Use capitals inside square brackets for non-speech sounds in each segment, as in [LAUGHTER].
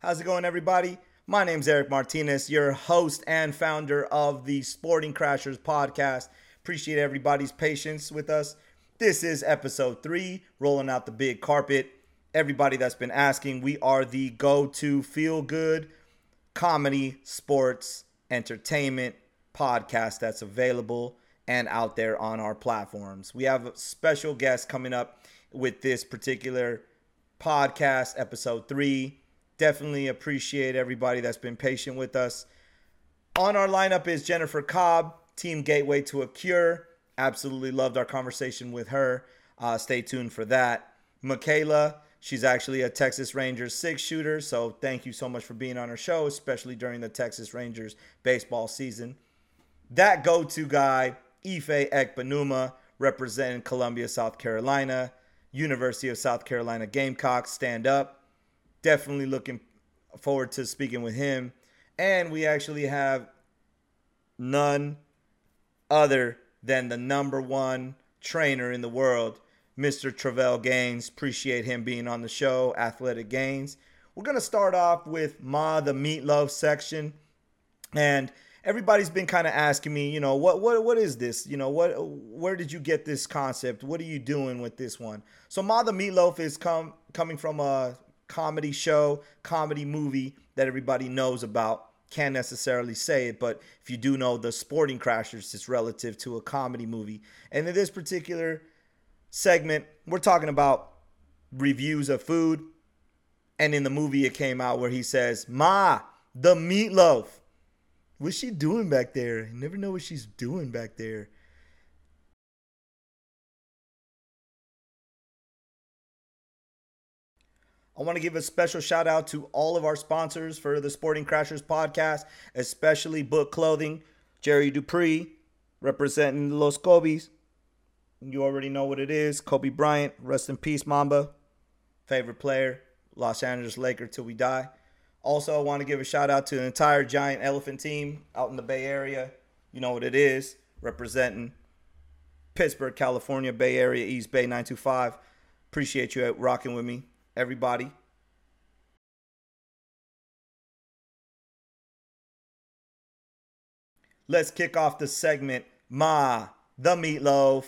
How's it going, everybody? My name's Eric Martinez, your host and founder of the Sporting Crashers podcast. Appreciate everybody's patience with us. This is episode three, rolling out the big carpet. Everybody that's been asking, we are the go to feel good comedy, sports, entertainment podcast that's available and out there on our platforms. We have a special guest coming up with this particular podcast, episode three. Definitely appreciate everybody that's been patient with us. On our lineup is Jennifer Cobb, Team Gateway to a Cure. Absolutely loved our conversation with her. Uh, stay tuned for that. McKayla, she's actually a Texas Rangers six shooter. So thank you so much for being on our show, especially during the Texas Rangers baseball season. That go to guy, Ife Ekpenuma, representing Columbia, South Carolina, University of South Carolina Gamecocks, stand up definitely looking forward to speaking with him. And we actually have none other than the number one trainer in the world, Mr. Travelle Gaines. Appreciate him being on the show, Athletic Gaines. We're going to start off with Ma, the meatloaf section. And everybody's been kind of asking me, you know, what what what is this? You know, what where did you get this concept? What are you doing with this one? So Ma the Meatloaf is come coming from a comedy show, comedy movie that everybody knows about. Can't necessarily say it, but if you do know the Sporting Crashers, it's relative to a comedy movie. And in this particular segment, we're talking about reviews of food. And in the movie, it came out where he says, Ma, the meatloaf. What's she doing back there? I never know what she's doing back there. I want to give a special shout out to all of our sponsors for the Sporting Crashers podcast, especially Book Clothing, Jerry Dupree, representing Los Kobe's. You already know what it is. Kobe Bryant, rest in peace, Mamba. Favorite player, Los Angeles Laker till we die. Also, I want to give a shout out to the entire Giant Elephant team out in the Bay Area. You know what it is, representing Pittsburgh, California, Bay Area, East Bay 925. Appreciate you rocking with me everybody. Let's kick off the segment Ma, the meatloaf.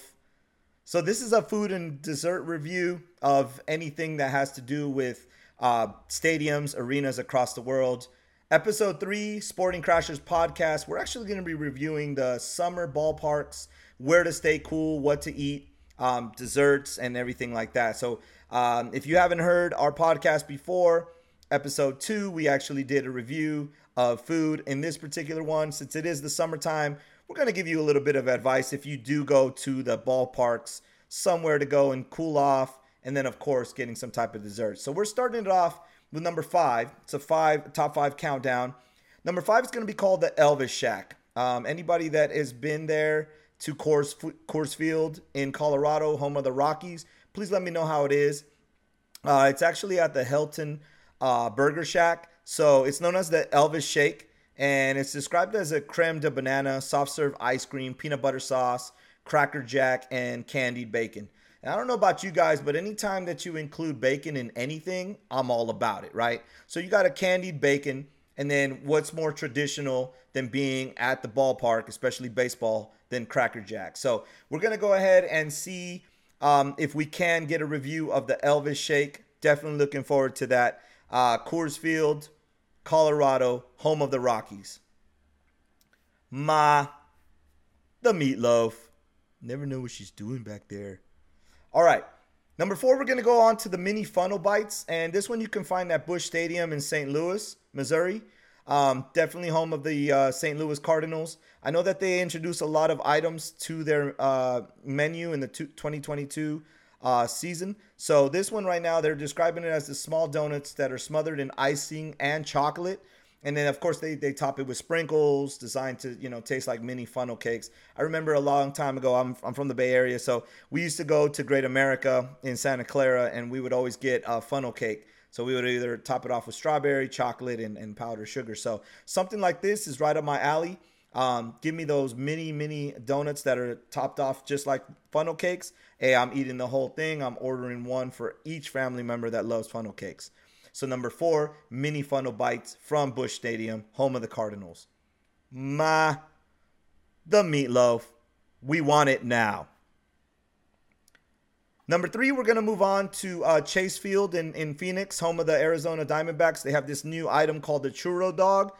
So, this is a food and dessert review of anything that has to do with uh, stadiums, arenas across the world. Episode three, Sporting Crashers podcast. We're actually going to be reviewing the summer ballparks, where to stay cool, what to eat, um, desserts, and everything like that. So, um, if you haven't heard our podcast before, episode two, we actually did a review of food. In this particular one, since it is the summertime, we're going to give you a little bit of advice if you do go to the ballparks, somewhere to go and cool off, and then, of course, getting some type of dessert. So we're starting it off with number five. It's a five top five countdown. Number five is going to be called the Elvis Shack. Um, anybody that has been there to Coors, Coors Field in Colorado, home of the Rockies, please let me know how it is. Uh, it's actually at the Helton uh, Burger Shack. So it's known as the Elvis Shake, and it's described as a creme de banana, soft serve ice cream, peanut butter sauce, cracker jack, and candied bacon. And I don't know about you guys, but anytime that you include bacon in anything, I'm all about it, right? So you got a candied bacon, and then what's more traditional than being at the ballpark, especially baseball, than cracker jack? So we're gonna go ahead and see um, if we can get a review of the Elvis Shake, definitely looking forward to that. Uh, Coors Field, Colorado, home of the Rockies. Ma, the meatloaf. Never know what she's doing back there. All right. Number four, we're going to go on to the mini funnel bites. And this one you can find at Busch Stadium in St. Louis, Missouri. Um, definitely home of the uh, St. Louis Cardinals. I know that they introduced a lot of items to their uh, menu in the 2022 uh, season. So this one right now, they're describing it as the small donuts that are smothered in icing and chocolate. And then of course they, they top it with sprinkles designed to, you know, taste like mini funnel cakes. I remember a long time ago, I'm, I'm from the Bay Area. So we used to go to Great America in Santa Clara and we would always get a funnel cake. So we would either top it off with strawberry, chocolate, and, and powdered sugar. So something like this is right up my alley. Um, give me those mini, mini donuts that are topped off just like funnel cakes. Hey, I'm eating the whole thing. I'm ordering one for each family member that loves funnel cakes. So number four, mini funnel bites from Busch Stadium, home of the Cardinals. Ma, the meatloaf. We want it now. Number three, we're going to move on to uh, Chase Field in, in Phoenix, home of the Arizona Diamondbacks. They have this new item called the Churro Dog.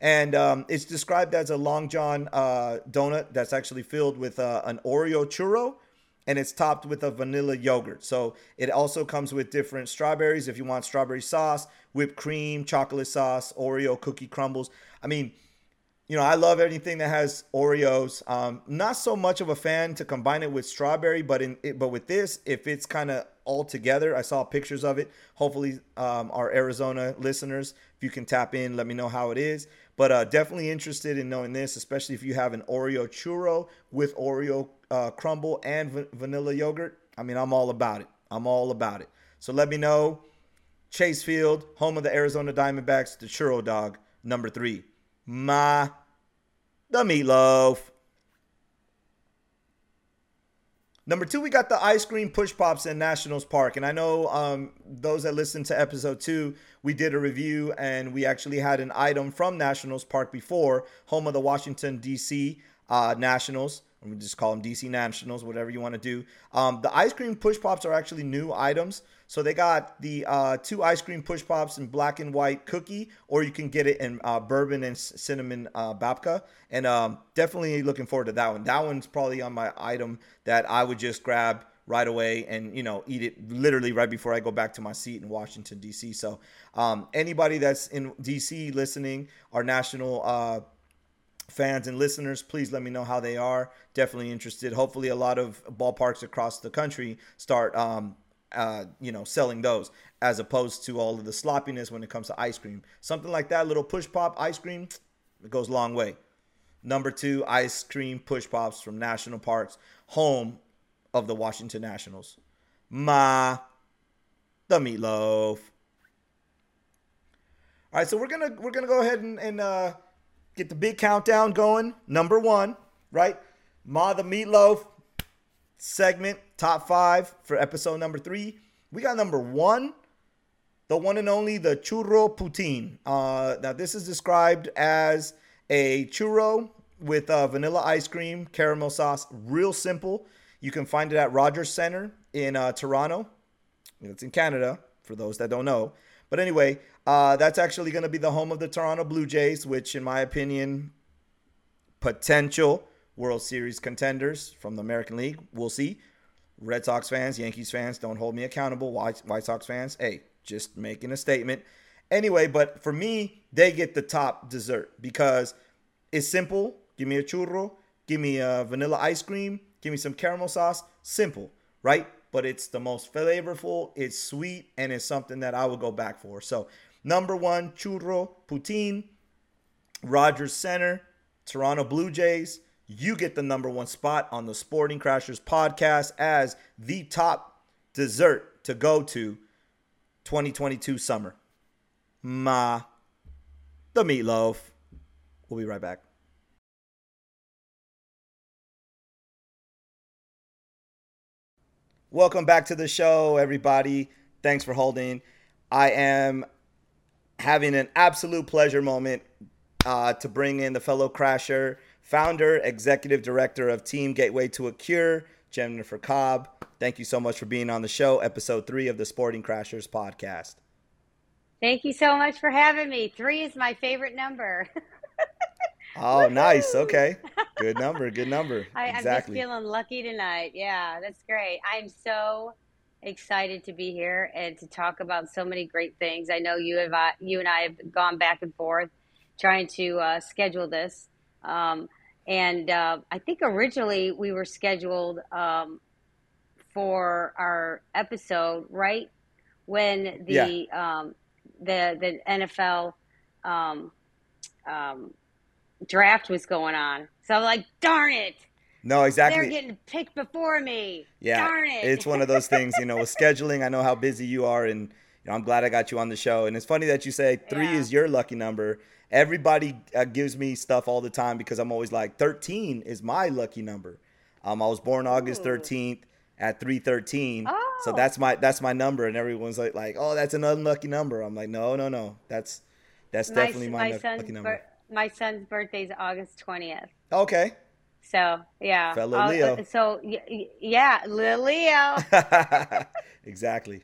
And um, it's described as a Long John uh, donut that's actually filled with uh, an Oreo churro and it's topped with a vanilla yogurt. So it also comes with different strawberries if you want strawberry sauce, whipped cream, chocolate sauce, Oreo cookie crumbles. I mean, you know, I love anything that has Oreos. Um, not so much of a fan to combine it with strawberry, but in but with this, if it's kind of all together, I saw pictures of it. Hopefully, um, our Arizona listeners, if you can tap in, let me know how it is. But uh, definitely interested in knowing this, especially if you have an Oreo churro with Oreo uh, crumble and v- vanilla yogurt. I mean, I'm all about it. I'm all about it. So let me know. Chase Field, home of the Arizona Diamondbacks, the churro dog, number three. Ma, the meatloaf. Number two, we got the ice cream push pops in Nationals Park. And I know um, those that listened to episode two, we did a review and we actually had an item from Nationals Park before, home of the Washington, D.C. Uh, Nationals. We just call them DC Nationals, whatever you want to do. Um, the ice cream push pops are actually new items. So they got the uh, two ice cream push pops in black and white cookie, or you can get it in uh, bourbon and cinnamon uh, babka. And um, definitely looking forward to that one. That one's probably on my item that I would just grab right away and you know eat it literally right before I go back to my seat in Washington D.C. So um, anybody that's in D.C. listening, our national uh, fans and listeners, please let me know how they are. Definitely interested. Hopefully, a lot of ballparks across the country start, um, uh, you know, selling those as opposed to all of the sloppiness when it comes to ice cream. Something like that, little push pop ice cream, it goes a long way. Number two, ice cream push pops from Nationals Park, home of the Washington Nationals. Ma, the meatloaf. All right, so we're gonna we're gonna go ahead and, and uh, get the big countdown going. Number one, right? Ma the Meatloaf segment, top five for episode number three. We got number one, the one and only the churro poutine. Uh, now, this is described as a churro with uh, vanilla ice cream, caramel sauce. Real simple. You can find it at Rogers Center in uh, Toronto. It's in Canada, for those that don't know. But anyway, uh, that's actually going to be the home of the Toronto Blue Jays, which, in my opinion, potential World Series contenders from the American League. We'll see. Red Sox fans, Yankees fans, don't hold me accountable. White, White Sox fans, hey, just making a statement. Anyway, but for me, they get the top dessert because it's simple. Give me a churro, give me a vanilla ice cream, give me some caramel sauce. Simple, right? But it's the most flavorful, it's sweet, and it's something that I would go back for. So Number one, Churro Poutine, Rogers Center, Toronto Blue Jays. You get the number one spot on the Sporting Crashers podcast as the top dessert to go to 2022 summer. Ma, the meatloaf. We'll be right back. Welcome back to the show, everybody. Thanks for holding. I am having an absolute pleasure moment uh, to bring in the fellow crasher, founder, executive director of Team Gateway to a Cure, Jennifer Cobb. Thank you so much for being on the show, episode three of the Sporting Crashers podcast. Thank you so much for having me. Three is my favorite number. [LAUGHS] oh, nice. Okay. Good number. Good number. [LAUGHS] I, exactly. I'm just feeling lucky tonight. Yeah, that's great. I'm so excited to be here and to talk about so many great things. I know you have uh, you and I have gone back and forth trying to uh, schedule this, um, and uh, I think originally we were scheduled um, for our episode right when the yeah. um, the the NFL um, um, draft was going on. So I'm like, darn it. No, exactly. They're getting picked before me. Yeah, Darn it. it's one of those things. You know, with [LAUGHS] scheduling, I know how busy you are, and you know, I'm glad I got you on the show. And it's funny that you say three yeah. is your lucky number. Everybody uh, gives me stuff all the time because I'm always like 13 is my lucky number. Um, I was born August 13th at 313. Oh. So that's my that's my number, and everyone's like like oh that's an unlucky number. I'm like no no no that's that's My definitely my, my lucky number. bir- my son's birthday is August twentieth. Okay, So yeah, Fellow I'll- Leo. uh, So yeah, Lil Leo. [LAUGHS] exactly.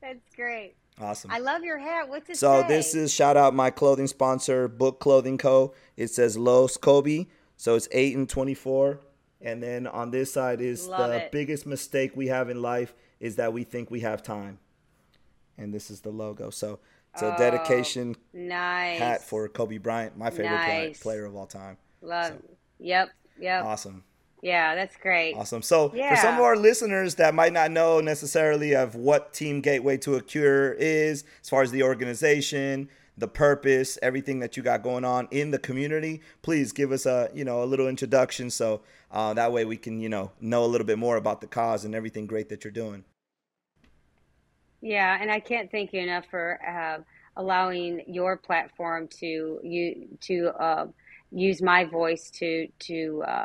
That's great. Awesome. I love your hat. What's it So say? this is shout out my clothing sponsor, Book Clothing Co. It says Los Kobe, so it's eight and twenty four. And then on this side is Love the it. biggest mistake we have in life is that we think we have time. And this is the logo. So it's a Oh, dedication nice hat for Kobe Bryant, my favorite Nice. player of all time. love. Yep, yep. Awesome. Yeah, that's great. Awesome. So for some of our listeners that might not know necessarily of what Team Gateway to a Cure is, as far as the organization, the purpose, everything that you got going on in the community, please give us a you know a little introduction so uh, that way we can you know know a little bit more about the cause and everything great that you're doing. Yeah, and I can't thank you enough for uh, allowing your platform to you to uh, use my voice to to uh,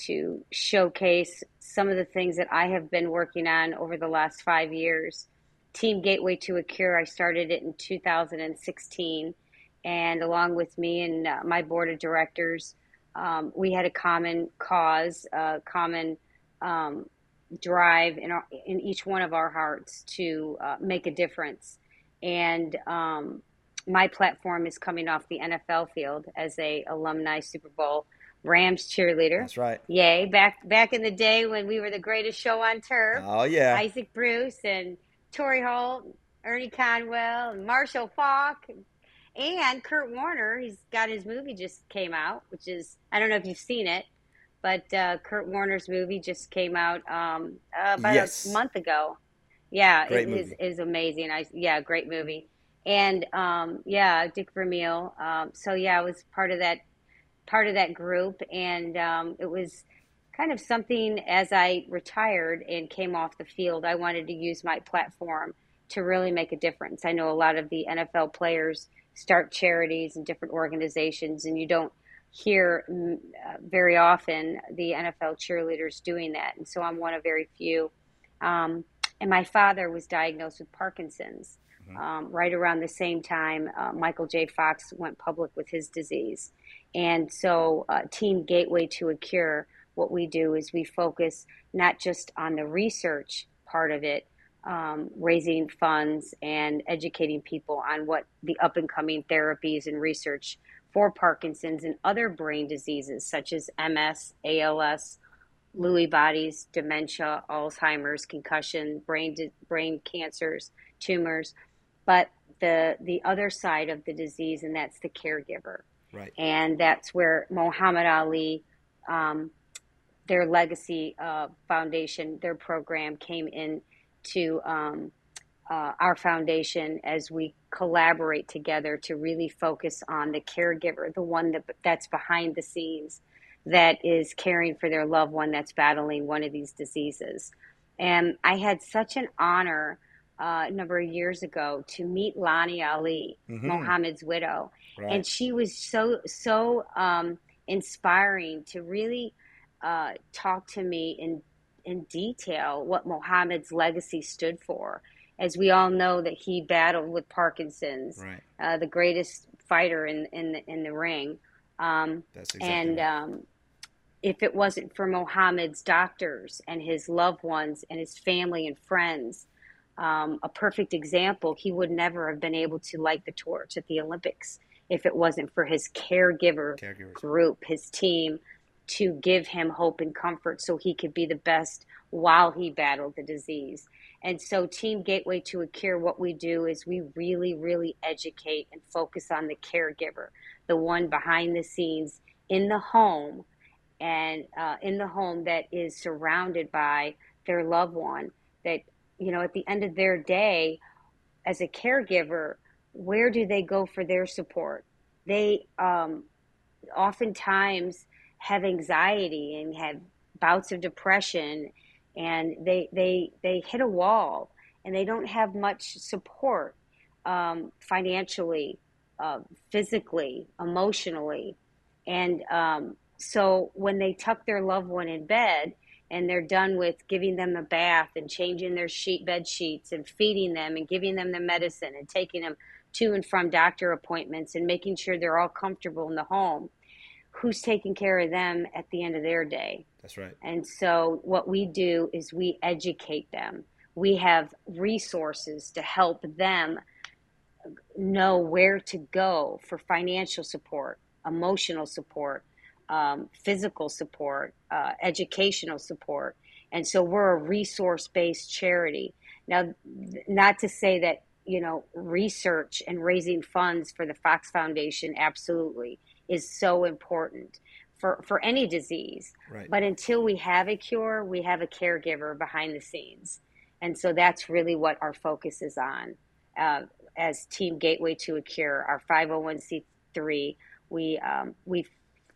to showcase some of the things that I have been working on over the last five years. Team Gateway to a Cure. I started it in 2016, and along with me and uh, my board of directors, um, we had a common cause, a common um, drive in our in each one of our hearts to uh, make a difference. And um, my platform is coming off the NFL field as a alumni Super Bowl Rams cheerleader. That's right. Yay! Back back in the day when we were the greatest show on turf. Oh yeah. Isaac Bruce and Torry Holt, Ernie Conwell, and Marshall Faulk, and Kurt Warner. He's got his movie just came out, which is I don't know if you've seen it, but uh, Kurt Warner's movie just came out um, uh, about Yes. a month ago. Yeah, Great it is is amazing. I yeah, great movie. And um, yeah, Dick Vermeil. Um, so yeah, I was part of that part of that group, and um, it was kind of something as I retired and came off the field. I wanted to use my platform to really make a difference. I know a lot of the NFL players start charities and different organizations, and you don't hear mm, uh, very often the NFL cheerleaders doing that. And so I'm one of very few. Um, and my father was diagnosed with Parkinson's um, right around the same time uh, Michael J. Fox went public with his disease. And so, uh, Team Gateway to a Cure, what we do is we focus not just on the research part of it, um, raising funds and educating people on what the up and coming therapies and research for Parkinson's and other brain diseases such as MS, ALS, Lewy bodies, dementia, Alzheimer's, concussion, brain brain cancers, tumors, but the the other side of the disease, and that's the caregiver, Right. and that's where Muhammad Ali, um, their legacy uh, foundation, their program came in to um, uh, our foundation as we collaborate together to really focus on the caregiver, the one that that's behind the scenes, that is caring for their loved one that's battling one of these diseases. And I had such an honor uh, a number of years ago to meet Lonnie Ali, Mhm. Muhammad's widow, Right. and she was so so um, inspiring to really uh, talk to me in in detail what Muhammad's legacy stood for. As we all know that he battled with Parkinson's, right. uh, the greatest fighter in in the, in the ring. Um, That's exactly and right. um, if it wasn't for Muhammad's doctors and his loved ones and his family and friends, um, a perfect example, he would never have been able to light the torch at the Olympics if it wasn't for his caregiver Caregivers. group, his team, to give him hope and comfort so he could be the best while he battled the disease. And so, Team Gateway to a Cure, what we do is we really, really educate and focus on the caregiver, the one behind the scenes in the home and uh, in the home that is surrounded by their loved one. That, you know, at the end of their day, as a caregiver, where do they go for their support? They um, oftentimes have anxiety and have bouts of depression and they they they hit a wall and they don't have much support um, financially uh, physically emotionally and um, so when they tuck their loved one in bed and they're done with giving them a bath and changing their sheet bed sheets and feeding them and giving them the medicine and taking them to and from doctor appointments and making sure they're all comfortable in the home who's taking care of them at the end of their day? That's right. And so what we do is we educate them. We have resources to help them know where to go for financial support emotional support um, physical support, uh, educational support. And so we're a resource based charity. Now, not to say that, you know, research and raising funds for the Fox Foundation absolutely is so important for, for any disease. Right. But until we have a cure, we have a caregiver behind the scenes. And so that's really what our focus is on. Uh, as Team Gateway to a Cure, our 501c3, we um, we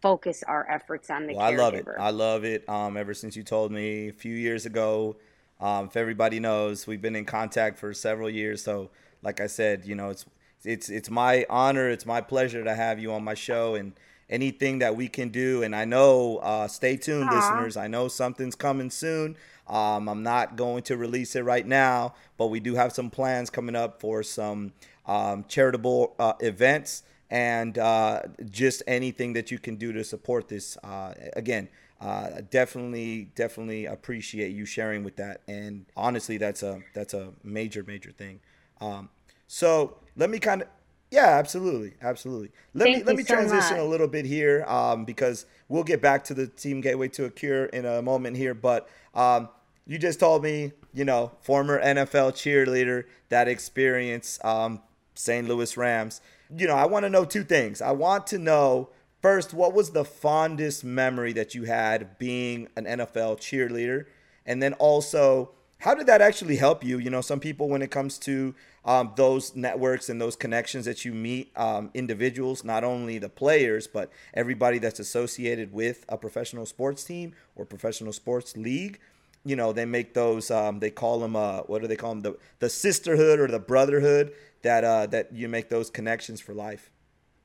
focus our efforts on the well, caregiver. I love it. I love it. Um, ever since you told me a few years ago, um, if everybody knows, we've been in contact for several years. So, like I said, you know, it's it's it's my honor, it's my pleasure to have you on my show and anything that we can do. And I know, uh, stay tuned, Aww. listeners. I know something's coming soon. Um, I'm not going to release it right now, but we do have some plans coming up for some um, charitable uh, events and uh, just anything that you can do to support this. Uh, again, uh, definitely, definitely appreciate you sharing with that. And honestly, that's a that's a major, major thing. Um, so let me kind of. Yeah, absolutely, absolutely. Let Thank me let me so transition much. a little bit here um, because we'll get back to the team gateway to a cure in a moment here. But um, you just told me, you know, former NFL cheerleader, that experience, um, St. Louis Rams you know, I want to know two things. I want to know first, what was the fondest memory that you had being an NFL cheerleader? And then also, how did that actually help you? You know, some people, when it comes to um, those networks and those connections that you meet, um, individuals, not only the players, but everybody that's associated with a professional sports team or professional sports league. You know, they make those. Um, they call them. Uh, what do they call them? The the sisterhood or the brotherhood that uh, that you make those connections for life?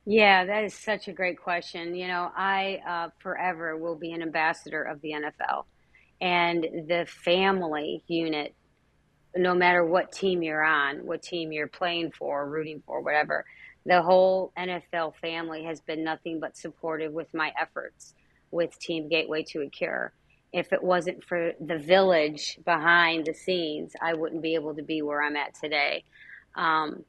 Yeah, that is such a great question. You know, I uh, forever will be an ambassador of the NFL and the family unit. No matter what team you're on, what team you're playing for, rooting for, whatever, the whole NFL family has been nothing but supportive with my efforts with Team Gateway to a Cure. If it wasn't for the village behind the scenes, I wouldn't be able to be where I'm at today. Um,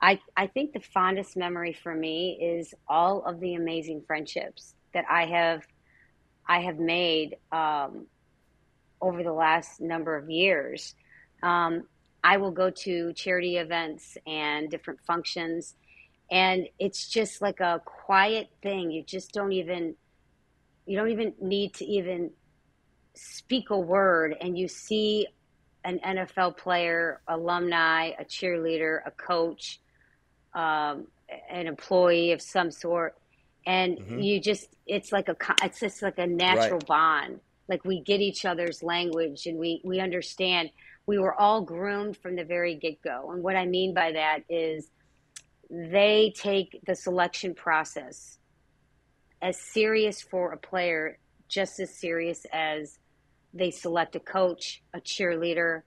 I, I think the fondest memory for me is all of the amazing friendships that I have I have made um, over the last number of years. Um, I will go to charity events and different functions, and it's just like a quiet thing. You just don't even you don't even need to even speak a word, and you see an NFL player, alumni, a cheerleader, a coach, um, an employee of some sort, and mm-hmm. you just it's like a it's just like a natural right. bond. Like we get each other's language, and we we understand. We were all groomed from the very get go, and what I mean by that is they take the selection process as serious for a player, just as serious as they select a coach, a cheerleader,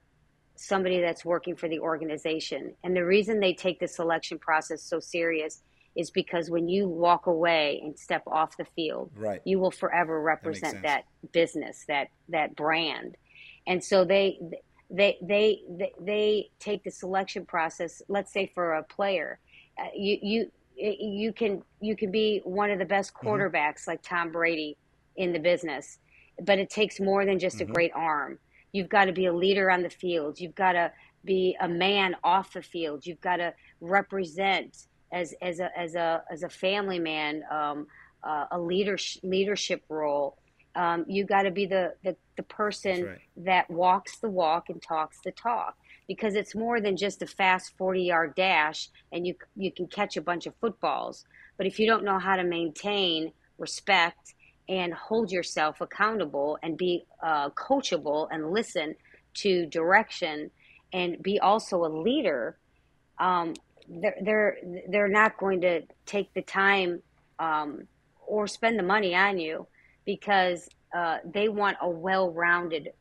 somebody that's working for the organization. And the reason they take the selection process so serious is because when you walk away and step off the field, right. you will forever represent that, that business, that that brand. And so they they they they, they take the selection process. Let's say for a player, uh, you you you can you can be one of the best mm-hmm. quarterbacks mm-hmm. like Tom Brady in the business but it takes more than just mm-hmm. a great arm. You've got to be a leader on the field. You've got to be a man off the field. You've got to represent as as a as a as a family man um, uh, a leadership leadership role. Um, you got to be the the, the person right. that walks the walk and talks the talk because it's more than just a fast 40 yard dash and you you can catch a bunch of footballs but if you don't know how to maintain respect and hold yourself accountable and be uh, coachable and listen to direction and be also a leader, um, they're, they're, they're not going to take the time um, or spend the money on you because uh, they want a well-rounded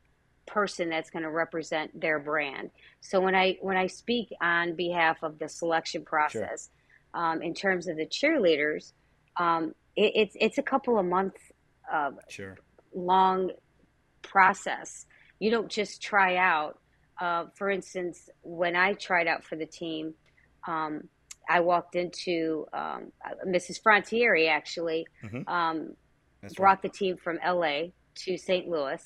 person that's going to represent their brand. So when I when I speak on behalf of the selection process, sure. um, in terms of the cheerleaders, um, it, it's it's a couple of months uh, sure. long process. You don't just try out. Uh, for instance, when I tried out for the team, um, I walked into um, Mrs. Frontiere actually mm-hmm. Um, brought right. the team from LA to St. Louis.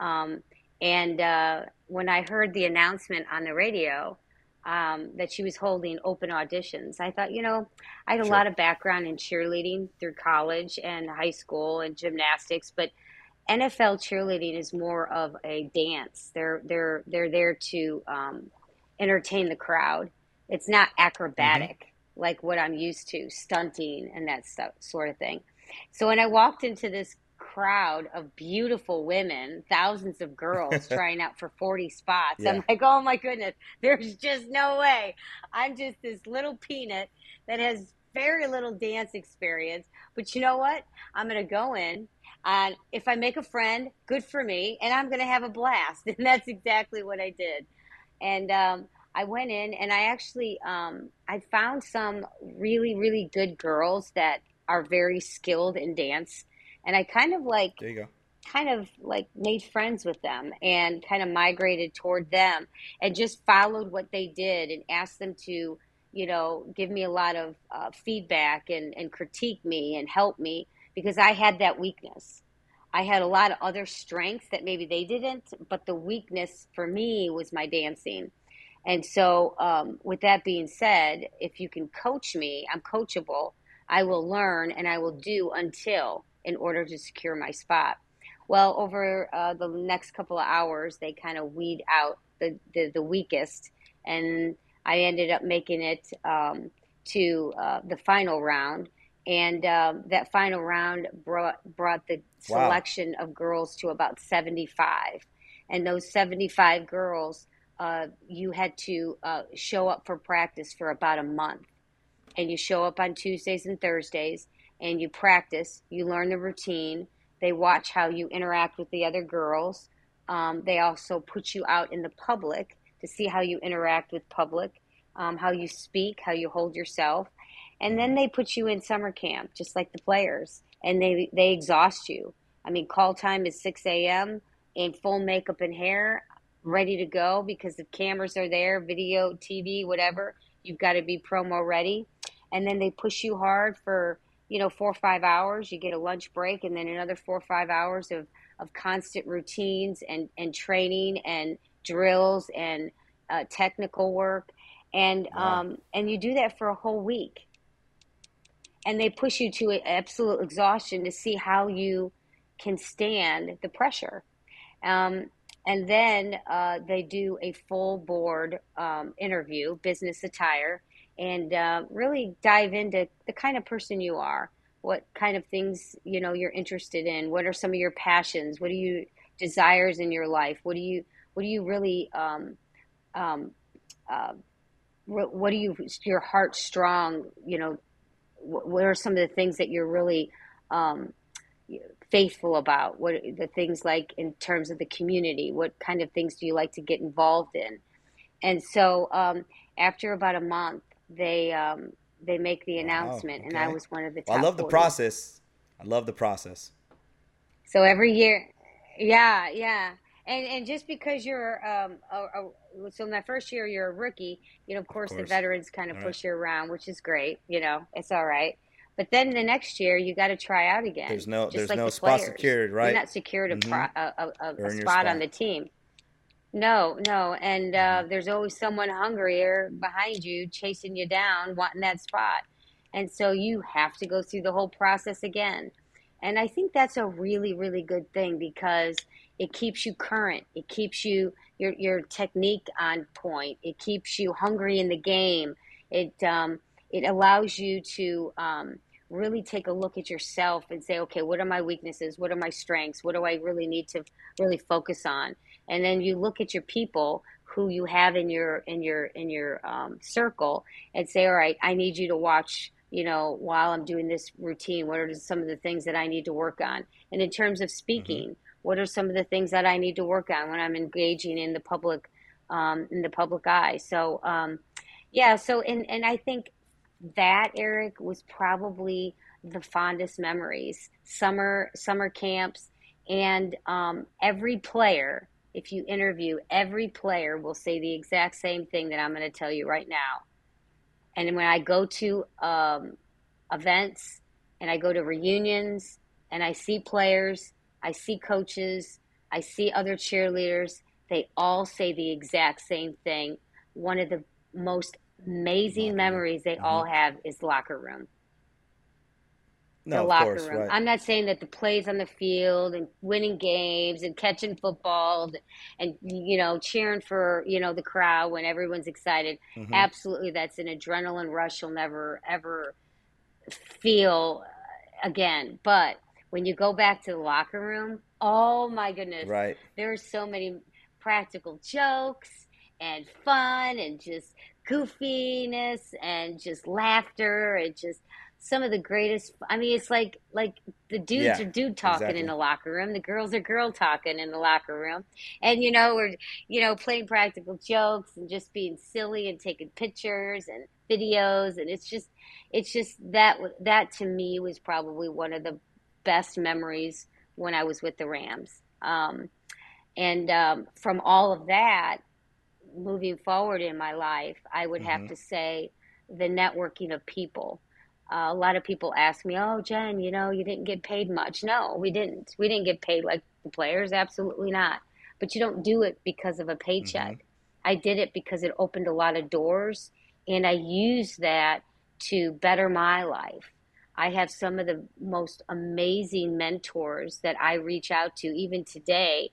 Um, and uh, when I heard the announcement on the radio um, that she was holding open auditions, I thought, you know, I had a sure. lot of background in cheerleading through college and high school and gymnastics, but NFL cheerleading is more of a dance. They're they're they're there to um, entertain the crowd. It's not acrobatic mm-hmm. like what I'm used to, stunting and that stuff, sort of thing. So when I walked into this crowd of beautiful women, thousands of girls [LAUGHS] trying out for 40 spots. Yeah. I'm like, oh my goodness, there's just no way. I'm just this little peanut that has very little dance experience. But you know what? I'm going to go in. And if I make a friend, good for me, and I'm going to have a blast. [LAUGHS] And that's exactly what I did. And um, I went in, and I actually um, I found some really, really good girls that are very skilled in dance and I kind of like there you go. kind of like made friends with them and kind of migrated toward them and just followed what they did and asked them to you know give me a lot of uh, feedback and, and critique me and help me because i had that weakness. I had a lot of other strengths that maybe they didn't but the weakness for me was my dancing. And so um, with that being said if you can coach me i'm coachable. I will learn and i will do until in order to secure my spot. Well, over uh, the next couple of hours, they kind of weed out the, the, the, weakest, and I ended up making it um, to uh, the final round. And uh, that final round brought brought the wow. selection of girls to about 75. And those 75 girls, uh, you had to uh, show up for practice for about a month. And you show up on Tuesdays and Thursdays, and you practice, you learn the routine. They watch how you interact with the other girls. Um, they also put you out in the public to see how you interact with public, um, how you speak, how you hold yourself. And then they put you in summer camp, just like the players, and they, they exhaust you. I mean, call time is 6 a.m. in full makeup and hair, ready to go because the cameras are there, video, TV, whatever. You've got to be promo ready. And then they push you hard for you know, four or five hours, you get a lunch break, and then another four or five hours of, of constant routines and, and training and drills and uh, technical work. And, wow. um, and you do that for a whole week. And they push you to absolute exhaustion to see how you can stand the pressure. Um, and then uh, they do a full board um, interview, business attire, and uh, really dive into the kind of person you are what kind of things you know you're interested in what are some of your passions what are you desires in your life what do you what do you really um, um, uh, what do you your heart strong you know what are some of the things that you're really um, faithful about? What the things like in terms of the community what kind of things do you like to get involved in? And so um, after about a month they um, they make the announcement, wow, okay. and I was one of the. Well, I love 40. the process. I love the process. So every year, yeah, yeah, and and just because you're um, a, a, so my first year you're a rookie, you know, of course, of course. the veterans kind of all push right. you around, which is great. You know, it's all right. But then the next year you got to try out again. There's no, there's like no the spot secured, right? You're not secured a, mm-hmm. pro, a, a, a spot, spot on the team. No, no, and uh, mm-hmm. there's always someone hungrier behind you, chasing you down, wanting that spot, and so you have to go through the whole process again. And I think that's a really, really good thing because it keeps you current. It keeps you your your technique on point. It keeps you hungry in the game. It um, it allows you to um, really take a look at yourself and say, okay, what are my weaknesses? What are my strengths? What do I really need to really focus on? And then you look at your people who you have in your in your in your um, circle and say all right i need you to watch you know, while I'm doing this routine, what are some of the things that I need to work on? And in terms of speaking, mm-hmm. what are some of the things that I need to work on when I'm engaging in the public, um, in the public eye? So, um, yeah. So, and and I think that Eric was probably the fondest memories. Summer summer camps, and um, every player. If you interview every player, will say the exact same thing that I'm going to tell you right now and when I go to um, events and I go to reunions and I see players, I see coaches, I see other cheerleaders, they all say the exact same thing. One of the most amazing memories they mm-hmm. all have is locker room no, the locker course, room. Right. I'm not saying that the plays on the field and winning games and catching football and you know cheering for you know the crowd when everyone's excited. Mm-hmm. Absolutely, that's an adrenaline rush you'll never ever feel again. But when you go back to the locker room, oh my goodness, right? There are so many practical jokes and fun and just goofiness and just laughter and just some of the greatest. I mean, it's like like the dudes yeah, are dude talking exactly. in the locker room, the girls are girl talking in the locker room, and you know we're you know playing practical jokes and just being silly and taking pictures and videos, and it's just it's just that that to me was probably one of the best memories when I was with the Rams. Um, and um, from all of that, moving forward in my life, I would mm-hmm. have to say the networking of people uh, a lot of people ask me, "Oh, Jen, you know, you didn't get paid much." No, we didn't. We didn't get paid like the players. Absolutely not. But you don't do it because of a paycheck. Mm-hmm. I did it because it opened a lot of doors, and I used that to better my life. I have some of the most amazing mentors that I reach out to, even today,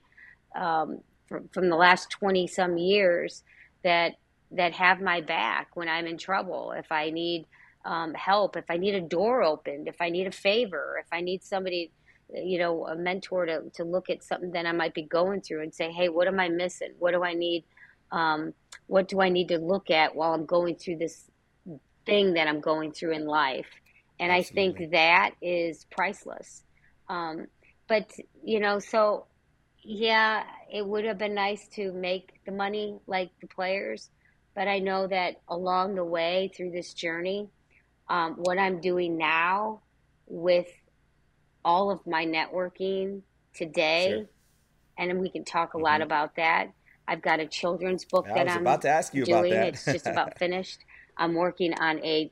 um, from, from the last twenty some years, that that have my back when I'm in trouble. If I need um, help, if I need a door opened, if I need a favor, if I need somebody, you know, a mentor to, to look at something that I might be going through and say, hey, what am I missing? What do I need? Um, what do I need to look at while I'm going through this thing that I'm going through in life? And Absolutely. I think that is priceless. Um, but, you know, so yeah, it would have been nice to make the money like the players. But I know that along the way through this journey, um, what I'm doing now with all of my networking today, sure. and we can talk a mm-hmm. lot about that. I've got a children's book I that I'm about to ask you doing. About that. it's just about [LAUGHS] finished. I'm working on a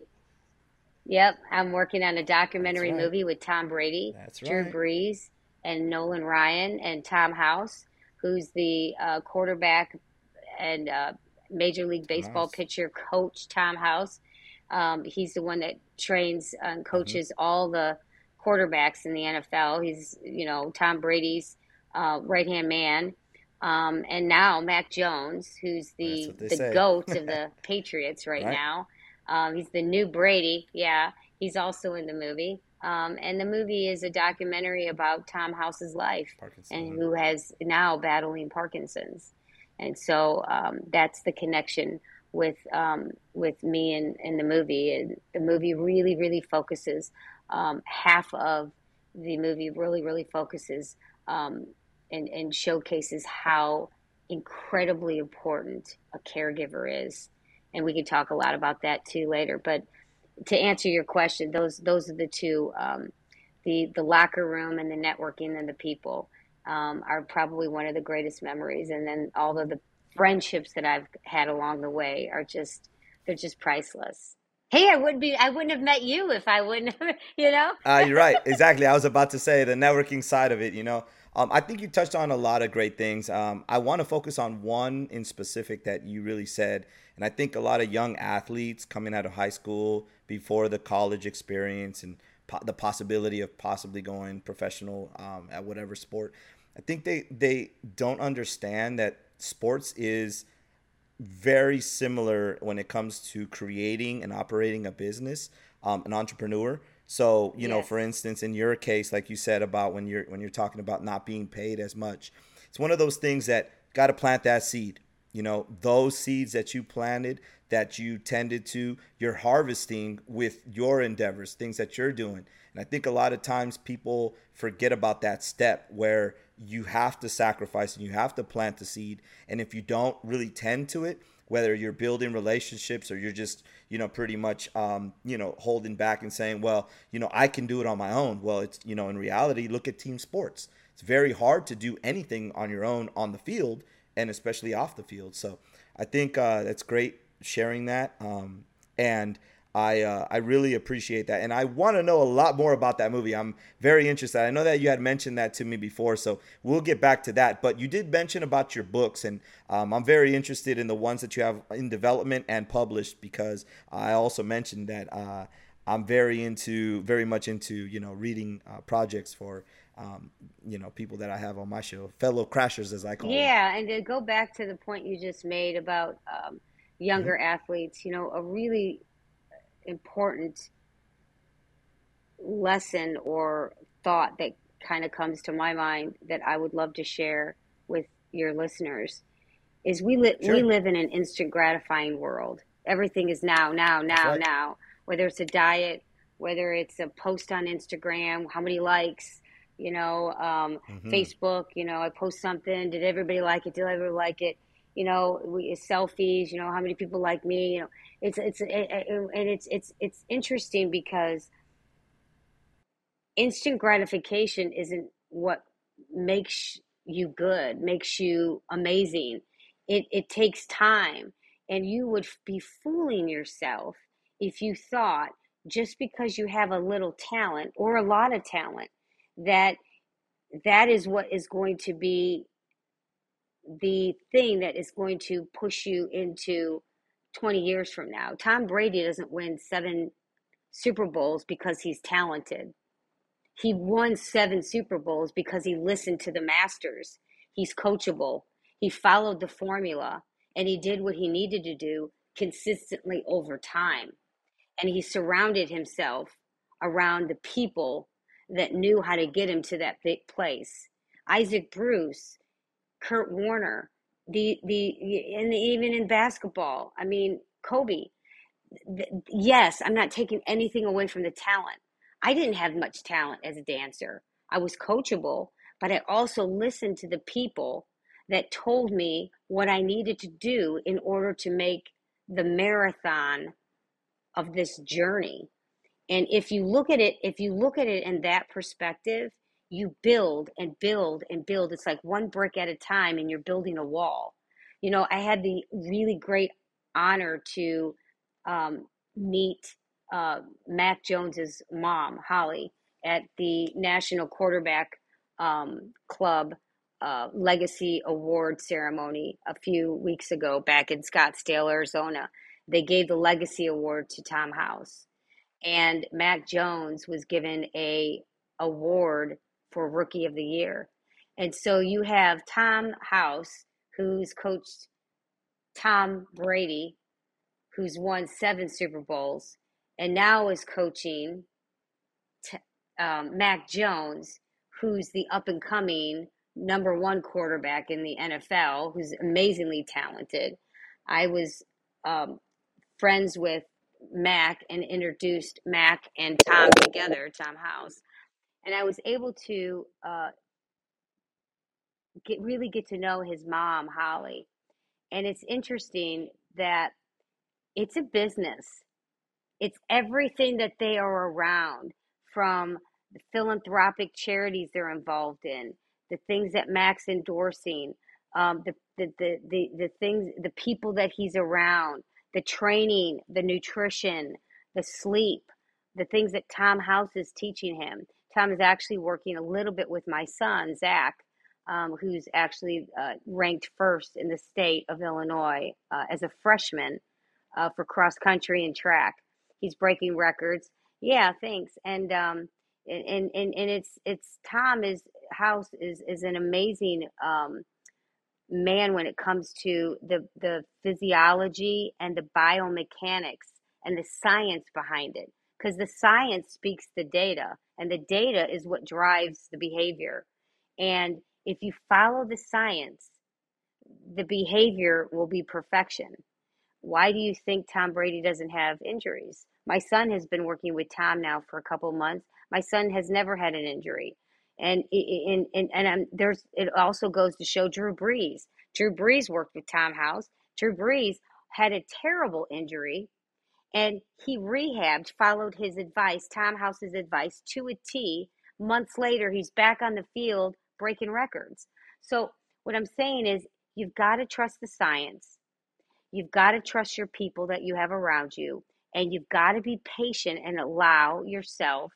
Yep, I'm working on a documentary right. movie with Tom Brady, That's Drew right. Brees, and Nolan Ryan and Tom House, who's the uh, quarterback and uh, Major League Baseball nice. pitcher coach. Tom House um, he's the one that trains and coaches mm-hmm. all the quarterbacks in the NFL. He's, you know, Tom Brady's uh, right hand man. Um, and now Mac Jones, who's the the say. goat of the [LAUGHS] Patriots right, right. now. Um, he's the new Brady. Yeah, he's also in the movie. Um, and the movie is a documentary about Tom House's life and who has now battling Parkinson's. And so um, that's the connection with um, with me in, in the movie. And the movie really, really focuses um, half of the movie really, really focuses um, and, and showcases how incredibly important a caregiver is. And we can talk a lot about that too later. But to answer your question, those those are the two um, the the locker room and the networking and the people um, are probably one of the greatest memories. And then all of the friendships that I've had along the way are just they're just priceless. Hey, I wouldn't be I wouldn't have met you if I wouldn't have, [LAUGHS] you know? uh, you're right. Exactly. I was about to say the networking side of it, you know. Um, I think you touched on a lot of great things. Um, I want to focus on one in specific that you really said. And I think a lot of young athletes coming out of high school before the college experience and po- the possibility of possibly going professional um, at whatever sport, I think they, they don't understand that sports is very similar when it comes to creating and operating a business, um, an entrepreneur. So, you yes. know, for instance, in your case, like you said about when you're when you're talking about not being paid as much, it's one of those things that got to plant that seed. you know, those seeds that you planted, that you tended to, you're harvesting with your endeavors, things that you're doing. And I think a lot of times people forget about that step where you have to sacrifice and you have to plant the seed. And if you don't really tend to it, whether you're building relationships or you're just, you know, pretty much, um, you know, holding back and saying, well, you know, I can do it on my own. Well, it's, you know, in reality, look at team sports. It's very hard to do anything on your own on the field and especially off the field. So I think uh, that's great sharing that. Um, and I uh, I really appreciate that, and I want to know a lot more about that movie. I'm very interested. I know that you had mentioned that to me before, so we'll get back to that. But you did mention about your books, and um, I'm very interested in the ones that you have in development and published because I also mentioned that uh, I'm very into, very much into, you know, reading uh, projects for. Um, you know, people that I have on my show, fellow crashers, as I call yeah, them. and to go back to the point you just made about um, younger mm-hmm. athletes, you know, a really important lesson or thought that kind of comes to my mind that I would love to share with your listeners is we live sure. we live in an instant gratifying world. Everything is now, now, now, right. now. Whether it's a diet, whether it's a post on Instagram, how many likes, you know, um, mm-hmm. Facebook, you know, I post something. Did everybody like it? Did everybody like it? You know, we selfies. You know, how many people like me? You know, it's it's it, it, and it's it's it's interesting because instant gratification isn't what makes you good, makes you amazing. It it takes time, and you would be fooling yourself if you thought just because you have a little talent or a lot of talent that that is what is going to be the thing that is going to push you into 20 years from now. Tom Brady doesn't win seven Super Bowls because he's talented. He won seven Super Bowls because he listened to the masters. He's coachable. He followed the formula and he did what he needed to do consistently over time. And he surrounded himself around the people that knew how to get him to that big place. Isaac Bruce, Kurt Warner, the the and even in basketball i mean kobe yes i'm not taking anything away from the talent. I didn't have much talent as a dancer. I was coachable but i also listened to the people that told me what i needed to do in order to make the marathon of this journey. And if you look at it if you look at it in that perspective you build and build and build. It's like one brick at a time, and you're building a wall. You know, I had the really great honor to um, meet uh, Mac Jones's mom, Holly, at the National Quarterback um, Club uh, Legacy Award ceremony a few weeks ago back in Scottsdale, Arizona. They gave the Legacy Award to Tom House, and Mac Jones was given a award for Rookie of the Year. And so you have Tom House, who's coached Tom Brady, who's won seven Super Bowls, and now is coaching t- um, Mac Jones, who's the up and coming number one quarterback in the NFL, who's amazingly talented. I was um, friends with Mac and introduced Mac and Tom together, Tom House and I was able to uh, get really get to know his mom, Holly. And it's interesting that it's a business. It's everything that they are around, from the philanthropic charities they're involved in, the things that Mac's endorsing, um, the, the, the, the, the things, the people that he's around, the training, the nutrition, the sleep, the things that Tom House is teaching him. Tom is actually working a little bit with my son, Zach, um, who's actually uh, ranked first in the state of Illinois uh, as a freshman uh, for cross country and track. He's breaking records. Yeah, thanks. And um, and, and and it's it's Tom is House is is an amazing um, man when it comes to the the physiology and the biomechanics and the science behind it because the science speaks the data and the data is what drives the behavior and if you follow the science the behavior will be perfection. Why do you think Tom Brady doesn't have injuries? My son has been working with Tom now for a couple months. My son has never had an injury. And and and, and I'm, there's it also goes to show Drew Brees. Drew Brees worked with Tom House. Drew Brees had a terrible injury and he rehabbed, followed his advice, Tom House's advice to a T. Months later, he's back on the field breaking records. So, what I'm saying is, you've got to trust the science. You've got to trust your people that you have around you, and you've got to be patient and allow yourself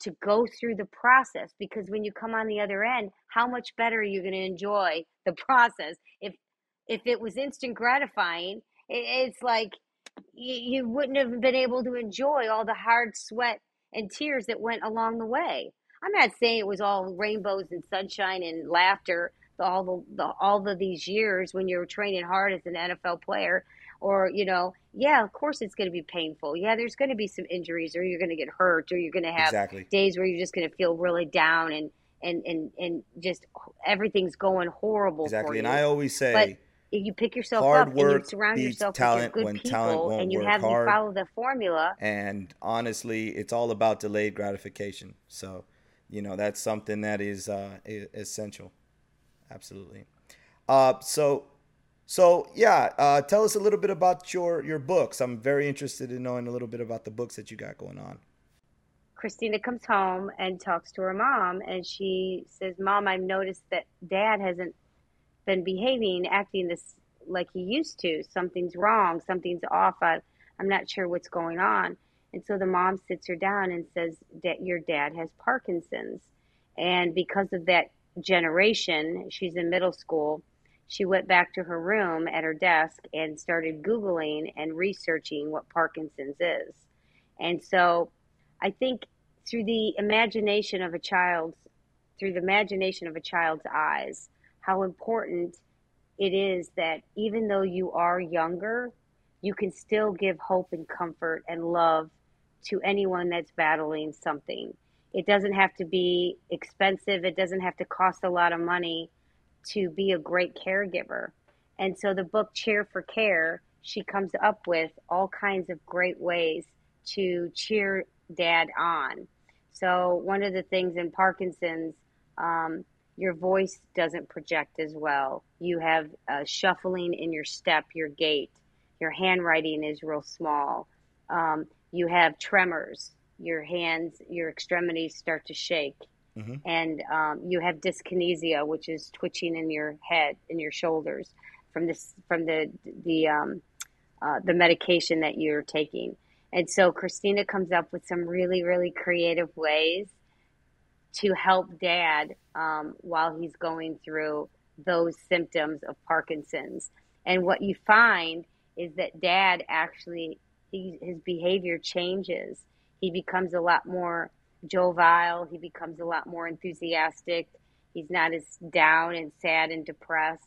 to go through the process because when you come on the other end, how much better are you going to enjoy the [LAUGHS] process? If if it was instant gratifying, it's like you, you wouldn't have been able to enjoy all the hard sweat and tears that went along the way. I'm not saying it was all rainbows and sunshine and laughter all the, the all of these years when you're training hard as an NFL player or you know yeah of course it's going to be painful yeah there's going to be some injuries or you're going to get hurt or you're going to have exactly. days where you're just going to feel really down and and and and just everything's going horrible exactly and i always say you pick yourself hard up work and you surround yourself talent with when good talent people won't and you work have hard. you follow the formula. And honestly it's all about delayed gratification. So you know that's something that is uh, essential. Absolutely. Uh, so so yeah uh, tell us a little bit about your your books. I'm very interested in knowing a little bit about the books that you got going on. Christina comes home and talks to her mom and she says mom i've noticed that dad hasn't been behaving, acting this like he used to. Something's wrong. Something's off. I, I'm not sure what's going on. And so the mom sits her down and says that your dad has Parkinson's. And because of that generation, she's in middle school. She went back to her room at her desk and started Googling and researching what Parkinson's is. And so I think through the imagination of a child's, through the imagination of a child's eyes, how important it is that even though you are younger, you can still give hope and comfort and love to anyone that's battling something. It doesn't have to be expensive, it doesn't have to cost a lot of money to be a great caregiver. And so the book Cheer for Care, she comes up with all kinds of great ways to cheer dad on. So, one of the things in Parkinson's, um, your voice doesn't project as well. You have a shuffling in your step, your gait. Your handwriting is real small. Um, you have tremors. Your hands, your extremities start to shake. Mm-hmm. And um, you have dyskinesia, which is twitching in your head, in your shoulders, from this, from the the um, uh, the medication that you're taking. And so Christina comes up with some really, really creative ways to help dad um, while he's going through those symptoms of Parkinson's. And what you find is that dad actually, he, his behavior changes. He becomes a lot more jovial, he becomes a lot more enthusiastic. He's not as down and sad and depressed.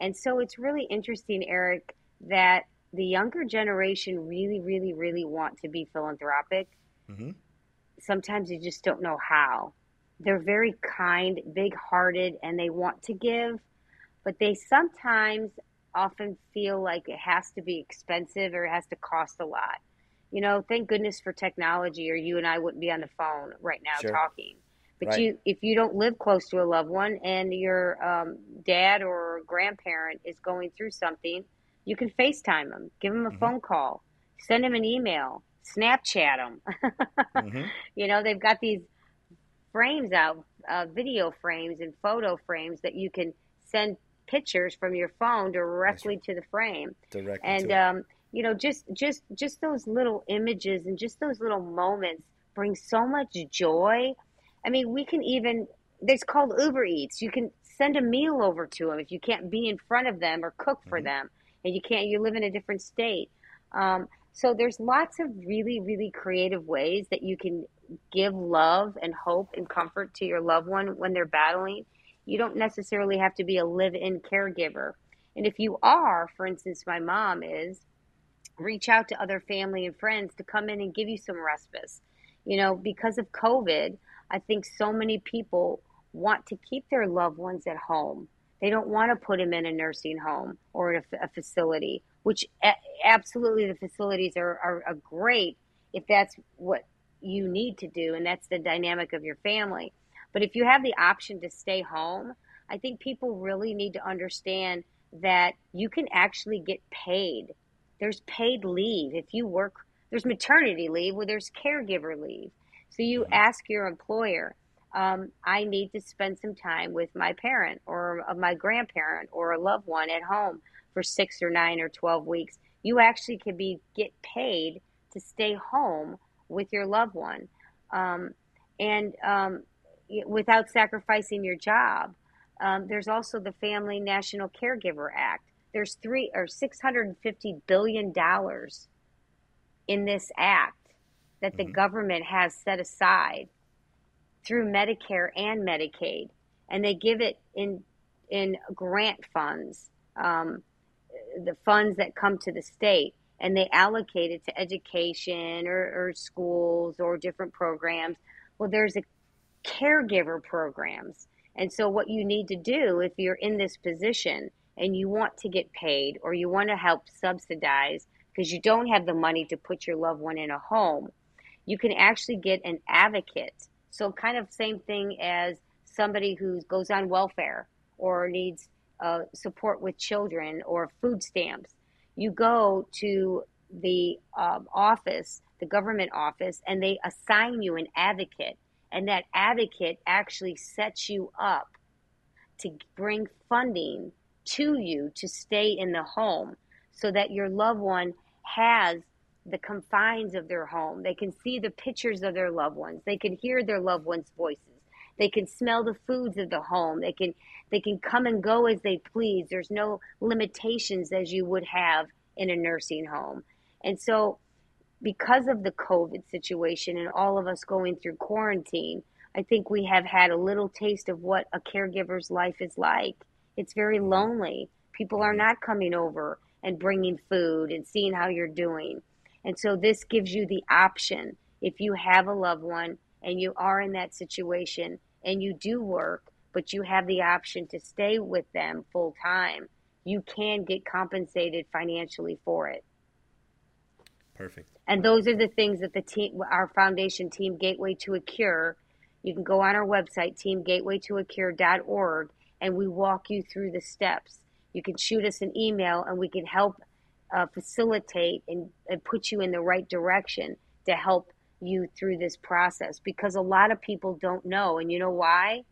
And so it's really interesting, Eric, that the younger generation really, really, really want to be philanthropic. Mm-hmm. Sometimes you just don't know how they're very kind, big hearted, and they want to give, but they sometimes often feel like it has to be expensive or it has to cost a lot. You know, thank goodness for technology, or you and I wouldn't be on the phone right now sure. talking. But right. you, if you don't live close to a loved one and your um, dad or grandparent is going through something, you can FaceTime them, give them a mm-hmm. phone call, send them an email, Snapchat them. [LAUGHS] mm-hmm. You know, they've got these frames out, uh, video frames and photo frames that you can send pictures from your phone directly to the frame. Directly and um, you know, just just just those little images and just those little moments bring so much joy. I mean, we can even it's called Uber Eats. You can send a meal over to them if you can't be in front of them or cook for mm-hmm. them, and you can't. You live in a different state. Um, so there's lots of really, really creative ways that you can give love and hope and comfort to your loved one when they're battling. You don't necessarily have to be a live in caregiver. And if you are, for instance, my mom is, reach out to other family and friends to come in and give you some respite. You know, because of COVID, I think so many people want to keep their loved ones at home They don't want to put them in a nursing home or a, a facility, which a- absolutely the facilities are, are, are great if that's what you need to do and that's the dynamic of your family. But if you have the option to stay home, I think people really need to understand that you can actually get paid. There's paid leave if you work. There's maternity leave where there's caregiver leave. So you mm-hmm. ask your employer, um, I need to spend some time with my parent or my grandparent or a loved one at home for six or nine or 12 weeks. You actually can be get paid to stay home with your loved one um, and um, without sacrificing your job. Um, there's also the Family National Caregiver Act. There's three or 650 billion dollars in this act that the mm-hmm. government has set aside through Medicare and Medicaid, and they give it in in grant funds, um, the funds that come to the state, and they allocate it to education or, or schools or different programs. Well, there's a caregiver programs, and so what you need to do if you're in this position and you want to get paid or you want to help subsidize because you don't have the money to put your loved one in a home, you can actually get an advocate so kind of same thing as somebody who goes on welfare or needs uh, support with children or food stamps. You go to the um, office, the government office, and they assign you an advocate. And that advocate actually sets you up to bring funding to you to stay in the home so that your loved one has the confines of their home. They can see the pictures of their loved ones. They can hear their loved ones' voices. They can smell the foods of the home. They can they can come and go as they please. There's no limitations as you would have in a nursing home. And so because of the COVID situation and all of us going through quarantine, I think we have had a little taste of what a caregiver's life is like. It's very mm-hmm. lonely. People are mm-hmm. not coming over and bringing food and seeing how you're doing. And so this gives you the option if you have a loved one and you are in that situation and you do work, but you have the option to stay with them full time, you can get compensated financially for it. Perfect. And those are the things that the team, our foundation team, Gateway to a Cure, you can go on our website, teamgatewaytoacure.org, and we walk you through the steps. You can shoot us an email and we can help uh, facilitate and, and put you in the right direction to help you through this process because a lot of people don't know. And you know why?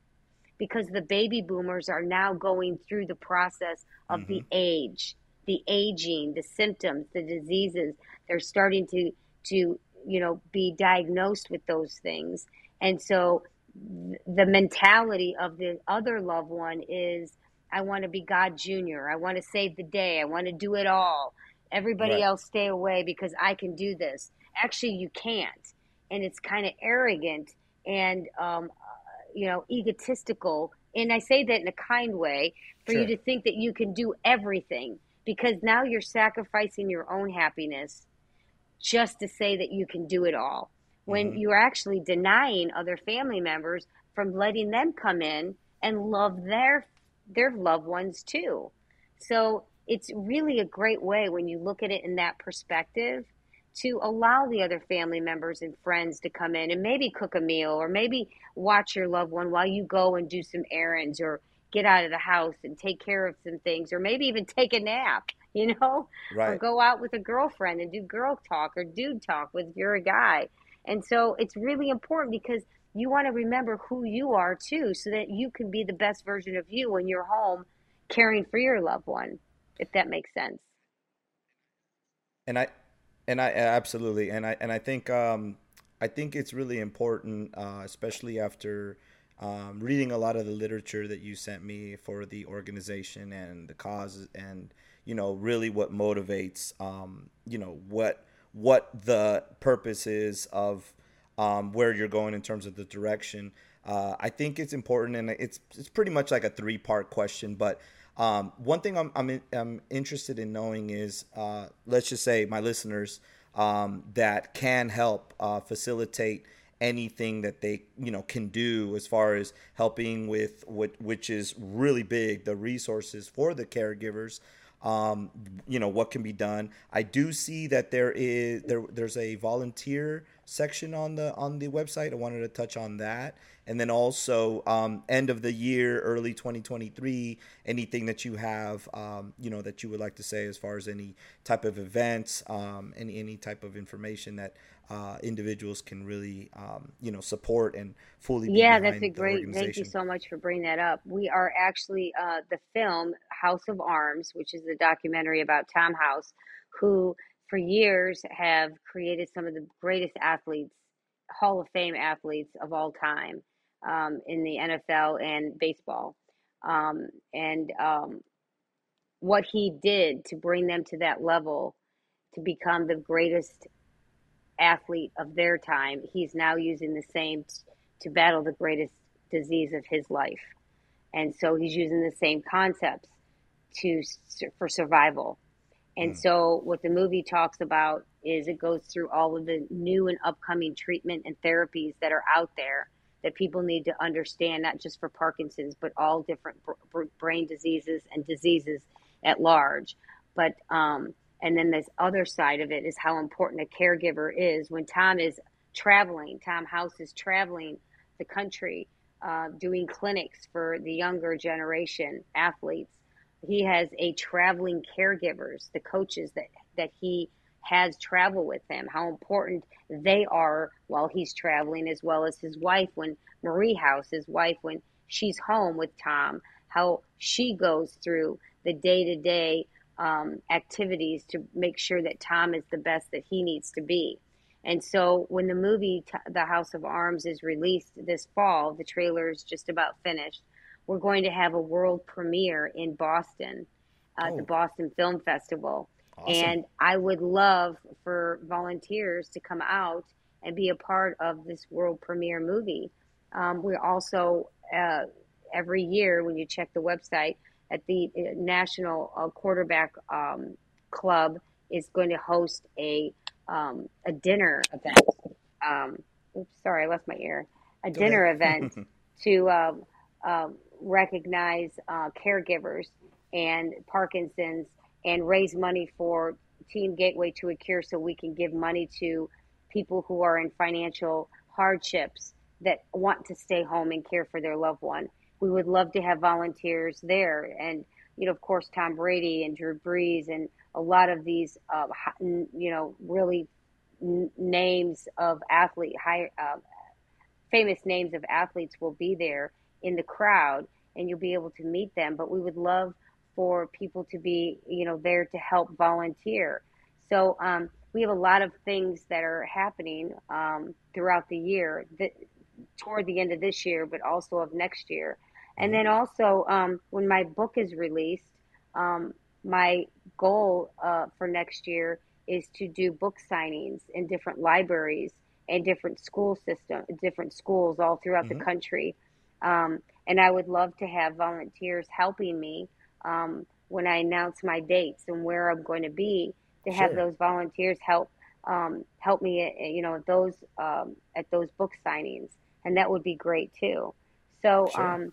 Because the baby boomers are now going through the process of mm-hmm. the age, the aging, the symptoms, the diseases. They're starting to, to, you know, be diagnosed with those things. And so the mentality of the other loved one is, I want to be God Jr. I want to save the day. I want to do it all. Everybody right. else stay away because I can do this. Actually, you can't. And it's kind of arrogant and, um, you know, egotistical. And I say that in a kind way for sure. you to think that you can do everything because now you're sacrificing your own happiness just to say that you can do it all when mm-hmm. you're actually denying other family members from letting them come in and love their their loved ones too. So it's really a great way when you look at it in that perspective to allow the other family members and friends to come in and maybe cook a meal or maybe watch your loved one while you go and do some errands or get out of the house and take care of some things or maybe even take a nap [LAUGHS] you know right. or go out with a girlfriend and do girl talk or dude talk with you're a guy and so it's really important because you want to remember who you are too so that you can be the best version of you when you're home caring for your loved one if that makes sense. And I, and I absolutely, and I and I think um, I think it's really important, uh, especially after um, reading a lot of the literature that you sent me for the organization and the cause, and you know, really what motivates, um, you know, what what the purpose is of um, where you're going in terms of the direction. Uh, I think it's important, and it's it's pretty much like a three part question, but um, one thing I'm, I'm, I'm, interested in knowing is, uh, let's just say my listeners um, that can help uh, facilitate anything that they you know can do as far as helping with what which is really big the resources for the caregivers um, you know what can be done. I do see that there is there there's a volunteer section on the on the website. I wanted to touch on that. And then also um, end of the year early 2023 anything that you have um, you know that you would like to say as far as any type of events um, any any type of information that uh, individuals can really um, you know support and fully yeah that's a great thank you so much for bringing that up. We are actually uh, the film house of arms which is the documentary about tom house who for years have created some of the greatest athletes hall of fame athletes of all time um, in the nfl and baseball. Um, and um, what he did to bring them to that level to become the greatest athlete of their time, he's now using the same t- to battle the greatest disease of his life. And so he's using the same concepts to for survival. And mm. so what the movie talks about is it goes through all of the new and upcoming treatment and therapies that are out there that people need to understand not just for Parkinson's but all different br- brain diseases and diseases at large. But um, and then this other side of it is how important a caregiver is when Tom is traveling. Tom House is traveling the country, uh, doing clinics for the younger generation athletes. He has a traveling caregivers, the coaches that that he has travel with him, how important they are while he's traveling, as well as his wife when Marie House, his wife when she's home with Tom, how she goes through the day to day um, activities to make sure that Tom is the best that he needs to be. And so when the movie The House of Arms is released this fall, the trailer is just about finished. We're going to have a world premiere in Boston at oh. the Boston Film Festival. Awesome. And I would love for volunteers to come out and be a part of this world premiere movie. Um, we're also, uh, every year, when you check the website, at the uh, National uh, Quarterback um, Club is going to host a um, a dinner event. Um, oops, sorry, I left my ear. A Go dinner event [LAUGHS] to um, um, recognize uh, caregivers and Parkinson's and raise money for Team Gateway to a Cure so we can give money to people who are in financial hardships that want to stay home and care for their loved one we would love to have volunteers there. And, you know, of course, Tom Brady and Drew Brees and a lot of these, uh, you know, really n- names of athlete, high, uh, famous names of athletes will be there in the crowd and you'll be able to meet them. But we would love for people to be, you know, there to help volunteer. So um, we have a lot of things that are happening um, throughout the year toward the end of this year, but also of next year. And then also, um, when my book is released, um, my goal uh, for next year is to do book signings in different libraries and different school system, different schools all throughout mm-hmm. the country. Um, and I would love to have volunteers helping me um, when I announce my dates and where I'm going to be to have sure. those volunteers help um, help me, uh, you know, at those um, at those book signings, and that would be great too. So. Sure um,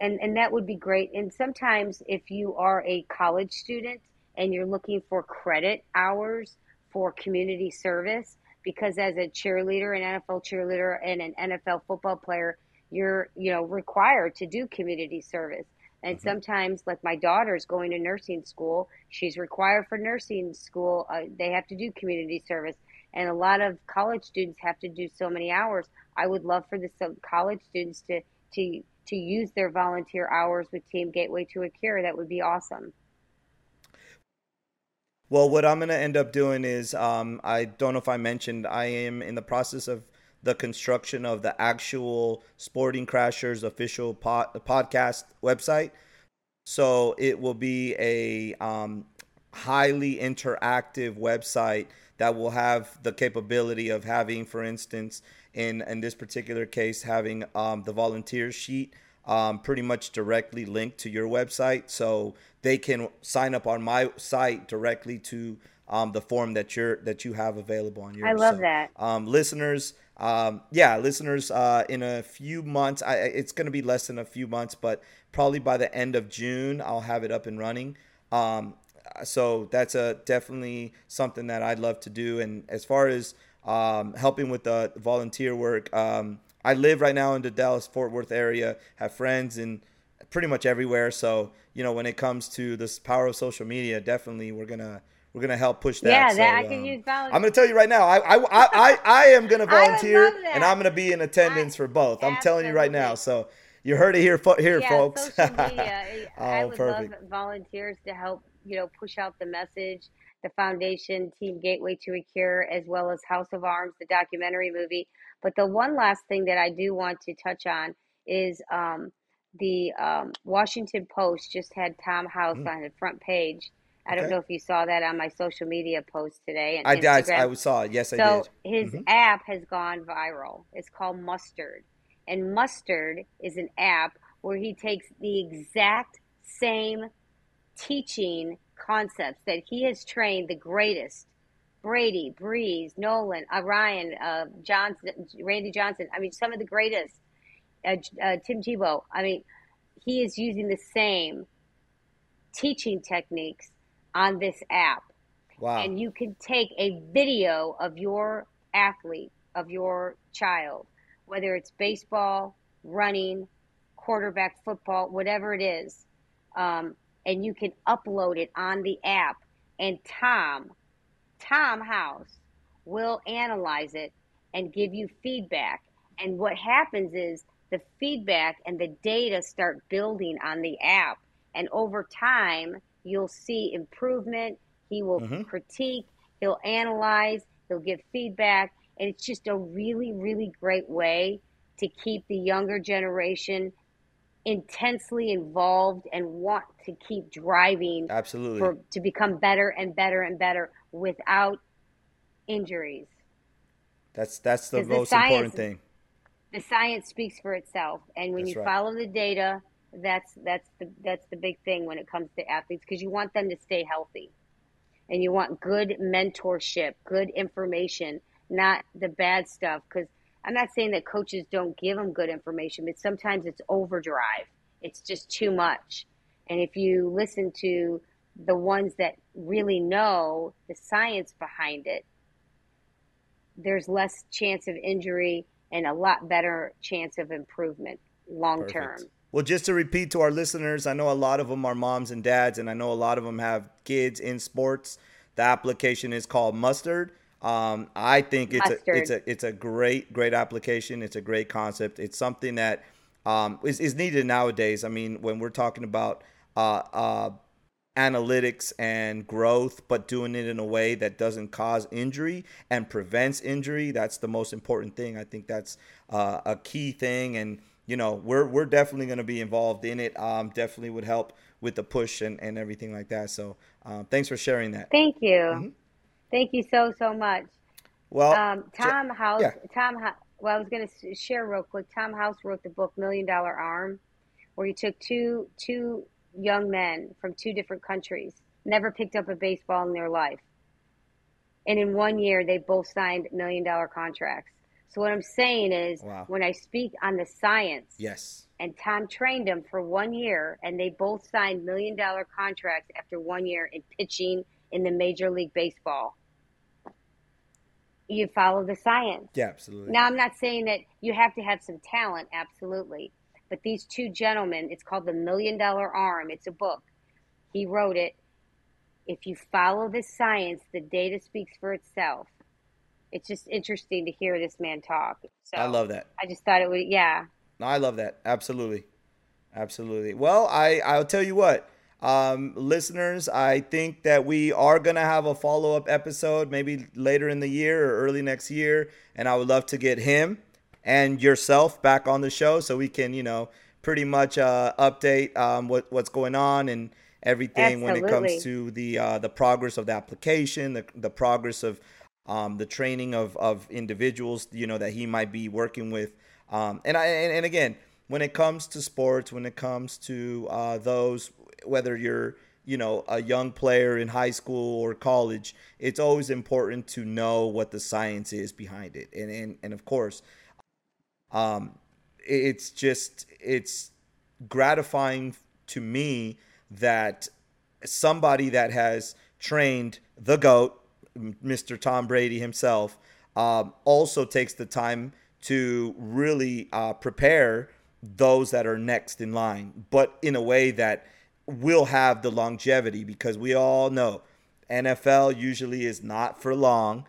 and and that would be great. And sometimes if you are a college student and you're looking for credit hours for community service, because as a cheerleader, an NFL cheerleader, and an NFL football player, you're you know required to do community service. And mm-hmm. sometimes, like my daughter's going to nursing school, she's required for nursing school. Uh, they have to do community service, and a lot of college students have to do so many hours. I would love for the college students to to to use their volunteer hours with Team Gateway to a Cure, that would be awesome. Well, what I'm going to end up doing is um, I don't know if I mentioned, I am in the process of the construction of the actual Sporting Crashers official pod, podcast website. So it will be a um, highly interactive website that will have the capability of having, for instance, in in this particular case, having um, the volunteer sheet um, pretty much directly linked to your website, so they can sign up on my site directly to um, the form that you're that you have available on yours. I love so, that. Um, listeners, um, yeah, listeners, uh, in a few months, I, it's going to be less than a few months, but probably by the end of June, I'll have it up and running. Um, so that's a definitely something that I'd love to do. And as far as um, helping with the volunteer work, um, I live right now in the Dallas Fort Worth area, have friends in pretty much everywhere. So you know, when it comes to this power of social media, definitely we're gonna we're gonna help push that. Yeah, so, I can um, use volunteer. I'm gonna tell you right now, I I I, I, I am gonna [LAUGHS] volunteer, and I'm gonna be in attendance I, for both. I'm telling you right now. So you heard it here, here, yeah, folks. Social media. [LAUGHS] oh, I would perfect. love volunteers to help you know push out the message. The foundation, Team Gateway to a Cure, as well as House of Arms, the documentary movie. But the one last thing that I do want to touch on is um, the um, Washington Post just had Tom House mm. on the front page. I okay. don't know if you saw that on my social media post today. I, did. I saw it. Yes, I so did. his mm-hmm. app has gone viral. It's called Mustard. And Mustard is an app where he takes the exact same teaching concepts that he has trained the greatest Brady, Brees, Nolan, uh, Ryan, uh, Johnson, Randy Johnson. I mean, some of the greatest uh, uh, Tim Tebow. I mean, he is using the same teaching techniques on this app. Wow. And you can take a video of your athlete, of your child, whether it's baseball, running, quarterback, football, whatever it is, um, and you can upload it on the app. And Tom, Tom House, will analyze it and give you feedback. And what happens is the feedback and the data start building on the app. And over time, you'll see improvement. He will mm-hmm. critique, he'll analyze, he'll give feedback. And it's just a really, really great way to keep the younger generation intensely involved and want to keep driving absolutely. for, to become better and better and better without injuries. That's that's the most the science, important thing. the science speaks for itself. And when that's you right. follow the data that's that's the that's the big thing when it comes to athletes because you want them to stay healthy. And you want good mentorship good information not the bad stuff because i'm not saying that coaches don't give them good information but sometimes it's overdrive it's just too much and if you listen to the ones that really know the science behind it there's less chance of injury and a lot better chance of improvement long term. Well, just to repeat to our listeners, I know a lot of them are moms and dads, and I know a lot of them have kids in sports. The application is called Mustard. Um, I think it's Mustard. a it's a it's a great great application. It's a great concept. It's something that um, is, is needed nowadays. I mean, when we're talking about uh, uh, analytics and growth, but doing it in a way that doesn't cause injury and prevents injury. That's the most important thing. I think that's uh, a key thing. And, you know, we're, we're definitely going to be involved in it. Um, definitely would help with the push and, and everything like that. So um, thanks for sharing that. Thank you. Mm-hmm. Thank you so, so much. Well, um, Tom House, yeah. Tom, well, I was going to share real quick. Tom House wrote the book Million Dollar Arm, where he took two, two young men from two different countries, never picked up a baseball in their life. And in one year, they both signed million dollar contracts. So what I'm saying is, wow. when I speak on the science, yes, and Tom trained them for one year, and they both signed million dollar contracts after one year in pitching in the Major League Baseball. You follow the science. Yeah, absolutely. Now, I'm not saying that you have to have some talent, absolutely. But these two gentlemen, it's called The Million Dollar Arm. It's a book. He wrote it. If you follow the science, the data speaks for itself. It's just interesting to hear this man talk. So I love that. I just thought it would, yeah. No, I love that. Absolutely. Absolutely. Well, I, I'll tell you what. Um, listeners, I think that we are going to have a follow up episode maybe later in the year or early next year. And I would love to get him and yourself back on the show so we can, you know, pretty much uh, update um, what, what's going on and everything Absolutely. when it comes to the uh, the progress of the application, the, the progress of um, the training of, of individuals, you know, that he might be working with. Um, and I and, and, again, when it comes to sports, when it comes to uh, those, whether you're you know a young player in high school or college, it's always important to know what the science is behind it, and and and of course, um, it's just it's gratifying to me that somebody that has trained the goat, Mr. Tom Brady himself, um, also takes the time to really uh, prepare those that are next in line, but in a way that will have the longevity because we all know NFL usually is not for long.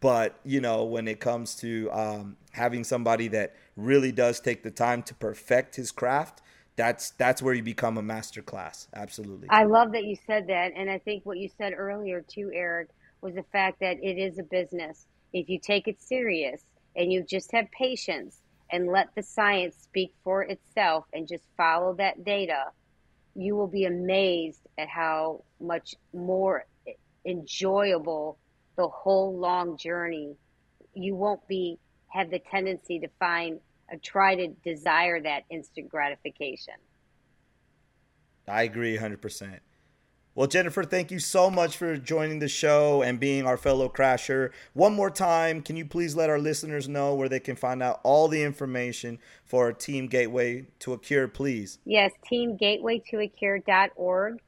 But, you know, when it comes to um, having somebody that really does take the time to perfect his craft, that's that's where you become a master class. Absolutely. I love that you said that. And I think what you said earlier, too, Eric, was the fact that it is a business. If you take it serious and you just have patience and let the science speak for itself and just follow that data, you will be amazed at how much more enjoyable the whole long journey. You won't be have the tendency to find uh, try to desire that instant gratification. I agree 100%. Well, Jennifer, thank you so much for joining the show and being our fellow crasher. One more time, can you please let our listeners know where they can find out all the information for Team Gateway to a Cure, please? Yes, teamgatewaytoacure.org.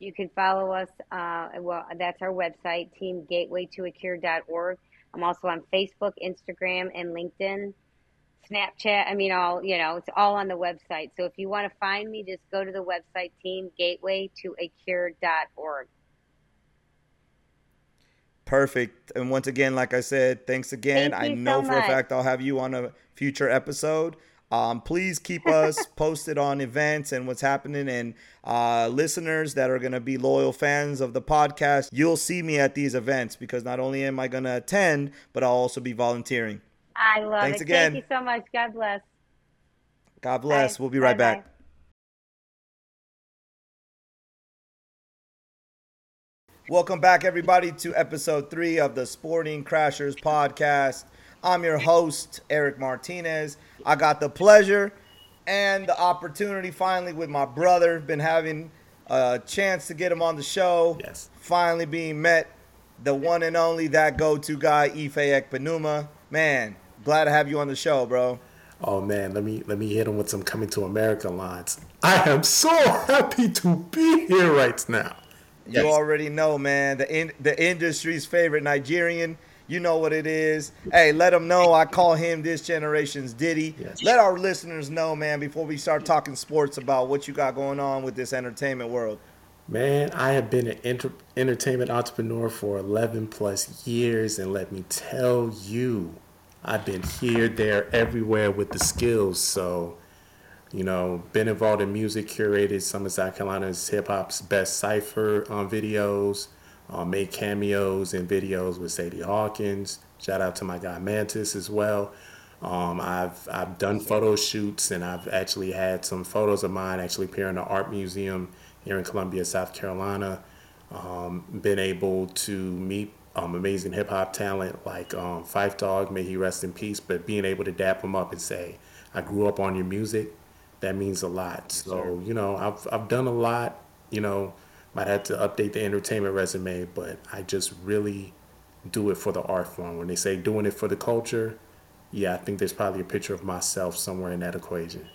You can follow us. Uh, well, that's our website, teamgatewaytoacure.org. I'm also on Facebook, Instagram, and LinkedIn. Snapchat. I mean, all you know, it's all on the website. So if you want to find me, just go to the website teamgatewaytoacure.org. Perfect. And once again, like I said, thanks again. Thank I know so for much. a fact I'll have you on a future episode. Um, please keep [LAUGHS] us posted on events and what's happening. And uh, listeners that are going to be loyal fans of the podcast, you'll see me at these events because not only am I going to attend, but I'll also be volunteering. I love Thanks it. again. Thank you so much. God bless. God bless. Bye. We'll be right Bye-bye. back. Welcome back, everybody, to episode three of the Sporting Crashers podcast. I'm your host, Eric Martinez. I got the pleasure and the opportunity finally with my brother. Been having a chance to get him on the show. Yes. Finally being met. The one and only, that go to guy, Ife Ekpenuma. Man, glad to have you on the show, bro. Oh man, let me let me hit him with some coming to America lines. I am so happy to be here right now. You already know, man. The in, the industry's favorite Nigerian. You know what it is. Hey, let them know I call him this generation's Diddy. Yes. Let our listeners know, man, before we start talking sports about what you got going on with this entertainment world. Man, I have been an enter- entertainment entrepreneur for 11 plus years, and let me tell you, I've been here, there, everywhere with the skills. So, you know, been involved in music, curated some of South Carolina's hip hop's best cipher um, videos, uh, made cameos in videos with Sadie Hawkins. Shout out to my guy Mantis as well. Um, I've I've done photo shoots and I've actually had some photos of mine actually appear in the art museum here in Columbia, South Carolina. Um, been able to meet um, amazing hip hop talent like um, Phife Dawg, may he rest in peace. But being able to dap him up and say, "I grew up on your music," that means a lot. So you know, I've I've done a lot. You know, might have to update the entertainment resume, but I just really do it for the art form. When they say doing it for the culture, yeah, I think there's probably a picture of myself somewhere in that equation.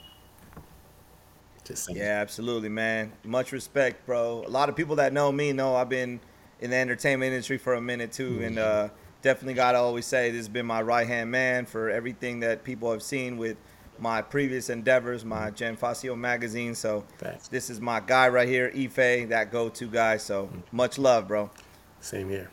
Just saying. Yeah, absolutely, man. Much respect, bro. A lot of people that know me know I've been in the entertainment industry for a minute too, and uh, definitely gotta always say this has been my right hand man for everything that people have seen with my previous endeavors, my Gen Facio magazine. So Facts. this is my guy right here, Ife, that go-to guy. So much love, bro. Same here.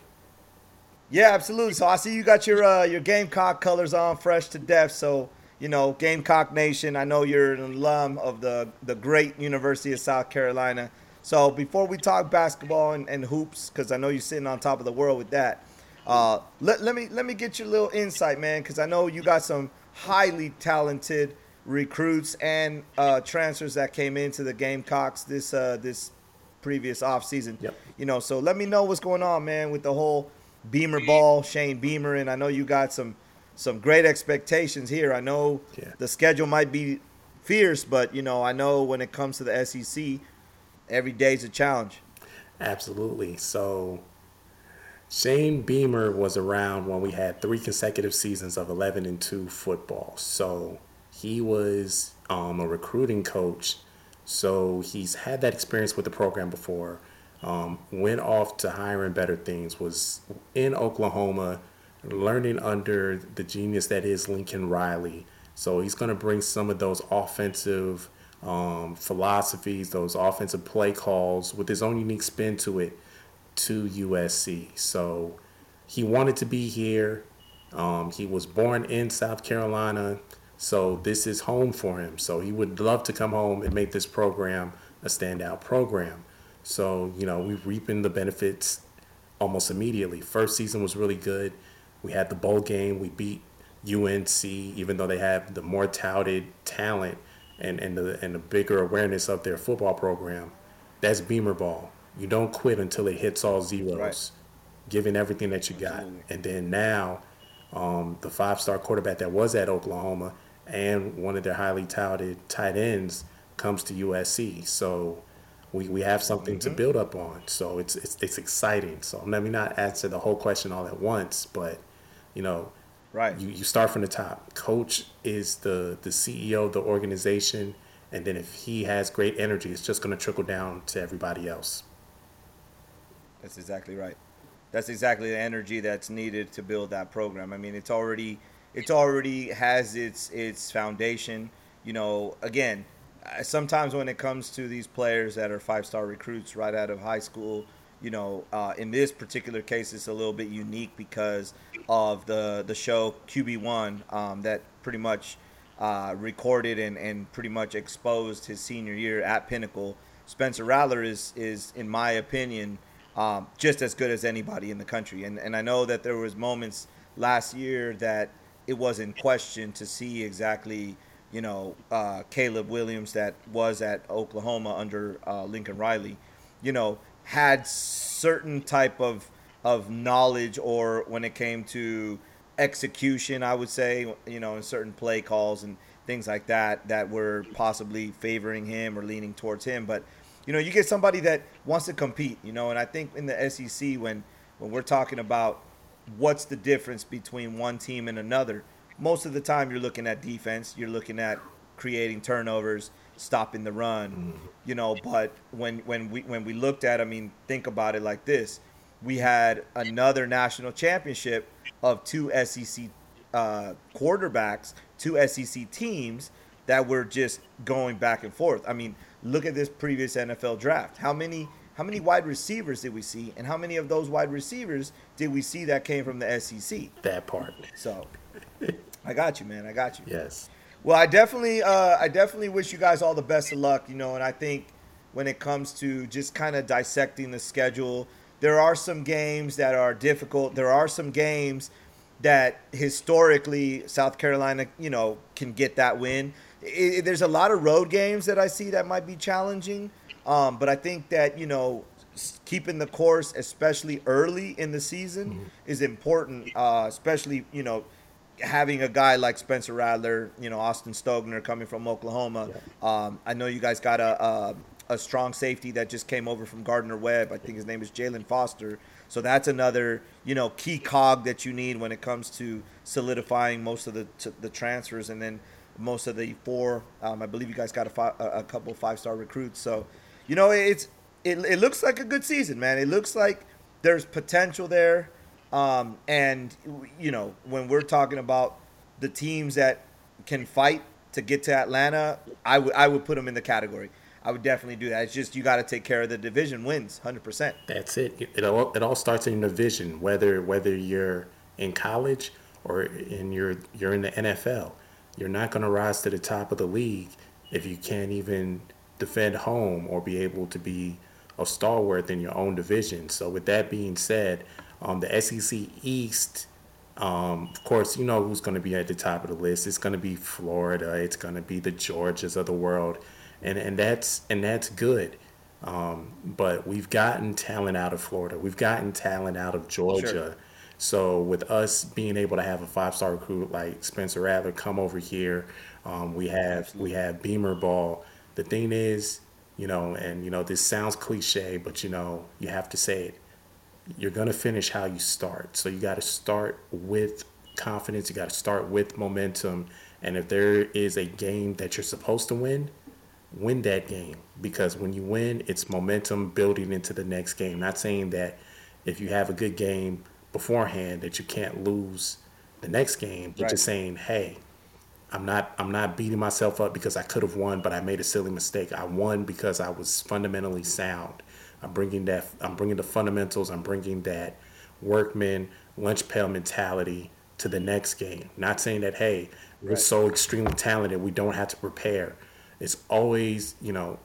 Yeah, absolutely. So I see you got your uh, your Gamecock colors on, fresh to death. So you know, Gamecock Nation. I know you're an alum of the the great University of South Carolina. So before we talk basketball and, and hoops, because I know you're sitting on top of the world with that, uh, let, let me let me get your little insight, man, because I know you got some highly talented recruits and uh, transfers that came into the Gamecocks this uh, this previous offseason. Yep. You know, so let me know what's going on, man, with the whole Beamer ball, Shane Beamer, and I know you got some some great expectations here. I know Yeah. the schedule might be fierce, but you know, I know when it comes to the SEC, every day's a challenge. Absolutely. So Shane Beamer was around when we had three consecutive seasons of 11 and 2 football. So he was um, a recruiting coach. So he's had that experience with the program before. Um, went off to higher and better things, was in Oklahoma, learning under the genius that is Lincoln Riley. So he's going to bring some of those offensive um, philosophies, those offensive play calls with his own unique spin to it to USC. So he wanted to be here. Um, he was born in South Carolina, so this is home for him. So he would love to come home and make this program a standout program. So, you know, we're reaping the benefits almost immediately. First season was really good. We had the bowl game. We beat UNC, even though they have the more touted talent and, and the and the bigger awareness of their football program, that's Beamer ball. You don't quit until it hits all zeros, right. giving everything that you got. And then now, um, the five star quarterback that was at Oklahoma and one of their highly touted tight ends comes to USC. So we, we have something mm-hmm. to build up on. So it's, it's it's exciting. So let me not answer the whole question all at once, but you know, Right. You, you start from the top. Coach is the, the CEO of the organization. And then if he has great energy, it's just going to trickle down to everybody else. That's exactly right. That's exactly the energy that's needed to build that program. I mean, it's already it's already has its its foundation. You know, again, sometimes when it comes to these players that are five star recruits right out of high school, you know, uh, in this particular case, it's a little bit unique because of the the show QB One um, that pretty much uh, recorded and, and pretty much exposed his senior year at Pinnacle. Spencer Rattler is is in my opinion um, just as good as anybody in the country, and and I know that there was moments last year that it was in question to see exactly you know uh, Caleb Williams that was at Oklahoma under uh, Lincoln Riley, you know had certain type of of knowledge or when it came to execution, I would say, you know, in certain play calls and things like that that were possibly favoring him or leaning towards him. But you know, you get somebody that wants to compete, you know, and I think in the SEC when when we're talking about what's the difference between one team and another, most of the time you're looking at defense, you're looking at creating turnovers, stopping the run, mm-hmm. you know. But when when we when we looked at, I mean, think about it like this: we had another national championship of two SEC uh, quarterbacks, two SEC teams that were just going back and forth. I mean, look at this previous NFL draft. How many how many wide receivers did we see, and how many of those wide receivers did we see that came from the SEC? That part. So, I got you, man. I got you. Yes. Well, I definitely, uh, I definitely wish you guys all the best of luck. You know, and I think when it comes to just kind of dissecting the schedule, there are some games that are difficult. There are some games that historically South Carolina, you know, can get that win. It, it, there's a lot of road games that I see that might be challenging, um, but I think that you know keeping the course, especially early in the season, mm-hmm. is important. Uh, especially you know having a guy like Spencer Rattler, you know, Austin Stogner coming from Oklahoma. Yeah. Um, I know you guys got a, a, strong safety that just came over from Gardner Webb. I think his name is Jalen Foster. So that's another, you know, key cog that you need when it comes to solidifying most of the t- the transfers, and then most of the four. Um, I believe you guys got a, fi- a couple five star recruits. So, you know, it's it, it looks like a good season, man. It looks like there's potential there. Um, and you know, when we're talking about the teams that can fight to get to Atlanta, I would I would put them in the category. I would definitely do that. It's just you got to take care of the division wins, hundred percent. That's it. It all it all starts in the division. Whether whether you're in college or in your you're in the NFL, you're not going to rise to the top of the league if you can't even defend home or be able to be a stalwart in your own division. So with that being said, um, the SEC East, um, of course, you know who's going to be at the top of the list. It's going to be Florida. It's going to be the Georgias of the world, and and that's and that's good. Um, but we've gotten talent out of Florida. We've gotten talent out of Georgia. Sure. So with us being able to have a five star recruit like Spencer Rattler come over here, um, we have Absolutely. we have Beamer Ball. The thing is, you know, and you know this sounds cliche, but you know you have to say it. You're gonna finish how you start, so you got to start with confidence. You got to start with momentum, and if there is a game that you're supposed to win, win that game because when you win, it's momentum building into the next game. Not saying that if you have a good game beforehand that you can't lose the next game, but right. just saying, hey, I'm not I'm not beating myself up because I could have won, but I made a silly mistake. I won because I was fundamentally sound. I'm bringing that I'm bringing the fundamentals. I'm bringing that workman lunch pail mentality to the next game. Not saying that hey, we're so extremely talented we don't have to prepare. It's always you know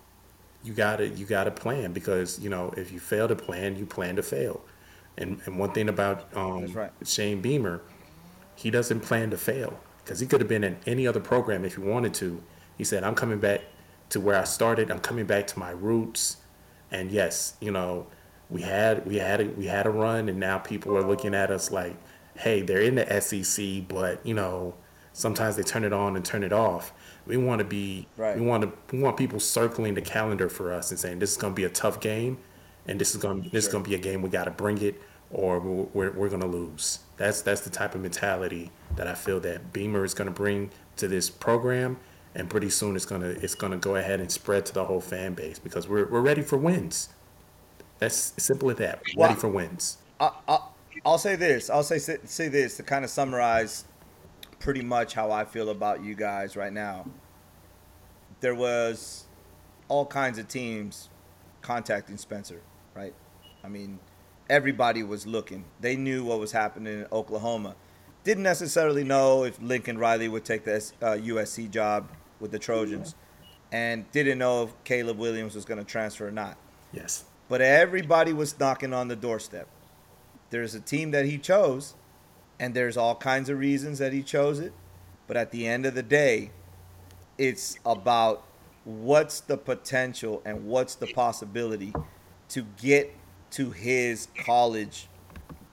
you gotta you gotta plan because you know if you fail to plan, you plan to fail. And and one thing about um, right. Shane Beamer, he doesn't plan to fail because he could have been in any other program if he wanted to. He said, "I'm coming back to where I started. I'm coming back to my roots." And yes, you know, we had we had a, we had a run, and now people are looking at us like, "Hey, they're in the SEC, but you know, sometimes they turn it on and turn it off." We want to be right. we want to we want people circling the calendar for us and saying this is going to be a tough game, and this is going this sure. is going to be a game we got to bring it or we're, we're, we're going to lose. That's that's the type of mentality that I feel that Beamer is going to bring to this program, and pretty soon it's gonna it's gonna go ahead and spread to the whole fan base because we're we're ready for wins. That's simple as that. Ready for wins. I, I, I'll say this. I'll say say this to kind of summarize pretty much how I feel about you guys right now. There was all kinds of teams contacting Spencer, right? I mean, everybody was looking. They knew what was happening in Oklahoma. Didn't necessarily know if Lincoln Riley would take the uh, USC job with the Trojans, and didn't know if Caleb Williams was going to transfer or not. Yes. But everybody was knocking on the doorstep. There's a team that he chose, and there's all kinds of reasons that he chose it. But at the end of the day, it's about what's the potential and what's the possibility to get to his college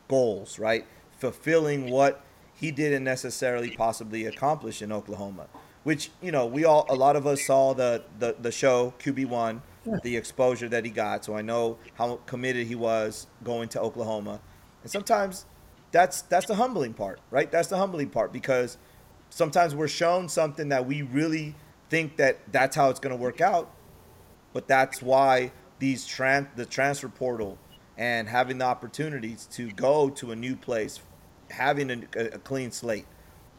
goals, right? Fulfilling what he didn't necessarily possibly accomplish in Oklahoma. Which, you know, we all a lot of us saw the the, the show QB1, the exposure that he got. So I know how committed he was going to Oklahoma. And sometimes that's that's the humbling part, right? That's the humbling part because sometimes we're shown something that we really think that that's how it's going to work out. But that's why these trans the transfer portal and having the opportunities to go to a new place, having a, a clean slate,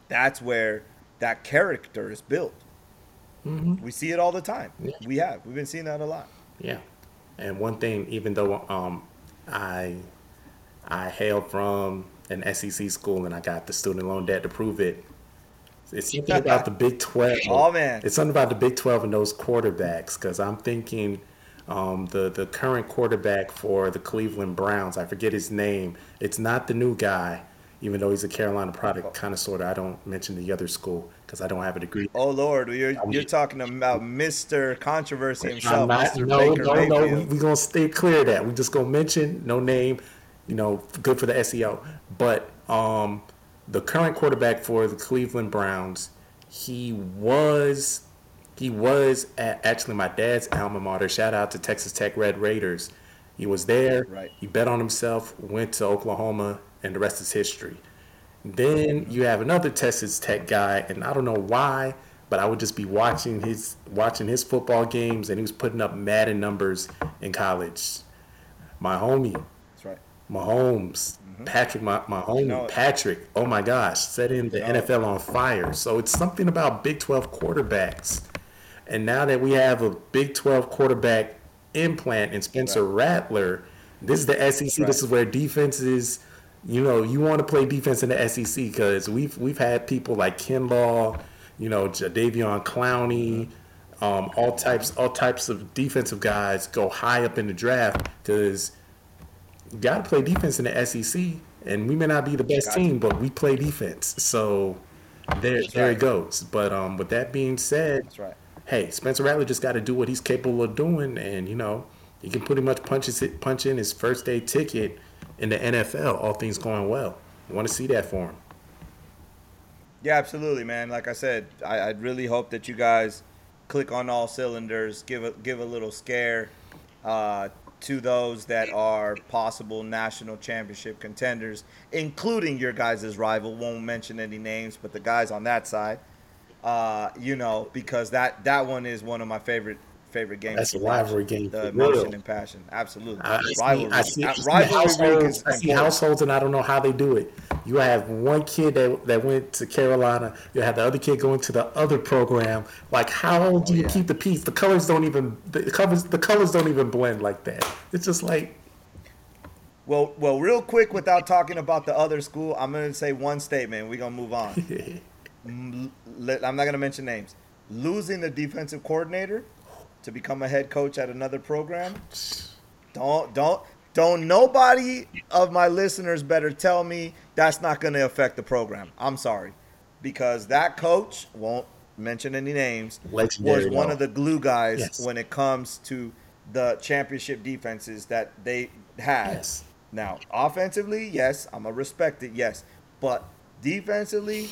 that's where that character is built. Mm-hmm. We see it all the time. Yeah. We have. We've been seeing that a lot. Yeah, and one thing, even though um, I I hail from an SEC school and I got the student loan debt to prove it. It's something about the Big Twelve. Oh man, it's something about the Big Twelve and those quarterbacks because I'm thinking um, the the current quarterback for the Cleveland Browns. I forget his name. It's not the new guy, even though he's a Carolina product, kind of sort of. I don't mention the other school because I don't have a degree. Oh Lord, you're you're talking about Mister Controversy himself, not, Mr. No, Baker no, Mayfield. no. We, are gonna stay clear of that. We just gonna mention no name. You know, good for the SEO. But um, the current quarterback for the Cleveland Browns, he was he was at actually my dad's alma mater. Shout out to Texas Tech Red Raiders. He was there. Right. He bet on himself, went to Oklahoma, and the rest is history. Then you have another Texas Tech guy, and I don't know why, but I would just be watching his watching his football games, and he was putting up Madden numbers in college. My homie, Mahomes, mm-hmm. Patrick, my, my homie Patrick. Oh my gosh, setting the NFL on fire. So it's something about Big Twelve quarterbacks and now that we have a Big 12 quarterback implant in Spencer right. Rattler, this is the SEC. Right. This is where defenses, you know, you want to play defense in the SEC because we've we've had people like Kinlaw, you know, Jadeveon Clowney, um, all types all types of defensive guys go high up in the draft because got to play defense in the SEC. And we may not be the best team, but we play defense. So there, That's there right. it goes. But um, with that being said, That's right hey, Spencer Rattler just got to do what he's capable of doing, and you know he can pretty much punch his punch in his first day ticket in the NFL. All things going well. I want to see that for him. Yeah, absolutely, man. Like I said, I, I really hope that you guys click on all cylinders, give a give a little scare uh, to those that are possible national championship contenders, including your guys' rival. Won't mention any names, but the guys on that side, uh, you know, because that that one is one of my favorite favorite games. That's a rivalry game. The emotion and passion, absolutely. I, I rivalry, see, I see, uh, I see households, I see households, and I don't know how they do it. You have one kid that, that went to Carolina. You have the other kid going to the other program. Like, how do you yeah. keep the peace? The colors don't even the colors the colors don't even blend like that. It's just like Well, well, real quick, without talking about the other school, I'm gonna say one statement. We're gonna move on. [LAUGHS] I'm not gonna mention names. Losing the defensive coordinator to become a head coach at another program. Don't don't don't nobody of my listeners better tell me that's not gonna affect the program. I'm sorry, because that coach won't mention any names. Legendary, was one of the glue guys Yes. when it comes to the championship defenses that they had. Yes. Now, offensively, yes, I'm gonna respect it, yes, but defensively,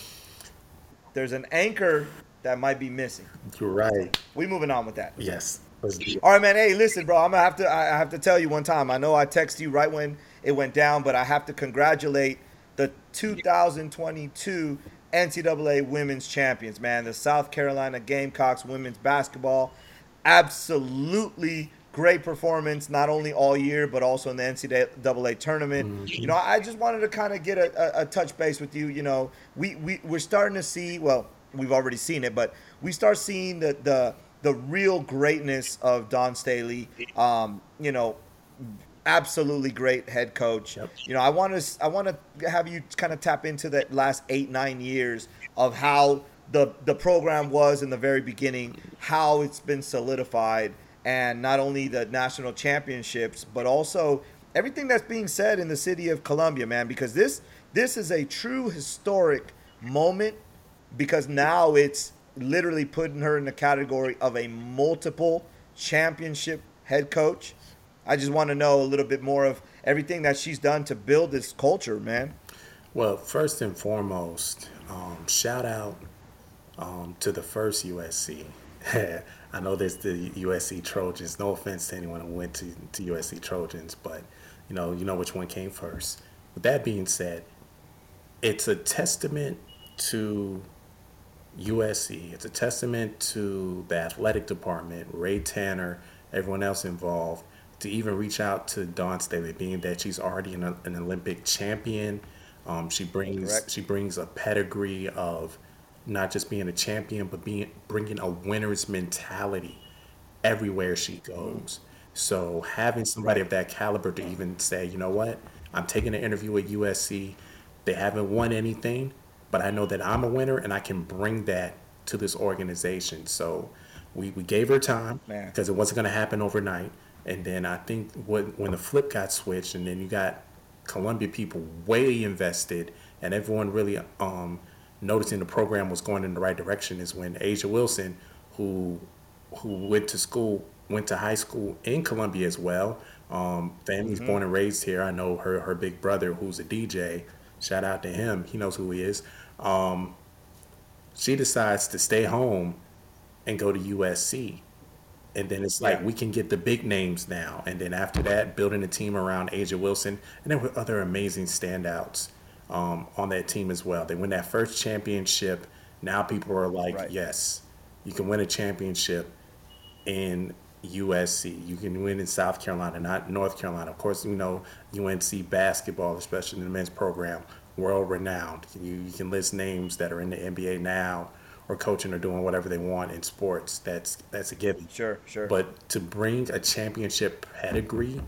there's an anchor that might be missing. you're right. We moving on with that. Yes. Let's do it. All right, man. Hey, listen, bro. I'm gonna have to. I have to tell you one time. I know I texted you right when it went down, but I have to congratulate the 2022 NCAA Women's Champions, man. The South Carolina Gamecocks women's basketball. Absolutely great performance, not only all year but also in the NCAA tournament. Mm-hmm. You know, I just wanted to kind of get a, a, a touch base with you. You know, we we we're starting to see. Well, we've already seen it, but we start seeing the the the real greatness of Dawn Staley. Um, you know, absolutely great head coach. Yep. You know, I want to I want to have you kind of tap into that last eight nine years of how the the program was in the very beginning, how it's been solidified, and not only the national championships, but also everything that's being said in the city of Columbia, man. Because this this is a true historic moment because now it's literally putting her in the category of a multiple championship head coach. I just want to know a little bit more of everything that she's done to build this culture, man. Well, first and foremost, um, shout out um, to the first USC. [LAUGHS] I know there's the USC Trojans. No offense to anyone who went to, to USC Trojans, but you know, you know which one came first. With that being said, it's a testament to USC. It's a testament to the athletic department, Ray Tanner, everyone else involved, to even reach out to Dawn Staley, being that she's already an, an Olympic champion. Um, she brings Correct. she brings a pedigree of not just being a champion, but being bringing a winner's mentality everywhere she goes. So having somebody of that caliber to even say, you know what, I'm taking an interview at USC. They haven't won anything, but I know that I'm a winner and I can bring that to this organization. So we, we gave her time because it wasn't going to happen overnight. And then I think when, when the flip got switched, and then you got Columbia people way invested, and everyone really um, noticing the program was going in the right direction, is when A'ja Wilson, who who went to school, went to high school in Columbia as well. Um, family's born and raised here. I know her her big brother, who's a DJ. Shout out to him. He knows who he is. Um, she decides to stay home and go to USC. And then it's like Yeah. we can get the big names now. And then after that, building a team around A'ja Wilson. And there were other amazing standouts um, on that team as well. They win that first championship. Now people are like, Right. yes, you can win a championship in USC. You can win in South Carolina, not North Carolina. Of course, you know UNC basketball, especially in the men's program, world renowned. You, you can list names that are in the NBA now or coaching or doing whatever they want in sports. That's that's a given. Sure, sure. But to bring a championship pedigree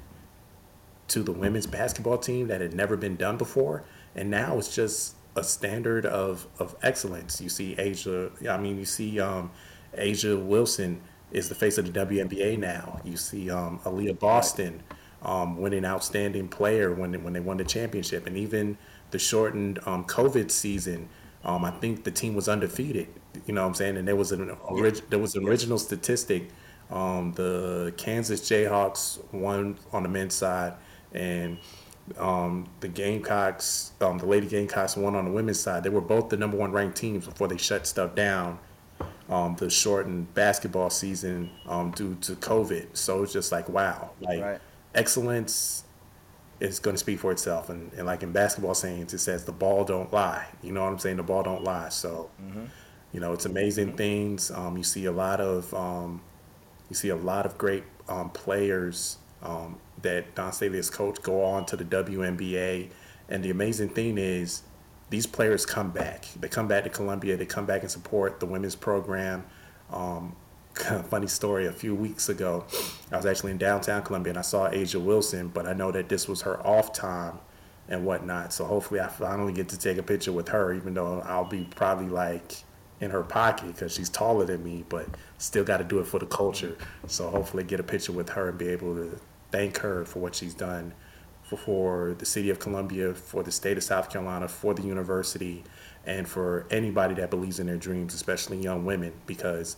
to the women's basketball team that had never been done before, and now it's just a standard of, of excellence. You see A'ja, I mean, you see um, A'ja Wilson is the face of the WNBA now. You see um, Aliyah Boston um, winning outstanding player when when they won the championship, and even the shortened um, COVID season. Um, I think the team was undefeated. You know what I'm saying? And there was an orig- there was an original statistic. Um, the Kansas Jayhawks won on the men's side, and um, the Gamecocks, um, the Lady Gamecocks won on the women's side. They were both the number one ranked teams before they shut stuff down um, the shortened basketball season um, due to COVID. So it's just like wow, like Right. excellence is going to speak for itself. And, and like in basketball sayings, it says the ball don't lie. You know what I'm saying? The ball don't lie. So, you know, it's amazing things. Um, you see a lot of um, you see a lot of great um, players um, that Dawn Staley has coached go on to the WNBA. And the amazing thing is these players come back. They come back to Columbia. They come back and support the women's program. Um, [LAUGHS] funny story. A few weeks ago, I was actually in downtown Columbia and I saw A'ja Wilson, but I know that this was her off time and whatnot. So hopefully, I finally get to take a picture with her, even though I'll be probably like in her pocket because she's taller than me, but still got to do it for the culture. So hopefully, get a picture with her and be able to thank her for what she's done for, for the city of Columbia, for the state of South Carolina, for the university, and for anybody that believes in their dreams, especially young women, because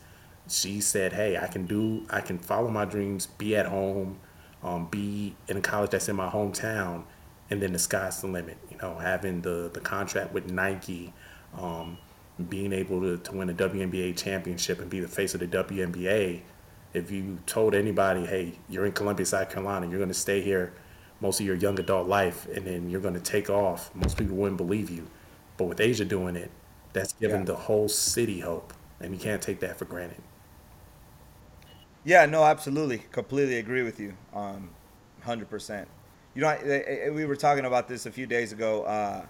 she said, "Hey, I can do, I can follow my dreams, be at home, um, be in a college that's in my hometown, and then the sky's the limit." You know, having the the contract with Nike, um, being able to, to win a WNBA championship and be the face of the WNBA. If you told anybody, "Hey, you're in Columbia, South Carolina, you're going to stay here most of your young adult life, and then you're going to take off," most people wouldn't believe you. But with A'ja doing it, that's giving Yeah. the whole city hope, and you can't take that for granted. Yeah, no, absolutely, completely agree with you, um, hundred percent. You know, I, I- we were talking about this a few days ago uh,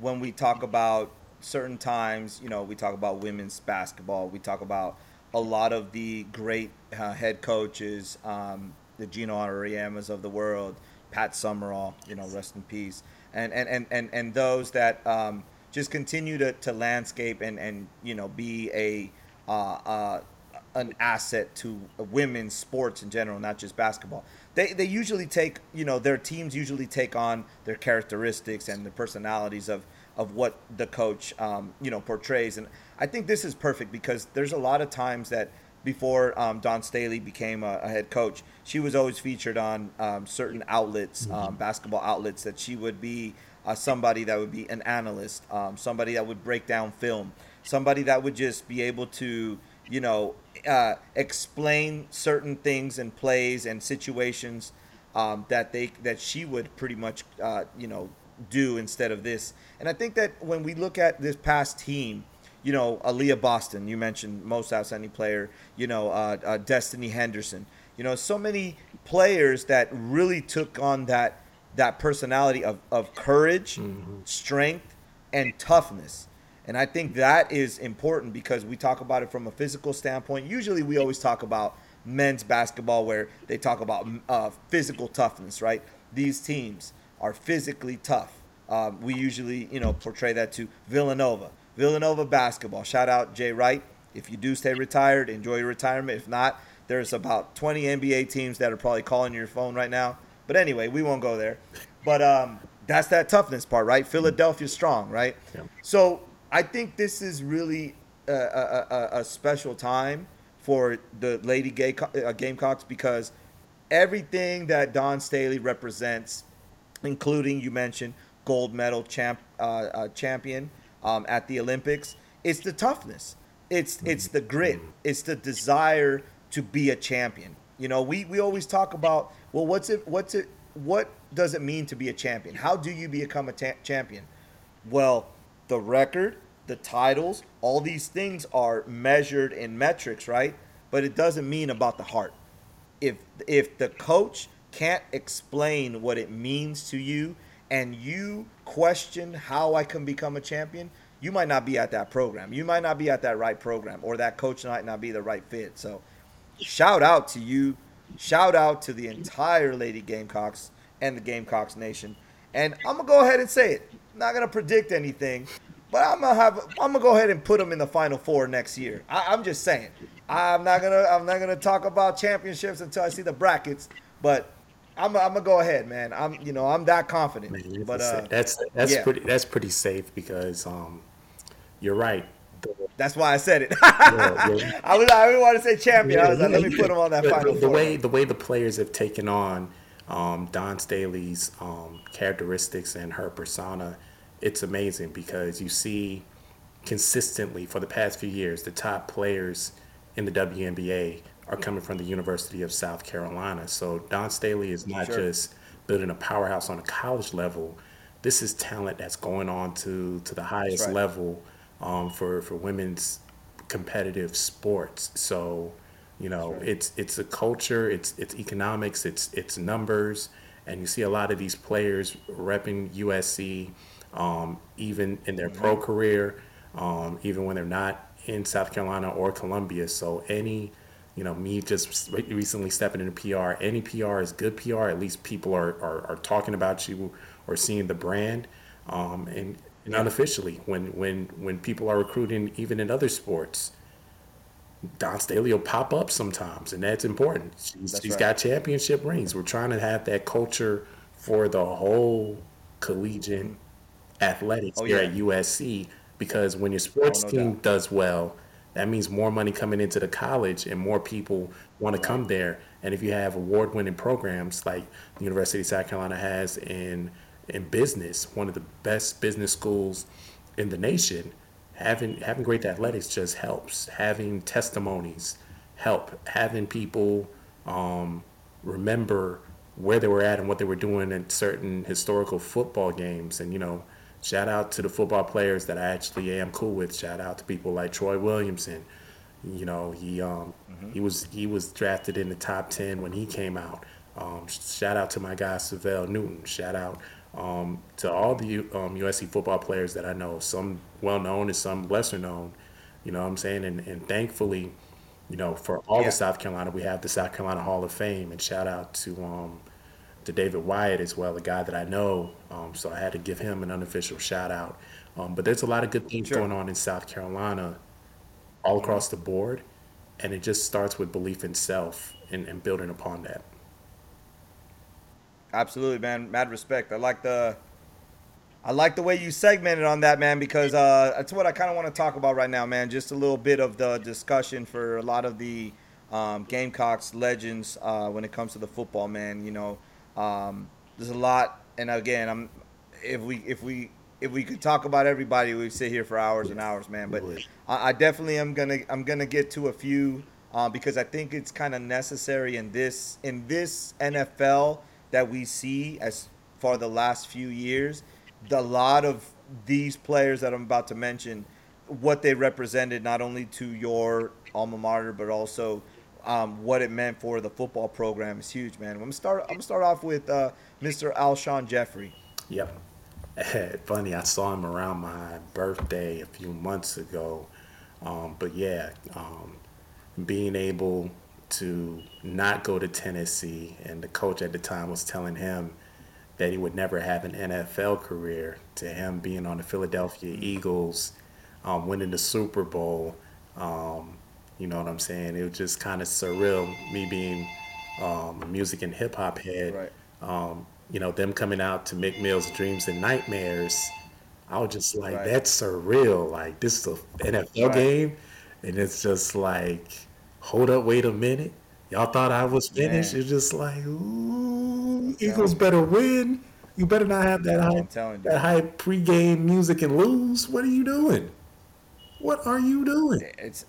when we talk about certain times. You know, we talk about women's basketball. We talk about a lot of the great uh, head coaches, um, the Geno Auriemmas of the world, Pat Summerall. You know, rest in peace, and and and and, and those that um, just continue to, to landscape and and you know be a uh, uh, an asset to women's sports in general, not just basketball. They, they usually take, you know, their teams usually take on their characteristics and the personalities of, of what the coach, um, you know, portrays. And I think this is perfect because there's a lot of times that before um, Dawn Staley became a, a head coach, she was always featured on um, certain outlets, um, basketball outlets, that she would be uh, somebody that would be an analyst, um, somebody that would break down film, somebody that would just be able to, you know, uh, explain certain things and plays and situations um, that they that she would pretty much, uh, you know, do instead of this. And I think that when we look at this past team, you know, Aliyah Boston, you mentioned most outstanding player, you know, uh, uh, Destanni Henderson, you know, so many players that really took on that that personality of, of courage, strength, and toughness. And I think that is important because we talk about it from a physical standpoint. Usually, we always talk about men's basketball where they talk about uh, physical toughness, right? These teams are physically tough. Um, we usually, you know, portray that to Villanova. Villanova basketball. Shout out Jay Wright. If you do stay retired, enjoy your retirement. If not, there's about 20 NBA teams that are probably calling your phone right now. But anyway, we won't go there. But um, that's that toughness part, right? Philadelphia strong, right? Yeah. So I think this is really a, a, a, a special time for the Lady Gay, uh, Gamecocks because everything that Dawn Staley represents, including you mentioned gold medal champ uh, uh, champion um, at the Olympics, it's the toughness. It's it's the grit. It's the desire to be a champion. You know, we, we always talk about well, what's it what's it what does it mean to be a champion? How do you become a ta- champion? Well, the record, the titles, all these things are measured in metrics, right? But it doesn't mean about the heart. If if the coach can't explain what it means to you and you question how I can become a champion, you might not be at that program. You might not be at that right program or that coach might not be the right fit. So shout out to you. Shout out to the entire Lady Gamecocks and the Gamecocks Nation. And I'm gonna go ahead and say it. Not gonna predict anything, but I'm gonna have. I'm gonna go ahead and put them in the Final Four next year. I, I'm just saying. I'm not gonna. I'm not gonna talk about championships until I see the brackets. But I'm. I'm gonna go ahead, man. I'm. You know. I'm that confident. Man, But that's uh, that's that's yeah. pretty that's pretty safe because um, you're right. That's why I said it. yeah, you're- [LAUGHS] I was. I didn't want to say champion. I was like, let me put them on that Final the, Four. way the way the players have taken on um, Dawn Staley's um, characteristics and her persona, it's amazing because you see consistently for the past few years, the top players in the WNBA are coming from the University of South Carolina. So Dawn Staley is not Sure. just building a powerhouse on a college level. This is talent that's going on to to the highest right. level um, for for women's competitive sports. So, you know, it's it's a culture, it's it's economics, it's it's numbers, and you see a lot of these players repping USC, um, even in their pro career, um, even when they're not in South Carolina or Columbia. So any you know, me just re- recently stepping into PR, any PR is good PR. At least people are, are, are talking about you or seeing the brand. Um, and, and unofficially, when, when, when people are recruiting, even in other sports, Dawn Staley will pop up sometimes, and that's important. She's, That's she's right. got championship rings. We're trying to have that culture for the whole collegiate athletics Oh, here yeah. at USC because when your sports no team doubt. does well, that means more money coming into the college and more people want to come there. And if you have award-winning programs like the University of South Carolina has in in business, one of the best business schools in the nation, having having great athletics just helps. Having testimonies help. Having people um, remember where they were at and what they were doing in certain historical football games. And you know, shout out to the football players that I actually am cool with. Shout out to people like Troy Williamson. You know, he um, he was he was drafted in the top ten when he came out. Um, shout out to my guy Savell Newton. Shout out um, to all the U- um, USC football players that I know. Some well known and some lesser known. You know what I'm saying? And and thankfully, you know, for all Yeah. of South Carolina, we have the South Carolina Hall of Fame. And shout out to um, to David Wyatt as well, a guy that I know. Um, so I had to give him an unofficial shout out. Um, but there's a lot of good things Sure. going on in South Carolina all across the board. And it just starts with belief in self and, and building upon that. Absolutely, man. Mad respect. I like the I like the way you segmented on that, man, because uh, that's what I kind of want to talk about right now, man. Just a little bit of the discussion for a lot of the um, Gamecocks legends uh, when it comes to the football, man. You know, um, there's a lot, and again, I'm if we if we if we could talk about everybody, we'd sit here for hours and hours, man. But. I, I definitely am gonna I'm gonna get to a few uh, because I think it's kind of necessary in this in this NFL that we see as for the last few years. The lot of these players that I'm about to mention, what they represented not only to your alma mater but also um, what it meant for the football program is huge, man. I'm gonna start. I'm gonna start off with uh, Mr. Alshon Jeffery. Yep. [LAUGHS] Funny, I saw him around my birthday a few months ago. Um, but yeah, um, being able to not go to Tennessee, and the coach at the time was telling him that he would never have an NFL career, to him being on the Philadelphia Eagles, um, winning the Super Bowl. Um, you know what I'm saying? It was just kind of surreal, me being um, a music and hip hop head Right. um, you know, them coming out to Meek Mill's Dreams and Nightmares, I was just like, Right. that's surreal. Like, this is an NFL Right. game. And it's just like, hold up, wait a minute. Y'all thought I was finished. Man. It's just like, ooh, Eagles better win. You better not have that high, that high pregame music and lose. What are you doing? What are you doing? it's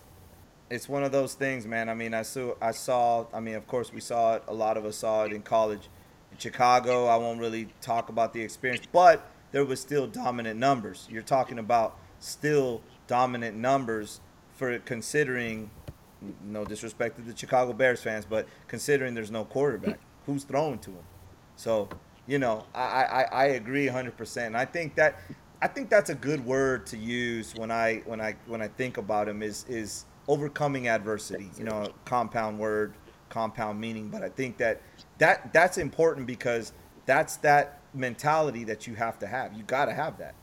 it's one of those things, man. I mean, I saw I saw. I mean, of course, we saw it. A lot of us saw it in college, in Chicago. I won't really talk about the experience, but there was still dominant numbers. You're talking about still dominant numbers for considering. No disrespect to the Chicago Bears fans, but considering there's no quarterback, who's throwing to him? So, you know, I, I, I agree 100%. And I think that I think that's a good word to use when I when I when I think about him is is overcoming adversity. You know, compound word, compound meaning, but I think that that that's important because that's that mentality that you have to have. You got to have that.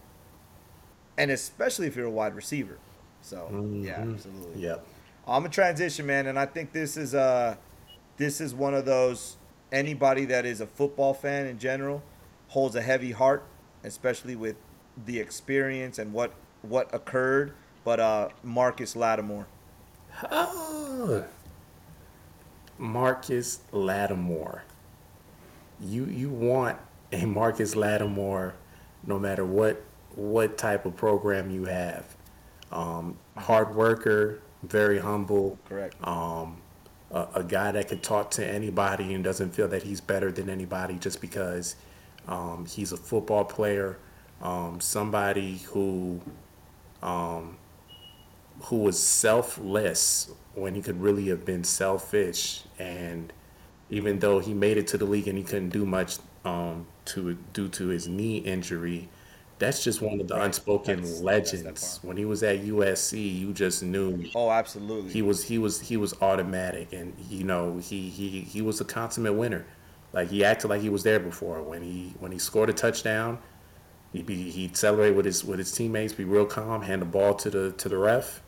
And especially if you're a wide receiver. So, yeah, Mhm. absolutely. Yep. I'm a transition man, and I think this is uh this is one of those anybody that is a football fan in general holds a heavy heart, especially with the experience and what what occurred. But uh, Marcus Lattimore, Oh, Marcus Lattimore. You you want a Marcus Lattimore, no matter what what type of program you have. Um, hard worker, very humble. Correct. Um, a, a guy that can talk to anybody and doesn't feel that he's better than anybody just because um, he's a football player. Um, somebody who um, who was selfless when he could really have been selfish. And even though he made it to the league and he couldn't do much um, to due to his knee injury, that's just one of the Right. unspoken That's- that's legends. part. when he was at USC, you just knew Oh, absolutely. he was he was he was automatic, and you know he he he was a consummate winner. Like he acted like he was there before. When he when he scored a touchdown, he'd be he'd celebrate with his with his teammates, be real calm, hand the ball to the to the ref,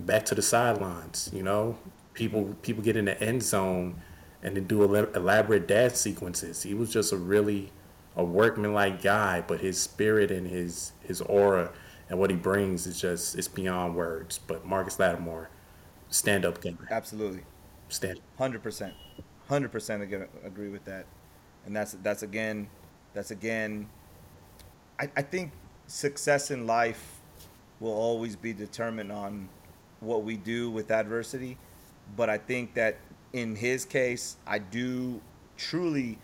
back to the sidelines. You know, people people get in the end zone and then do elaborate dance sequences. He was just a really a workmanlike guy, but his spirit and his his aura and what he brings is just it's beyond words. But Marcus Lattimore, stand up guy, absolutely. stand. Hundred percent, hundred percent agree with that, and that's that's again, that's again. I, I think success in life will always be determined on what we do with adversity, but I think that in his case, I do truly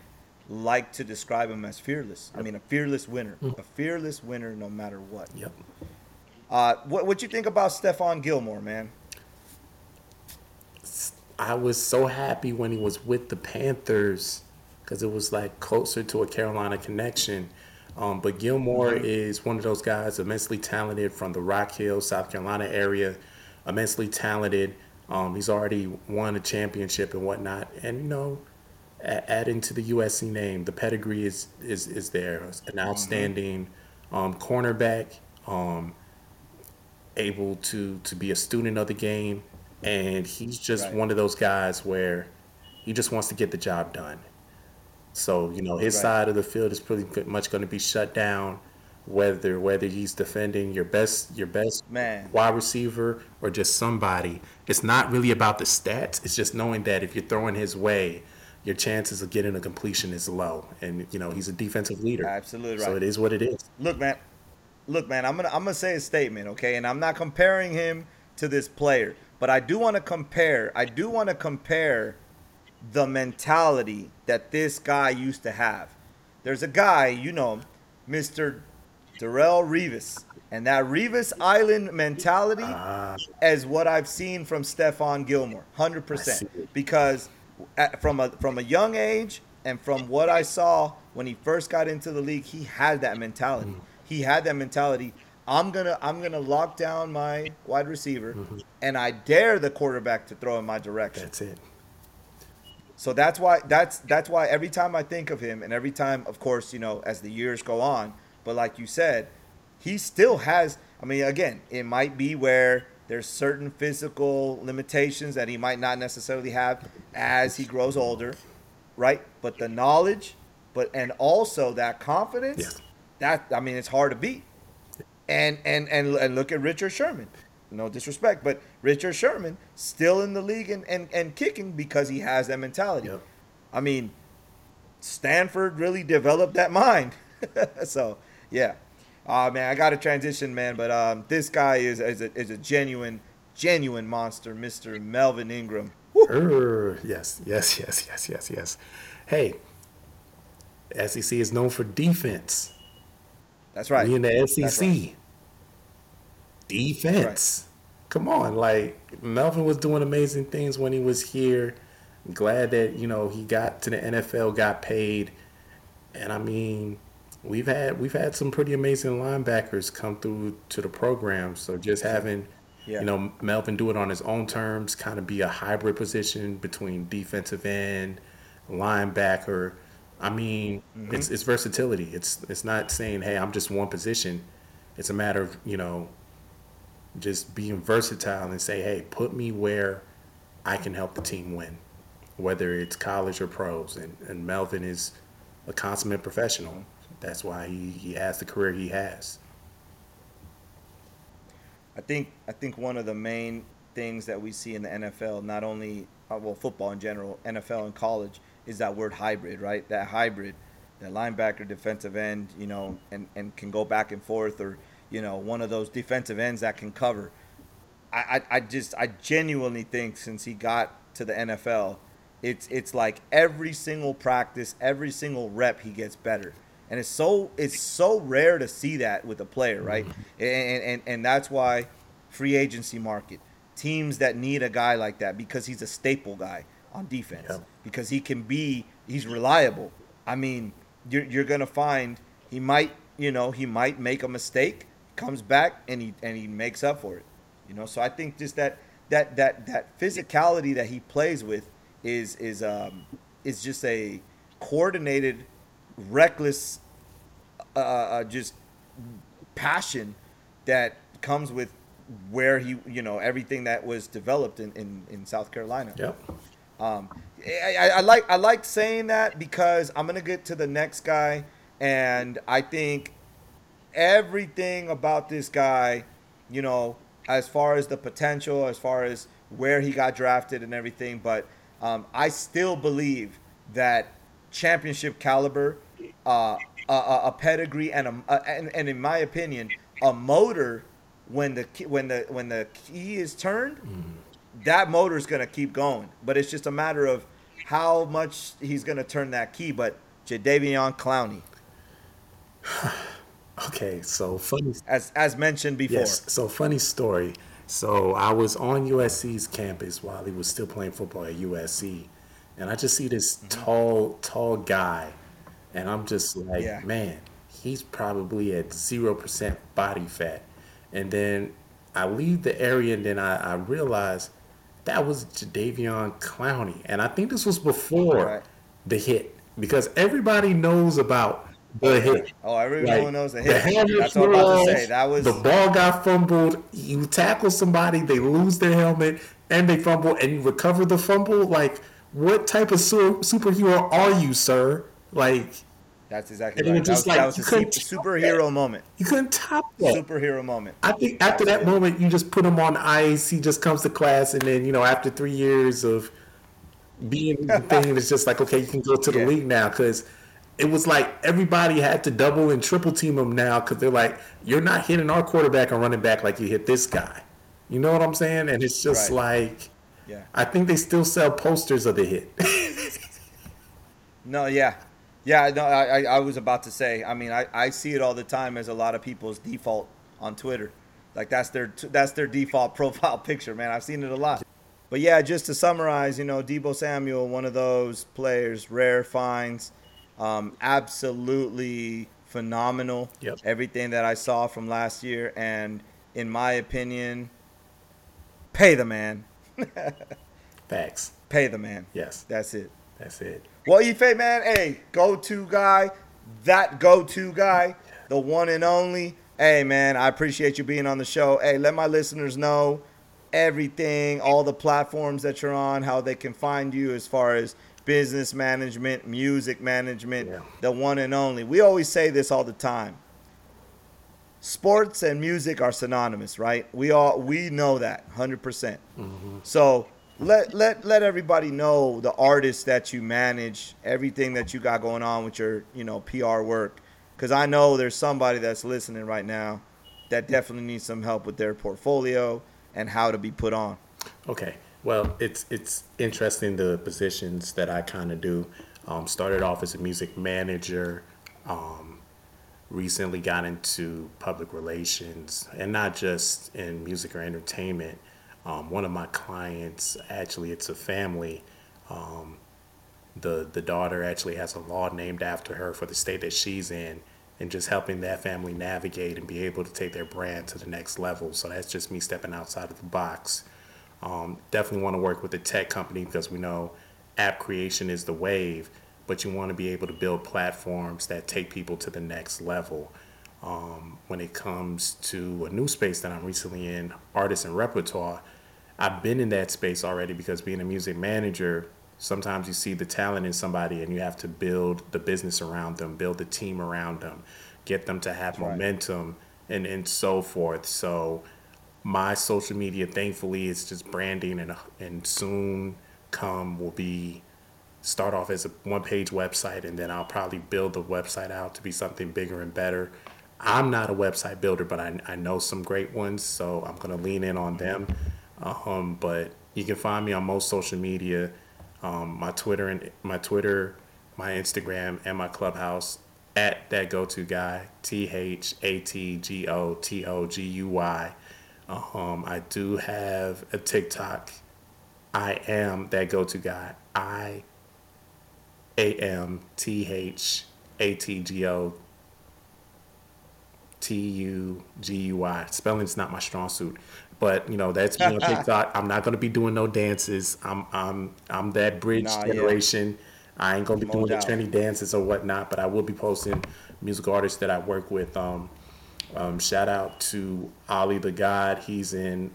like to describe him as fearless. I mean, a fearless winner, a fearless winner, no matter what. Yep. Uh, what what you think about Stephon Gilmore, man? I was so happy when he was with the Panthers because it was like closer to a Carolina connection. Um, but Gilmore is one of those guys immensely talented from the Rock Hill, South Carolina area, immensely talented. Um, he's already won a championship and whatnot. And, you know, a- adding to the USC name, the pedigree is, is, is there. An outstanding um, cornerback, um, able to, to be a student of the game. And he's just Right. one of those guys where he just wants to get the job done. So you know his Right. side of the field is pretty much going to be shut down, whether whether he's defending your best your best Man. wide receiver or just somebody. It's not really about the stats. It's just knowing that if you're throwing his way, your chances of getting a completion is low. And you know he's a defensive leader. Absolutely right. So it is what it is. look, man, look, man. I'm gonna I'm gonna say a statement, okay? And I'm not comparing him to this player, but I do want to compare. I do want to compare the mentality that this guy used to have. There's a guy, you know, Mr. Darrelle Revis, and that Revis Island mentality Ah. as what I've seen from Stephon Gilmore, 100%. Because at, from a from a young age and from what I saw when he first got into the league, he had that mentality. Mm. He had that mentality. I'm gonna I'm gonna lock down my wide receiver, Mm-hmm. and I dare the quarterback to throw in my direction. That's it. So that's why that's that's why every time I think of him, and every time, of course, you know, as the years go on, but like you said, he still has. I mean, again, it might be where there's certain physical limitations that he might not necessarily have as he grows older, right? But the knowledge, but and also that confidence, Yes. that I mean, it's hard to beat. And and and and look at Richard Sherman. No disrespect, but Richard Sherman still in the league and, and, and kicking because he has that mentality. Yep. I mean, Stanford really developed that mind. [LAUGHS] so yeah, uh, man, I got to transition, man. But um, this guy is is a, is a genuine genuine monster, Mister Melvin Ingram. Yes, yes, yes, yes, yes, yes. Hey, SEC is known for defense. That's right. We in the SEC. right. Defense. Come on, like Melvin was doing amazing things when he was here. Glad that you know he got to the NFL, got paid, and I mean, we've had we've had some pretty amazing linebackers come through to the program. So just having Yeah. you know Melvin do it on his own terms, kind of be a hybrid position between defensive end, linebacker. I mean, Mm-hmm. it's it's versatility. It's it's not saying, hey, I'm just one position. It's a matter of you know just being versatile and say, hey, put me where I can help the team win, whether it's college or pros. And, and Melvin is a consummate professional. That's why he, he has the career he has. I think I think one of the main things that we see in the NFL, not only uh, well football in general, NFL and college, is that word hybrid, right? That hybrid, that linebacker, defensive end, you know, and and can go back and forth, or you know, one of those defensive ends that can cover. I, I, I just I genuinely think since he got to the NFL, it's it's like every single practice, every single rep he gets better. And it's so it's so rare to see that with a player, right? Mm-hmm. And, and and that's why free agency market, teams that need a guy like that because he's a staple guy on defense. Yep. Because he can be he's reliable. I mean, you're you're gonna find he might, you know, he might make a mistake, comes back and he and he makes up for it. You know, so I think just that that that that physicality that he plays with is is um is just a coordinated, reckless, uh, uh, just passion that comes with where he you know everything that was developed in in, in South Carolina. Yep. Um, I, I like I like saying that because I'm gonna get to the next guy, and I think everything about this guy, you know, as far as the potential, as far as where he got drafted and everything. But um, I still believe that championship caliber, uh, a, a, pedigree, and, a, a, and and in my opinion, a motor when the when the when the key is turned, mm-hmm. that motor is gonna keep going. But it's just a matter of how much he's gonna turn that key. But Jadeveon Clowney. [SIGHS] Okay, so funny. As as mentioned before. Yes. So funny story. So I was on USC's campus while he was still playing football at USC, and I just see this mm-hmm. tall, tall guy, and I'm just like, yeah. man, he's probably at zero percent body fat. And then I leave the area, and then I, I realize that was Jadeveon Clowney, and I think this was before right. the hit because everybody knows about the hit. Oh, everyone like, knows the hit. The That's what I'm about to say. That was the ball got fumbled. You tackle somebody, they lose their helmet, and they fumble, and you recover the fumble. Like, what type of su- superhero are you, sir? Like, that's exactly right. Just that was, like, that was a superhero that. moment. You couldn't top that. Superhero moment. I think after that moment, you just put him on ice. He just comes to class, and then you know, after three years of being the [LAUGHS] thing, it's just like, okay, you can go to the yeah. league now because it was like everybody had to double and triple team him now because they're like, you're not hitting our quarterback and running back like you hit this guy. You know what I'm saying? And it's just right. like, yeah. I think they still sell posters of the hit. [LAUGHS] no, yeah. Yeah, no, I, I was about to say. I mean, I, I see it all the time as a lot of people's default on Twitter. Like that's their that's their default [LAUGHS] profile picture, man. I've seen it a lot. But yeah, just to summarize, you know, Deebo Samuel, one of those players, rare finds um, absolutely phenomenal. Yep. Everything that I saw from last year, and in my opinion, pay the man. [LAUGHS] Facts. Pay the man. Yes. That's it. That's it. Well, Ife, man, hey, go to guy, that go to guy, the one and only. Hey, man, I appreciate you being on the show. Hey, let my listeners know everything, all the platforms that you're on, how they can find you as far as business management, music management, yeah. the one and only. We always say this all the time. Sports and music are synonymous, right? We all we know that 100%. percent mm-hmm. So, let let let everybody know the artists that you manage, everything that you got going on with your, you know, PR work cuz I know there's somebody that's listening right now that definitely needs some help with their portfolio and how to be put on. Okay. Well, it's it's interesting the positions that I kind of do. Um, started off as a music manager. Um, recently got into public relations, and not just in music or entertainment. Um, one of my clients, actually, it's a family. Um, the the daughter actually has a law named after her for the state that she's in, and just helping that family navigate and be able to take their brand to the next level. So that's just me stepping outside of the box. Um, definitely want to work with a tech company because we know app creation is the wave, but you want to be able to build platforms that take people to the next level. Um, when it comes to a new space that I'm recently in, artists and repertoire, I've been in that space already because being a music manager, sometimes you see the talent in somebody and you have to build the business around them, build the team around them, get them to have That's momentum right. and, and so forth. So my social media, thankfully, is just branding, and and soon come will be start off as a one page website, and then I'll probably build the website out to be something bigger and better. I'm not a website builder, but I, I know some great ones, so I'm gonna lean in on them. Um, but you can find me on most social media, um, my Twitter and my Twitter, my Instagram, and my Clubhouse at that go to guy T H A T G O T O G U Y. Um, I do have a TikTok. I am that go to guy. I A M T H A T G O T U G U I. Spelling's not my strong suit, but you know that's me on [LAUGHS] TikTok. I'm not gonna be doing no dances. I'm I'm I'm that bridge Nah, yeah. generation. I ain't gonna be No doing doubt. the trendy dances or whatnot, but I will be posting musical artists that I work with. Um, um, shout out to Ollie the God. He's in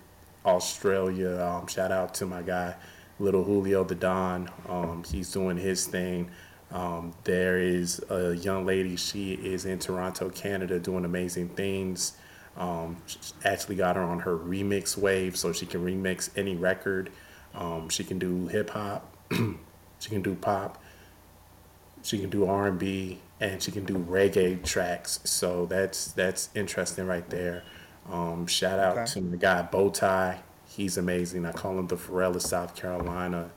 Australia. Um, shout out to my guy, Little Julio the Don. Um, he's doing his thing. Um, there is a young lady. She is in Toronto, Canada, doing amazing things. Um, actually got her on her remix wave, so she can remix any record. Um, she can do hip hop. [CLEARS THROAT] she can do pop she can do R and B and she can do reggae tracks. So that's that's interesting right there. Um, shout out Okay. to my guy Bowtie. He's amazing. I call him the Pharrell of South Carolina.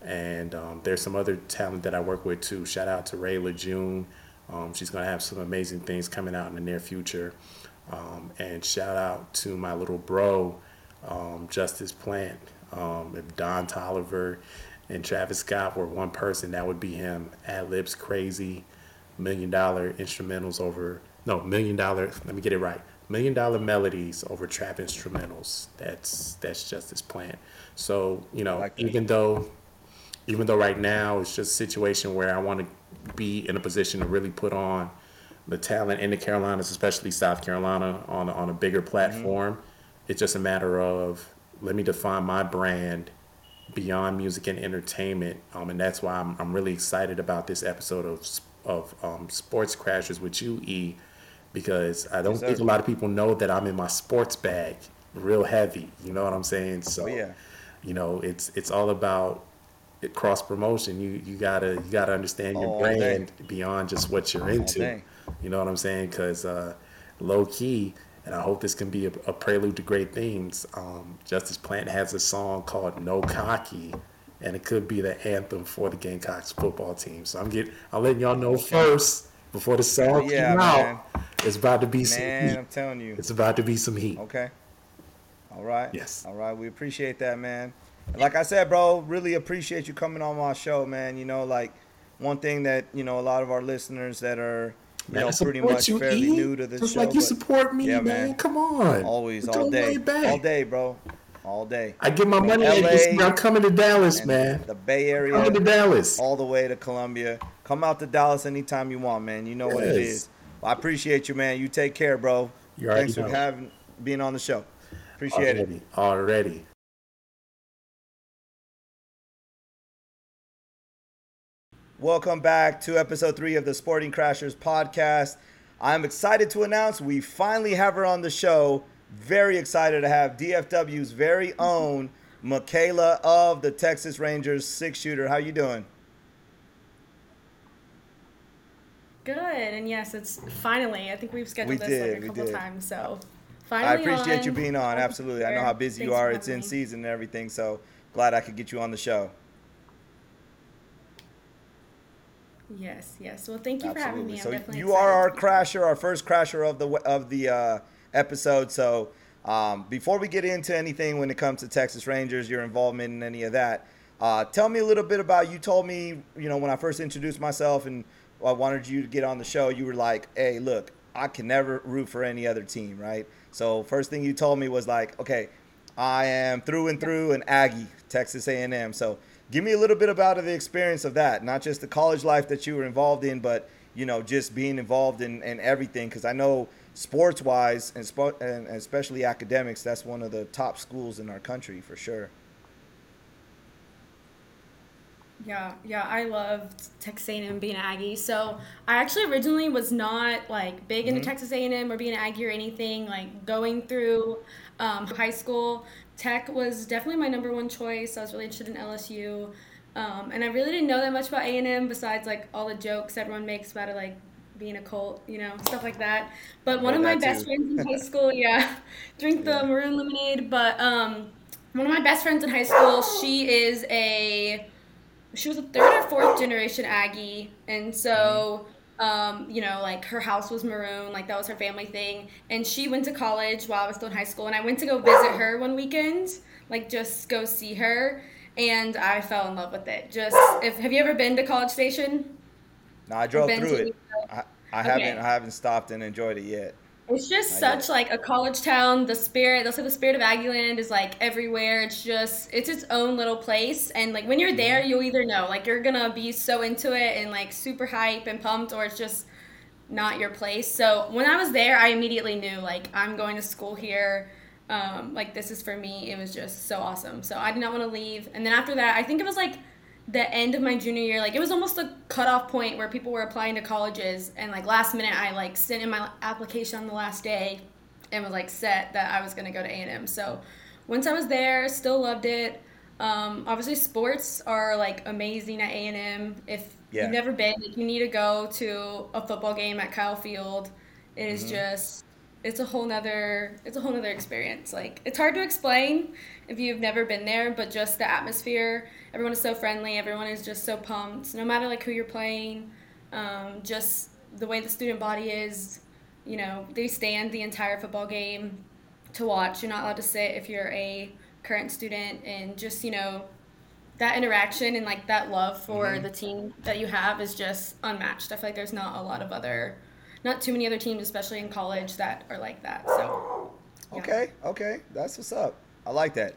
And um, there's some other talent that I work with too. Shout out to Rayla June. Um, she's gonna have some amazing things coming out in the near future. Um, and shout out to my little bro, um, Justice Plant. Um, if Don Toliver and Travis Scott were one person, that would be him. Ad libs crazy, million dollar instrumentals over no million dollar. Let me get it right. Million dollar melodies over trap instrumentals. That's that's Justice Plant. So you know, like even though even though right now it's just a situation where I want to be in a position to really put on the talent in the Carolinas, especially South Carolina, on a, on a bigger platform. It's just a matter of let me define my brand beyond music and entertainment, um, and that's why I'm, I'm really excited about this episode of of um, Sports Crashers with you, E, because I don't sir. think a lot of people know that I'm in my sports bag real heavy. You know what I'm saying? So Oh, yeah. you know, it's it's all about cross promotion. You you gotta you gotta understand your All day. brand beyond just what you're into. day. You know what I'm saying? Because uh, low key, and I hope this can be a, a prelude to great things. Um, Justice Plant has a song called "No Cocky," and it could be the anthem for the Gamecocks football team. So I'm getting I'm letting y'all know first before the song Yeah, man. out. It's about to be some Man, heat. I'm telling you. It's about to be some heat. Okay. All right. Yes. All right. We appreciate that, man. Like I said, bro, really appreciate you coming on my show, man. You know, like one thing that you know a lot of our listeners that are you Man, know pretty much you, fairly E. new to this Just show. like you support me, Yeah, man. man. Come on. always, all day, back. all day, bro, all day. I get my From money. LA I'm coming to Dallas, man. The Bay Area, Coming to Dallas. all the way to Columbia. Come out to Dallas anytime you want, man. You know what it is. Yes. I appreciate you, man. You take care, bro. You already Thanks for know. having being on the show. Appreciate it. Already. Welcome back to episode three of the Sporting Crashers podcast. I'm excited to announce we finally have her on the show. Very excited to have DFW's very own McKayla of the Texas Rangers six shooter. How you doing? Good, and yes, it's finally. I think we've scheduled We this did, like a couple did. times, so I finally. appreciate you being on. Absolutely. I know how [LAUGHS] busy you Thanks for are. It's in me. season and everything. So glad I could get you on the show. Yes, yes. Well, thank you for having me. I'm So definitely you are our crasher, our first crasher of the of the uh, episode. So um, before we get into anything when it comes to Texas Rangers, your involvement in any of that, uh, tell me a little bit about. You told me, you know, when I first introduced myself and I wanted you to get on the show, you were like, "Hey, look, I can never root for any other team, right?" So first thing you told me was like, "Okay, I am through and through an Aggie, Texas A&M." So give me a little bit about the experience of that, not just the college life that you were involved in, but you know, just being involved in, in everything. Because I know sports wise and, spo- and especially academics, that's one of the top schools in our country for sure. Yeah, yeah. I loved Texas A&M being an Aggie. So I actually originally was not like big Mm-hmm. into Texas A&M or being an Aggie or anything. Like going through um, high school, Tech was definitely my number one choice. I was really interested in LSU, um, and I really didn't know that much about A&M besides like all the jokes everyone makes about it, like being a cult, you know, stuff like that. But one of my best friends in high [LAUGHS] school, yeah, [LAUGHS] drink the yeah. maroon lemonade. But um, one of my best friends in high school, she is a, she was a third or fourth generation Aggie, and so. Um, you know, like her house was maroon, like that was her family thing. And she went to college while I was still in high school, and I went to go visit her one weekend, like just go see her, and I fell in love with it. Just if have you ever been to College Station? No, I drove through it. I, I okay. haven't I haven't stopped and enjoyed it yet. It's just such like a college town. The spirit, they'll say the spirit of Aggieland is like everywhere. It's just it's its own little place, and like when you're there, mm-hmm. you'll either know like you're gonna be so into it and like super hype and pumped, or it's just not your place. So when I was there, I immediately knew like I'm going to school here. Um, like this is for me. It was just so awesome. So I did not want to leave. And then after that, I think it was like the end of my junior year, like it was almost a cutoff point where people were applying to colleges, and like last minute, I like sent in my application on the last day, and was like set that I was gonna go to A and M. So once I was there, still loved it. Um, obviously, sports are like amazing at A and M. If yeah. you've never been, like, you need to go to a football game at Kyle Field. It is mm-hmm. just it's a whole nother it's a whole nother experience. Like it's hard to explain if you've never been there but just the atmosphere everyone is so friendly everyone is just so pumped no matter like who you're playing um, just the way the student body is you know they stand the entire football game to watch. You're not allowed to sit if you're a current student and just you know that interaction and like that love for mm-hmm. the team that you have is just unmatched. I feel like there's not a lot of other not too many other teams, especially in college, that are like that. So. Yeah. Okay. Okay. That's what's up. I like that.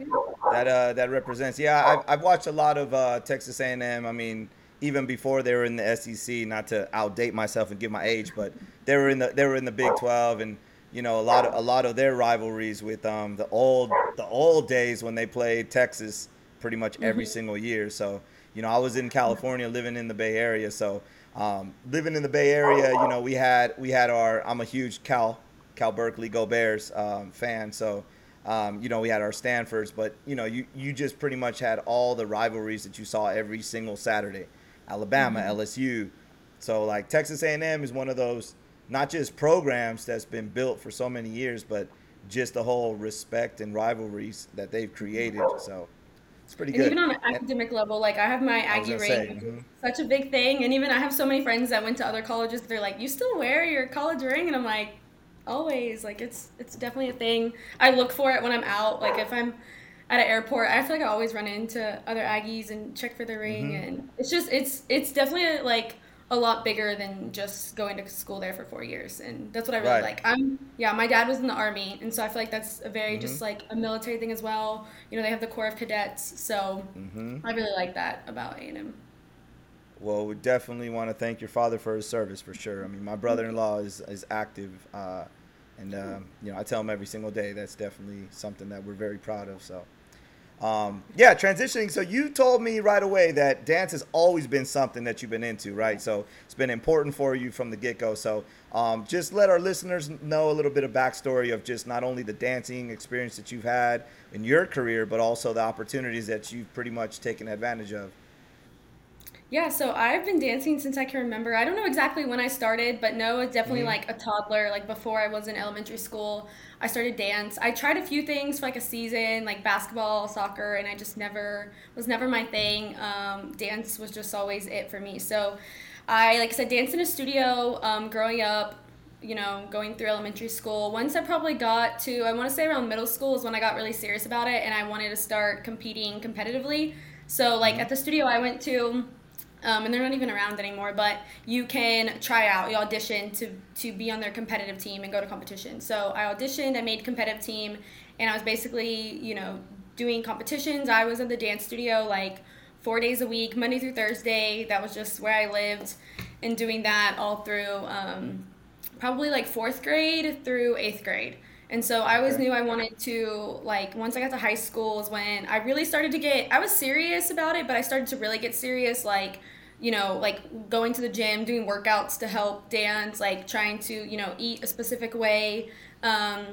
That uh, that represents. Yeah, I've, I've watched a lot of uh, Texas A&M. I mean, even before they were in the SEC. Not to outdate myself and give my age, but they were in the they were in the Big 12, and you know a lot of a lot of their rivalries with um, the old the old days when they played Texas pretty much every mm-hmm. single year. So you know, I was in California, living in the Bay Area, so um, living in the Bay Area, you know, we had we had our. I'm a huge Cal Cal Berkeley Go Bears um, fan, so. Um, you know, we had our Stanfords, but you know, you, you just pretty much had all the rivalries that you saw every single Saturday. Alabama, mm-hmm. LSU. So like Texas A&M is one of those not just programs that's been built for so many years, but just the whole respect and rivalries that they've created. So it's pretty and good. even on an academic level, like I have my Aggie ring, mm-hmm. such a big thing. And even I have so many friends that went to other colleges. They're like, "You still wear your college ring?" And I'm like, "Always." Like it's it's definitely a thing. I look for it when I'm out. Like if I'm at an airport, I feel like I always run into other Aggies and check for the ring. Mm-hmm. And it's just it's it's definitely a, like a lot bigger than just going to school there for four years and that's what i really right. like i'm yeah my dad was in the army and so i feel like that's a very mm-hmm. just like a military thing as well you know they have the corps of cadets so mm-hmm. i really like that about a&m well we definitely want to thank your father for his service for sure i mean my brother-in-law is, is active uh, and um, you know i tell him every single day that's definitely something that we're very proud of so um, yeah, transitioning. So you told me right away that dance has always been something that you've been into, right? So it's been important for you from the get go. So um, just let our listeners know a little bit of backstory of just not only the dancing experience that you've had in your career, but also the opportunities that you've pretty much taken advantage of. Yeah, so I've been dancing since I can remember. I don't know exactly when I started, but no, it's definitely mm-hmm. like a toddler. Like before I was in elementary school, I started dance. I tried a few things for like a season, like basketball, soccer, and I just never was never my thing. Um, dance was just always it for me. So I, like I said, danced in a studio um, growing up. You know, going through elementary school. Once I probably got to, I want to say around middle school is when I got really serious about it, and I wanted to start competing competitively. So like mm-hmm. at the studio I went to um, and they're not even around anymore. But you can try out, you audition to to be on their competitive team and go to competition. So I auditioned, I made competitive team, and I was basically you know doing competitions. I was in the dance studio like four days a week, Monday through Thursday. That was just where I lived, and doing that all through um, probably like fourth grade through eighth grade. And so I always knew I wanted to like once I got to high school is when I really started to get I was serious about it, but I started to really get serious like you know, like going to the gym, doing workouts to help dance, like trying to, you know, eat a specific way. Um,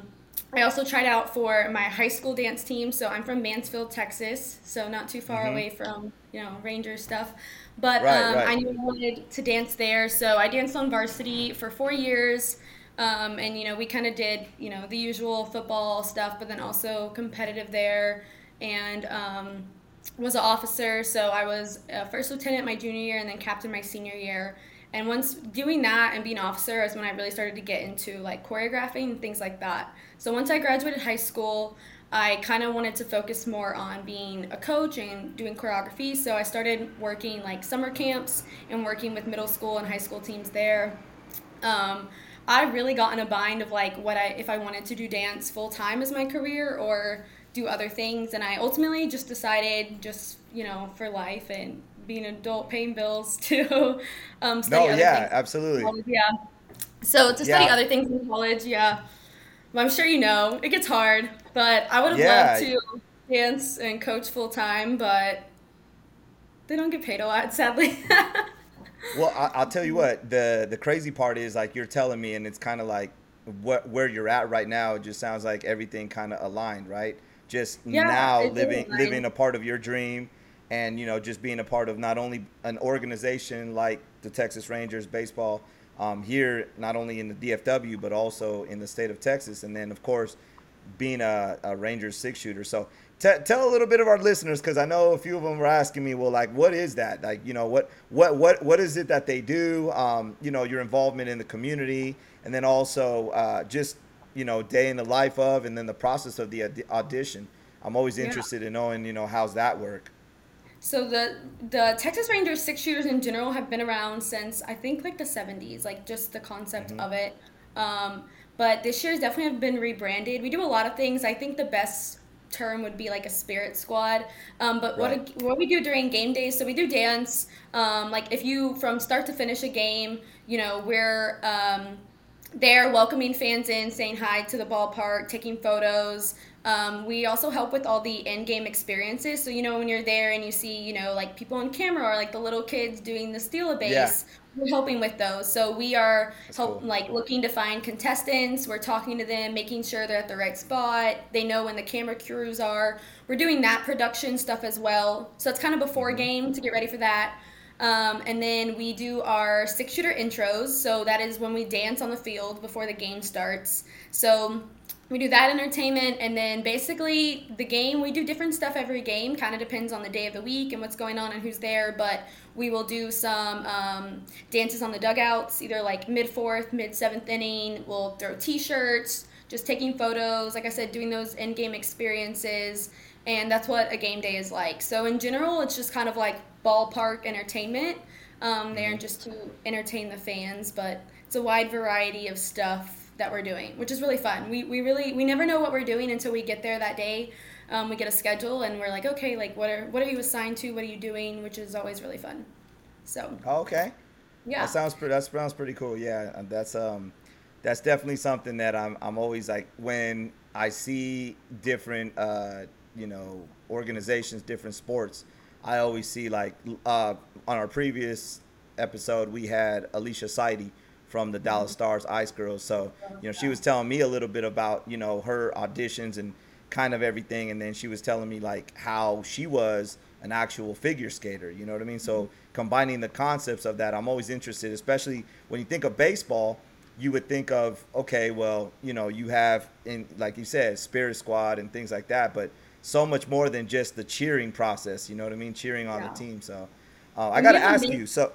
I also tried out for my high school dance team. So I'm from Mansfield, Texas, so not too far Mm-hmm. away from you know Ranger stuff. But Right, um, right. I knew I wanted to dance there, so I danced on varsity for four years. Um, and you know we kind of did you know the usual football stuff, but then also competitive there, and um, was an officer. So I was a first lieutenant my junior year, and then captain my senior year. And once doing that and being an officer is when I really started to get into like choreographing and things like that. So once I graduated high school, I kind of wanted to focus more on being a coach and doing choreography. So I started working like summer camps and working with middle school and high school teams there. Um, I really got in a bind of like what I if I wanted to do dance full time as my career or do other things, and I ultimately just decided just you know for life and being an adult paying bills [LAUGHS] to um, study No, other yeah, things. absolutely. College, yeah. So to study Yeah. other things in college, yeah. Well, I'm sure you know it gets hard, but I would have Yeah. loved to dance and coach full time, but they don't get paid a lot, [LAUGHS] sadly. Well, I, I'll tell you what. the The crazy part is like you're telling me, and it's kind of like what where you're at right now. It just sounds like everything kind of aligned, right? Just Yeah, now living living a part of your dream, and you know just being a part of not only an organization like the Texas Rangers baseball um, here, not only in the DFW but also in the state of Texas, and then of course being a, a Rangers six shooter. So t- tell a little bit of our listeners because I know a few of them were asking me, well, like, what is that? Like, you know, what what what what is it that they do? Um, you know, your involvement in the community, and then also uh, just you know, day in the life of, and then the process of the aud- audition. I'm always Yeah. interested in knowing, you know, how's that work? So the the Texas Rangers six shooters in general have been around since I think like the seventies, like just the concept Mm-hmm. of it. Um, but this year's definitely have been rebranded. We do a lot of things. I think the best term would be like a spirit squad. Um, but Right. what what we do during game days, so we do dance. Um, like if you from start to finish a game, you know we're um, there welcoming fans in, saying hi to the ballpark, taking photos. Um, we also help with all the in-game experiences. So you know when you're there and you see you know like people on camera or like the little kids doing the steal a base. Yeah. We're helping with those. So we are help cool. like looking to find contestants. We're talking to them, making sure they're at the right spot. They know when the camera crews are. We're doing that production stuff as well. So it's kind of before Mm-hmm. game to get ready for that. Um, and then we do our six shooter intros. So that is when we dance on the field before the game starts. So we do that entertainment. And then basically the game, we do different stuff every game. Kind of depends on the day of the week and what's going on and who's there. But we will do some um, dances on the dugouts, either like mid fourth, mid seventh inning. We'll throw t shirts, just taking photos. Like I said, doing those in game experiences and that's what a game day is like. So in general, it's just kind of like ballpark entertainment. Um, there just to entertain the fans, but it's a wide variety of stuff that we're doing, which is really fun. We, we really we never know what we're doing until we get there that day. Um, we get a schedule and we're like, okay, like what are what are you assigned to? What are you doing? Which is always really fun. So Oh, okay. yeah, That sounds pretty. That sounds pretty cool. Yeah, that's um, that's definitely something that I'm I'm always like when I see different uh, you know, organizations, different sports. I always see like uh, on our previous episode we had Alicia Seide from the Dallas Stars Ice Girls. So you know she was telling me a little bit about you know her auditions and kind of everything, and then she was telling me like how she was an actual figure skater. You know what I mean? So combining the concepts of that, I'm always interested, especially when you think of baseball. You would think of okay, well, you know, you have in like you said, Spirit Squad and things like that, but so much more than just the cheering process. You know what I mean? Cheering on Yeah. the team. So uh, I got to we have a ask mix- you. So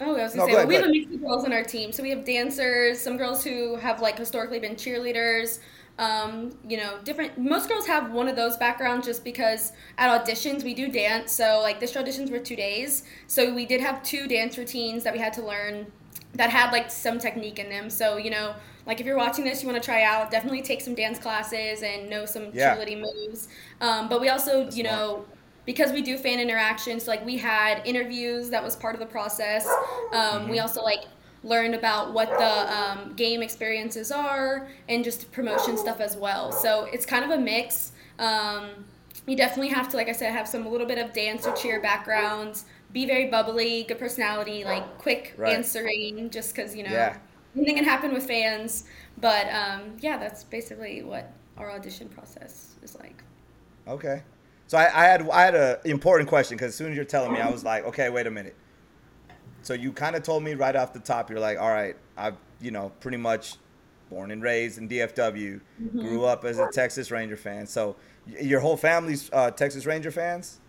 Oh, I was gonna go say, ahead, we have a mix of girls on our team. So we have dancers, some girls who have like historically been cheerleaders. Um, you know, different. Most girls have one of those backgrounds just because at auditions we do dance. So like this auditions were two days. So we did have two dance routines that we had to learn that had like some technique in them. So you know, like if you're watching this, you want to try out, definitely take some dance classes and know some Yeah. cheerleading moves. Um, but we also, That's you smart. know, because we do fan interactions like we had interviews that was part of the process um, we also like learned about what the um, game experiences are and just promotion stuff as well so it's kind of a mix um, you definitely have to like i said have some a little bit of dance or cheer backgrounds be very bubbly good personality like quick Right. answering just because you know Yeah. Anything can happen with fans. But um, yeah, that's basically what our audition process is like. Okay. So I, I had I had an important question because as soon as you're telling me, I was like, okay, wait a minute. So you kind of told me right off the top, you're like, all right, I've you know pretty much born and raised in DFW, mm-hmm. grew up as a Texas Ranger fan. So your whole family's uh, Texas Ranger fans.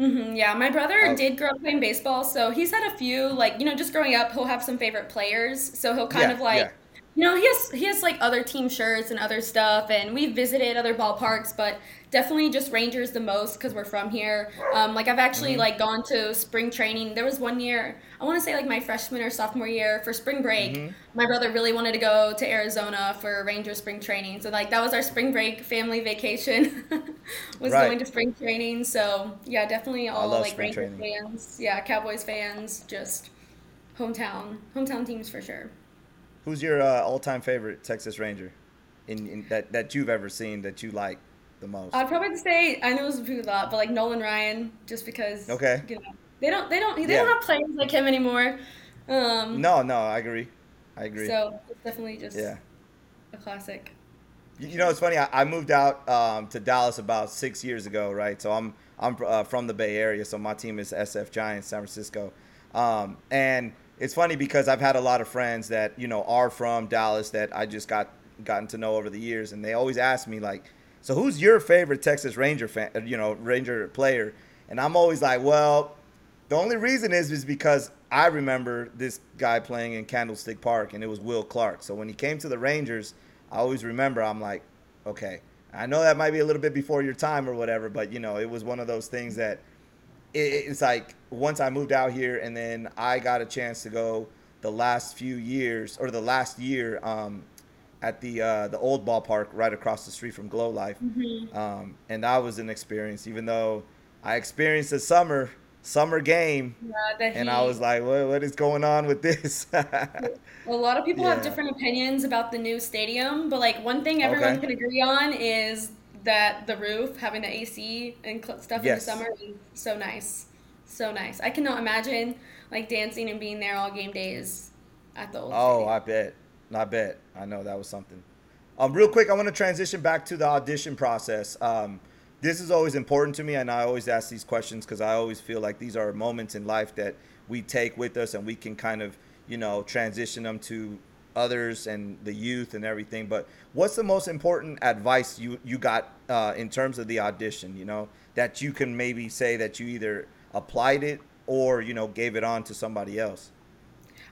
Mm-hmm, yeah, my brother oh. did grow up playing baseball, so he's had a few like you know just growing up, he'll have some favorite players, so he'll kind yeah, of like. Yeah you know, he has he has like other team shirts and other stuff, and we've visited other ballparks, but definitely just Rangers the most because we're from here. Um, like I've actually mm-hmm. like gone to spring training. There was one year I want to say like my freshman or sophomore year for spring break. Mm-hmm. My brother really wanted to go to Arizona for Ranger spring training, so like that was our spring break family vacation. [LAUGHS] was right. going to spring training. So yeah, definitely all like Ranger training. fans. Yeah, Cowboys fans. Just hometown hometown teams for sure. Who's your uh, all-time favorite Texas Ranger, in, in, that that you've ever seen that you like the most? I'd probably say I know it's a lot, but like Nolan Ryan, just because. Okay. You know, they don't. They don't. They yeah. don't have players like him anymore. Um, no, no, I agree. I agree. So it's definitely just yeah. a classic. You know, it's funny. I, I moved out um, to Dallas about six years ago, right? So I'm I'm uh, from the Bay Area, so my team is SF Giants, San Francisco, um, and it's funny because I've had a lot of friends that you know are from Dallas that I just got gotten to know over the years, and they always ask me like, "So who's your favorite Texas Ranger fan? Uh, you know, Ranger player?" And I'm always like, "Well, the only reason is is because I remember this guy playing in Candlestick Park, and it was Will Clark. So when he came to the Rangers, I always remember. I'm like, okay, I know that might be a little bit before your time or whatever, but you know, it was one of those things that it's like once I moved out here and then I got a chance to go the last few years or the last year um, at the uh, the old ballpark right across the street from Globe Life, mm-hmm. um, and that was an experience. Even though I experienced a summer summer game, yeah, and I was like, what, what is going on with this? [LAUGHS] a lot of people yeah. have different opinions about the new stadium, but like one thing everyone okay. can agree on is that the roof having the AC and stuff yes. in the summer is so nice, so nice. I cannot imagine like dancing and being there all game days at the old. Oh, stadium. I bet, I bet. I know that was something. Um, real quick, I want to transition back to the audition process. Um, this is always important to me, and I always ask these questions because I always feel like these are moments in life that we take with us, and we can kind of, you know, transition them to others and the youth and everything. But what's the most important advice you you got uh, in terms of the audition? You know that you can maybe say that you either applied it or you know gave it on to somebody else.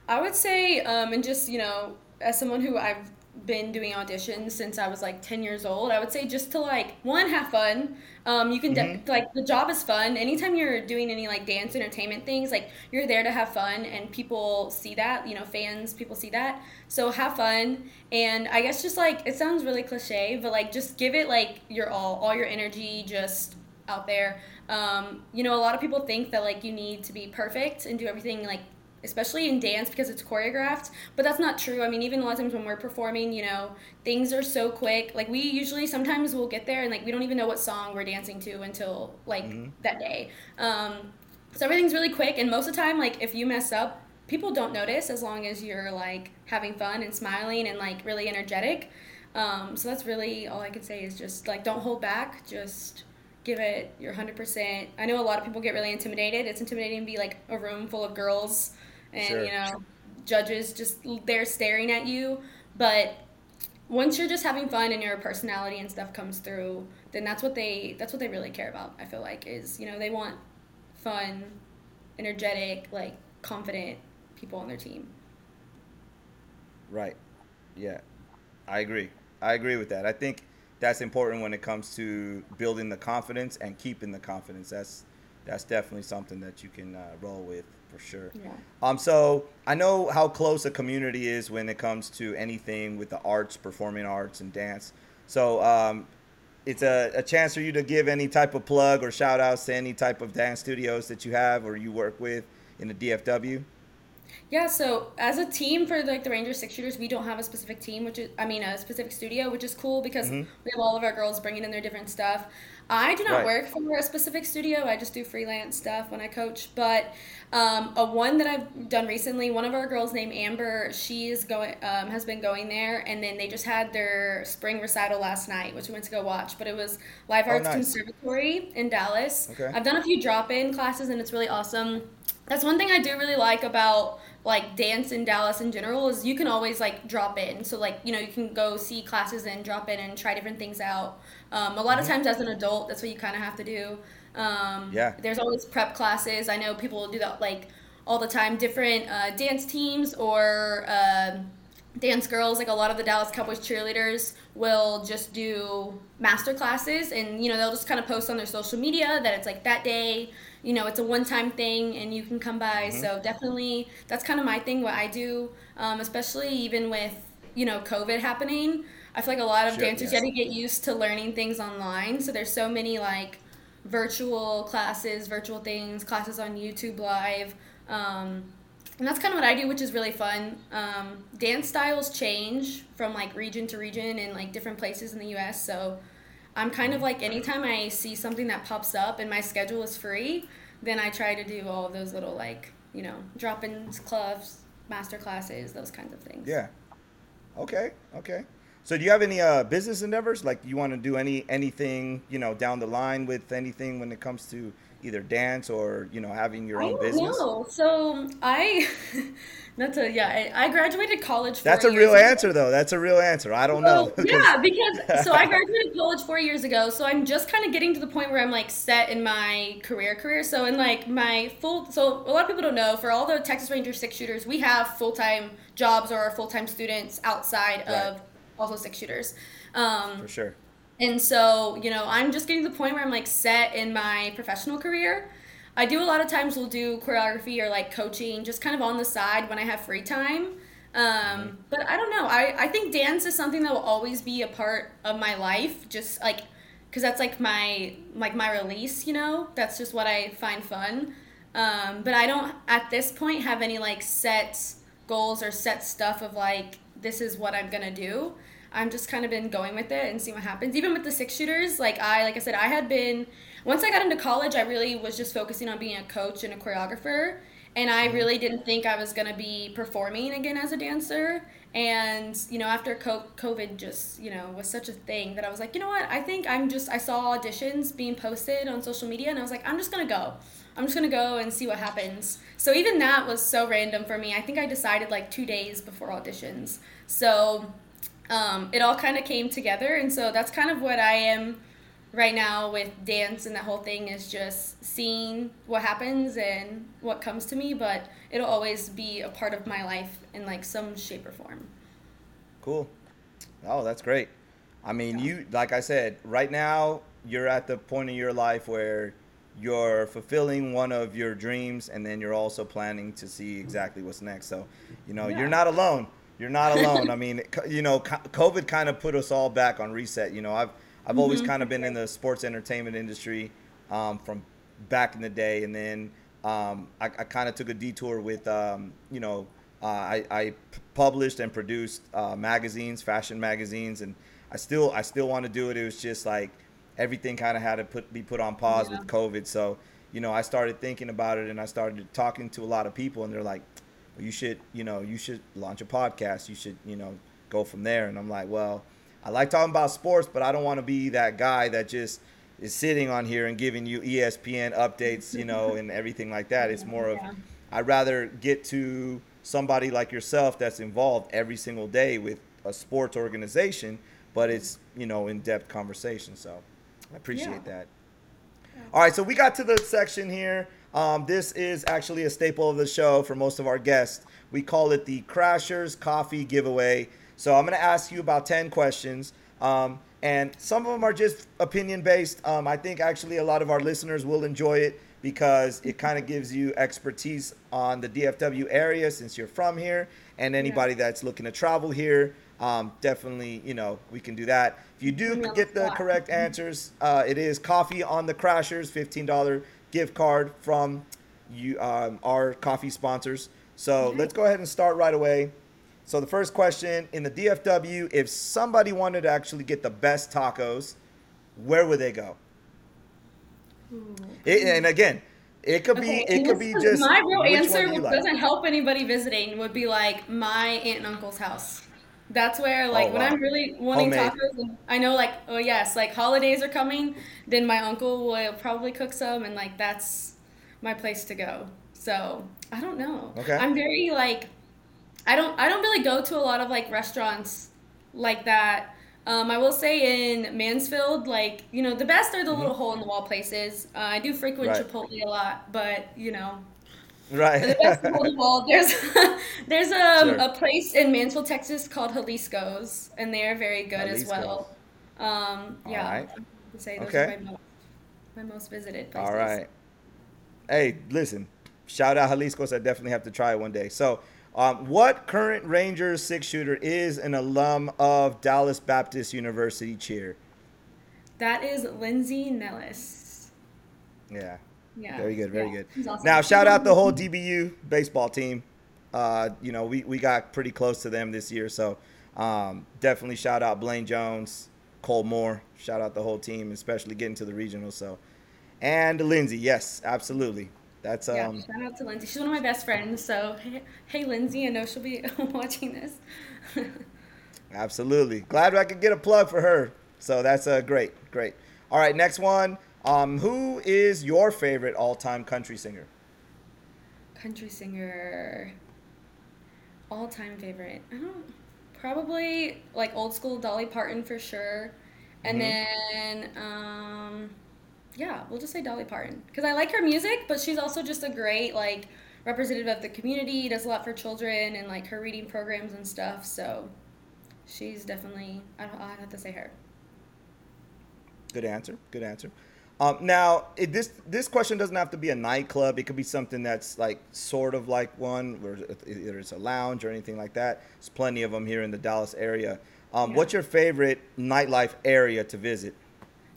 I would say, um, and just you know, as someone who I've been doing auditions since I was like 10 years old. I would say just to like one have fun. Um, you can mm-hmm. de- like the job is fun. Anytime you're doing any like dance entertainment things, like you're there to have fun and people see that, you know, fans, people see that. So have fun and I guess just like it sounds really cliche, but like just give it like your all, all your energy just out there. Um, you know, a lot of people think that like you need to be perfect and do everything like especially in dance because it's choreographed but that's not true. I mean even a lot of times when we're performing you know things are so quick. Like we usually sometimes we'll get there and like we don't even know what song we're dancing to until like mm-hmm. that day. Um, so everything's really quick and most of the time like if you mess up people don't notice as long as you're like having fun and smiling and like really energetic. Um, so that's really all i can say is just like don't hold back. Just give it your 100% i know a lot of people get really intimidated. It's intimidating to be like a room full of girls and sure. you know judges just they're staring at you. But once you're just having fun and your personality and stuff comes through then that's what they that's what they really care about i feel like is you know they want fun energetic like confident people on their team. Right. Yeah. I agree. I agree with that. I think that's important when it comes to building the confidence and keeping the confidence. That's that's definitely something that you can uh, roll with for sure. Yeah. Um. So I know how close a community is when it comes to anything with the arts, performing arts, and dance. So um, it's a, a chance for you to give any type of plug or shout outs to any type of dance studios that you have or you work with in the DFW. Yeah, so as a team for like the Rangers six shooters, we don't have a specific team, which is I mean a specific studio, which is cool because Mm-hmm. we have all of our girls bringing in their different stuff. I do not Right. work for a specific studio. I just do freelance stuff when I coach. But um, a one that I've done recently, one of our girls named Amber, she is going um, has been going there, and then they just had their spring recital last night, which we went to go watch. But it was Live Oh, Arts nice. Conservatory in Dallas. Okay. I've done a few drop-in classes, and it's really awesome. That's one thing I do really like about like dance in Dallas in general is you can always like drop in. So like you know you can go see classes and drop in and try different things out. Um, a lot of times as an adult, that's what you kind of have to do. Um, Yeah. There's always prep classes. I know people do that like all the time. Different uh, dance teams or. um dance girls like a lot of the dallas cowboys cheerleaders will just do master classes and you know they'll just kind of post on their social media that it's like that day you know it's a one-time thing and you can come by Mm-hmm. so definitely that's kind of my thing what i do um, especially even with you know covid happening i feel like a lot of Sure, dancers yes. to get used to learning things online so there's so many like virtual classes virtual things classes on youtube live um, and that's kind of what I do, which is really fun. Um, dance styles change from like region to region and like different places in the U.S. So I'm kind of like anytime I see something that pops up and my schedule is free, then I try to do all those little like you know drop-ins, clubs, master classes, those kinds of things. Yeah. Okay. Okay. So do you have any uh, business endeavors? Like you want to do any anything you know down the line with anything when it comes to either dance or you know having your own business? know. So I, [LAUGHS] not to yeah, I, I graduated college. That's a real ago. answer though. That's a real answer. I don't know. Yeah, because [LAUGHS] so I graduated college four years ago, so I'm just kind of getting to the point where I'm like set in my career career. So in like my full, so a lot of people don't know, for all the Texas Ranger six shooters, we have full time jobs or full time students outside Right. of also six shooters. Um, For sure. And so, you know, I'm just getting to the point where I'm like set in my professional career. I do a lot of times will do choreography or like coaching just kind of on the side when I have free time. Um, but I don't know. I, I think dance is something that will always be a part of my life. Just like, cause that's like my, like my release, you know, that's just what I find fun. Um, but I don't at this point have any like set goals or set stuff of like, this is what I'm gonna do. I'm just kind of been going with it and seeing what happens. Even with the six shooters, like I, like I said, I had been once I got into college, I really was just focusing on being a coach and a choreographer, and I mm-hmm. really didn't think I was gonna be performing again as a dancer. And you know, after COVID, just you know, was such a thing that I was like, you know what? I think I'm just. I saw auditions being posted on social media, and I was like, I'm just gonna go. I'm just gonna go and see what happens. So even that was so random for me. I think I decided like two days before auditions. So um, it all kind of came together, and so that's kind of what I am right now with dance and that whole thing is just seeing what happens and what comes to me. But it'll always be a part of my life in like some shape or form. Cool. Oh, that's great. I mean, you like I said, right now you're at the point in your life where you're fulfilling one of your dreams and then you're also planning to see exactly what's next. So, you know, Yeah. you're not alone. You're not alone. I mean, you know, COVID kind of put us all back on reset. You know, I've I've always kind of been in the sports entertainment industry um, from back in the day, and then um, I, I kind of took a detour with, um, you know, uh, I, I published and produced uh, magazines, fashion magazines, and I still I still want to do it. It was just like everything kind of had to put be put on pause Yeah. with COVID. So you know, I started thinking about it, and I started talking to a lot of people, and they're like, "You should, you know, you should launch a podcast. You should, you know, go from there." And I'm like, "Well, I like talking about sports, but I don't want to be that guy that just." is sitting on here and giving you ESPN updates, you know, and everything like that. It's more of I'd rather get to somebody like yourself that's involved every single day with a sports organization, but it's, you know, in-depth conversation. So I appreciate Yeah. that. All right, so we got to the section here. Um, this is actually a staple of the show for most of our guests. We call it the Crashers Coffee Giveaway. So I'm going to ask you about 10 questions. Um, and some of them are just opinion based. Um, I think actually a lot of our listeners will enjoy it because it kind of gives you expertise on the DFW area since you're from here. And anybody that's looking to travel here, um, definitely, you know, we can do that. If you do get the the correct answers, uh, it is Coffee on the Crashers, $15 gift card from you, um, our coffee sponsors. So let's go ahead and start right away. So the first question in the DFW, if somebody wanted to actually get the best tacos, where would they go? It, and again, it could be Okay, it could be just my real answer, do which like? doesn't help anybody visiting, would be like my aunt and uncle's house. That's where, like, Oh, when. I'm really wanting Homemade. tacos, and I know, like, oh yes, like holidays are coming, then my uncle will probably cook some, and like that's my place to go. So I don't know. Okay. I'm very like, I don't, I don't really go to a lot of like restaurants like that. Um, I will say in Mansfield, like you know, the best are the little hole in the wall places. Uh, I do frequent Mm-hmm. Right. Chipotle a lot, but you know, right. the best in the wall. There's [LAUGHS] there's um, Sure. a place in Mansfield, Texas called Jalisco's, and they are very good as well. Um, yeah. I would say those Okay. are my most, my most visited places. All right. Hey, listen. Shout out Jalisco's. I definitely have to try it one day. So, um, what current Rangers six shooter is an alum of Dallas Baptist University? Cheer. That is Lindsay Nellis. Yeah. Yeah. Very good. Very Yeah, good. awesome. Now, shout out the whole DBU baseball team. Uh, you know, we, we got pretty close to them this year. So, um, definitely shout out Blaine Jones, Cole Moore. Shout out the whole team, especially getting to the regional. So, and Lindsay. Yes, absolutely. That's um, Yeah, shout out to Lindsay. She's one of my best friends. So hey, hey Lindsay, I know she'll be [LAUGHS] watching this. Absolutely. Glad I could get a plug for her. So that's uh, great. Great. All right, next one. Um, who is your favorite all-time country singer? Country singer, all time favorite. I don't probably like old school Dolly Parton for sure, and then um, yeah, we'll just say Dolly Parton because I like her music, but she's also just a great like representative of the community. Does a lot for children and like her reading programs and stuff. So she's definitely I don't I have to say her. Good answer. Good answer. Um, now, it, this this question doesn't have to be a nightclub. It could be something that's like sort of like one, where either it's a lounge or anything like that. There's plenty of them here in the Dallas area. Um, Yeah. What's your favorite nightlife area to visit?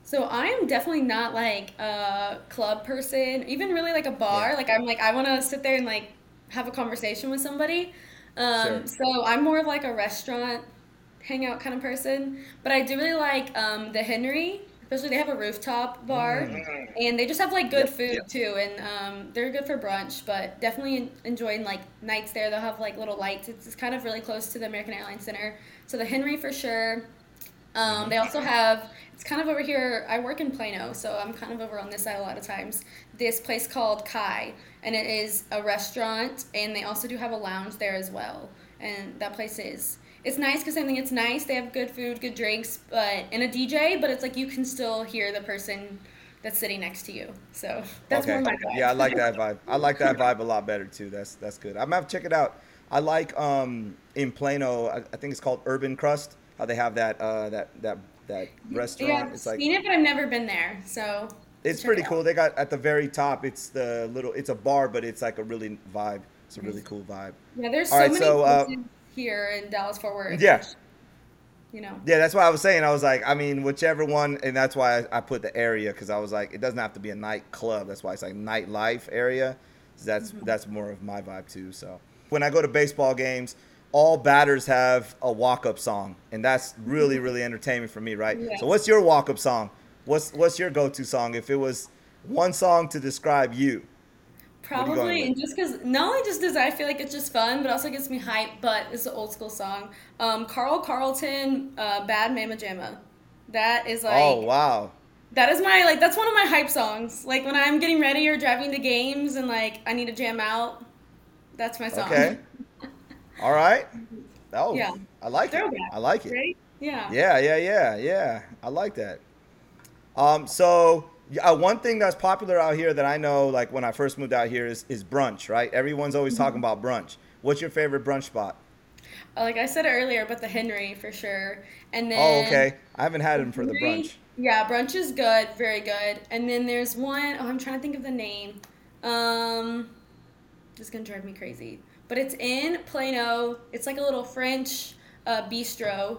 So I am definitely not like a club person, even really like a bar. Yeah. Like I'm like I want to sit there and like have a conversation with somebody. Um, Sure. So I'm more of like a restaurant hangout kind of person. But I do really like um, the Henry. Especially they have a rooftop bar, and they just have like good Yep, food yep. too, and um, they're good for brunch. But definitely enjoying like nights there. They'll have like little lights. It's, it's kind of really close to the American Airlines Center. So the Henry for sure. Um, they also have it's kind of over here. I work in Plano, so I'm kind of over on this side a lot of times. This place called Kai, and it is a restaurant, and they also do have a lounge there as well. And that place is it's nice because I think it's nice. They have good food, good drinks, but and a DJ, but it's like you can still hear the person that's sitting next to you. So that's more my vibe. Yeah, I like that vibe. I like that vibe a lot better too. That's that's good. I'm gonna have to check it out. I like um in Plano. I, I think it's called Urban Crust. How they have that uh that that that restaurant. yeah, it's like seen it, but I've never been there. So it's pretty it cool. They got at the very top. It's the little. It's a bar, but it's like a really vibe. It's a really cool vibe. Yeah, there's All so right, many so, uh, here in Dallas Fort Worth. Yeah. You know. Yeah, that's why I was saying. I was like, I mean, whichever one, and that's why I, I put the area because I was like, it doesn't have to be a nightclub. That's why it's like nightlife area. So that's Mm-hmm. that's more of my vibe too. So when I go to baseball games, all batters have a walk-up song, and that's really really entertaining for me, right? Yeah. So what's your walk-up song? What's what's your go-to song? If it was one song to describe you, What are you going Probably, and just because not only just does I feel like it's just fun, but also gets me hype. But it's an old school song. Um, Carl Carlton, uh, "Bad Mama Jamma." That is like oh wow, that is my like that's one of my hype songs. Like when I'm getting ready or driving to games and like I need to jam out, that's my song. okay, [LAUGHS] all right. Oh, Yeah. I like it. Throwback, I like it. Right? Yeah. Yeah, yeah, yeah, yeah. I like that. Um, so uh, one thing that's popular out here that I know, like when I first moved out here, is is brunch. Right? Everyone's always talking Mm-hmm. about brunch. What's your favorite brunch spot? Uh, Like I said earlier, but the Henry for sure. And then Oh, okay. I haven't had him for the brunch. Yeah, brunch is good, very good. And then there's one oh I'm trying to think of the name. Um, this is gonna drive me crazy. But it's in Plano. It's like a little French uh, bistro.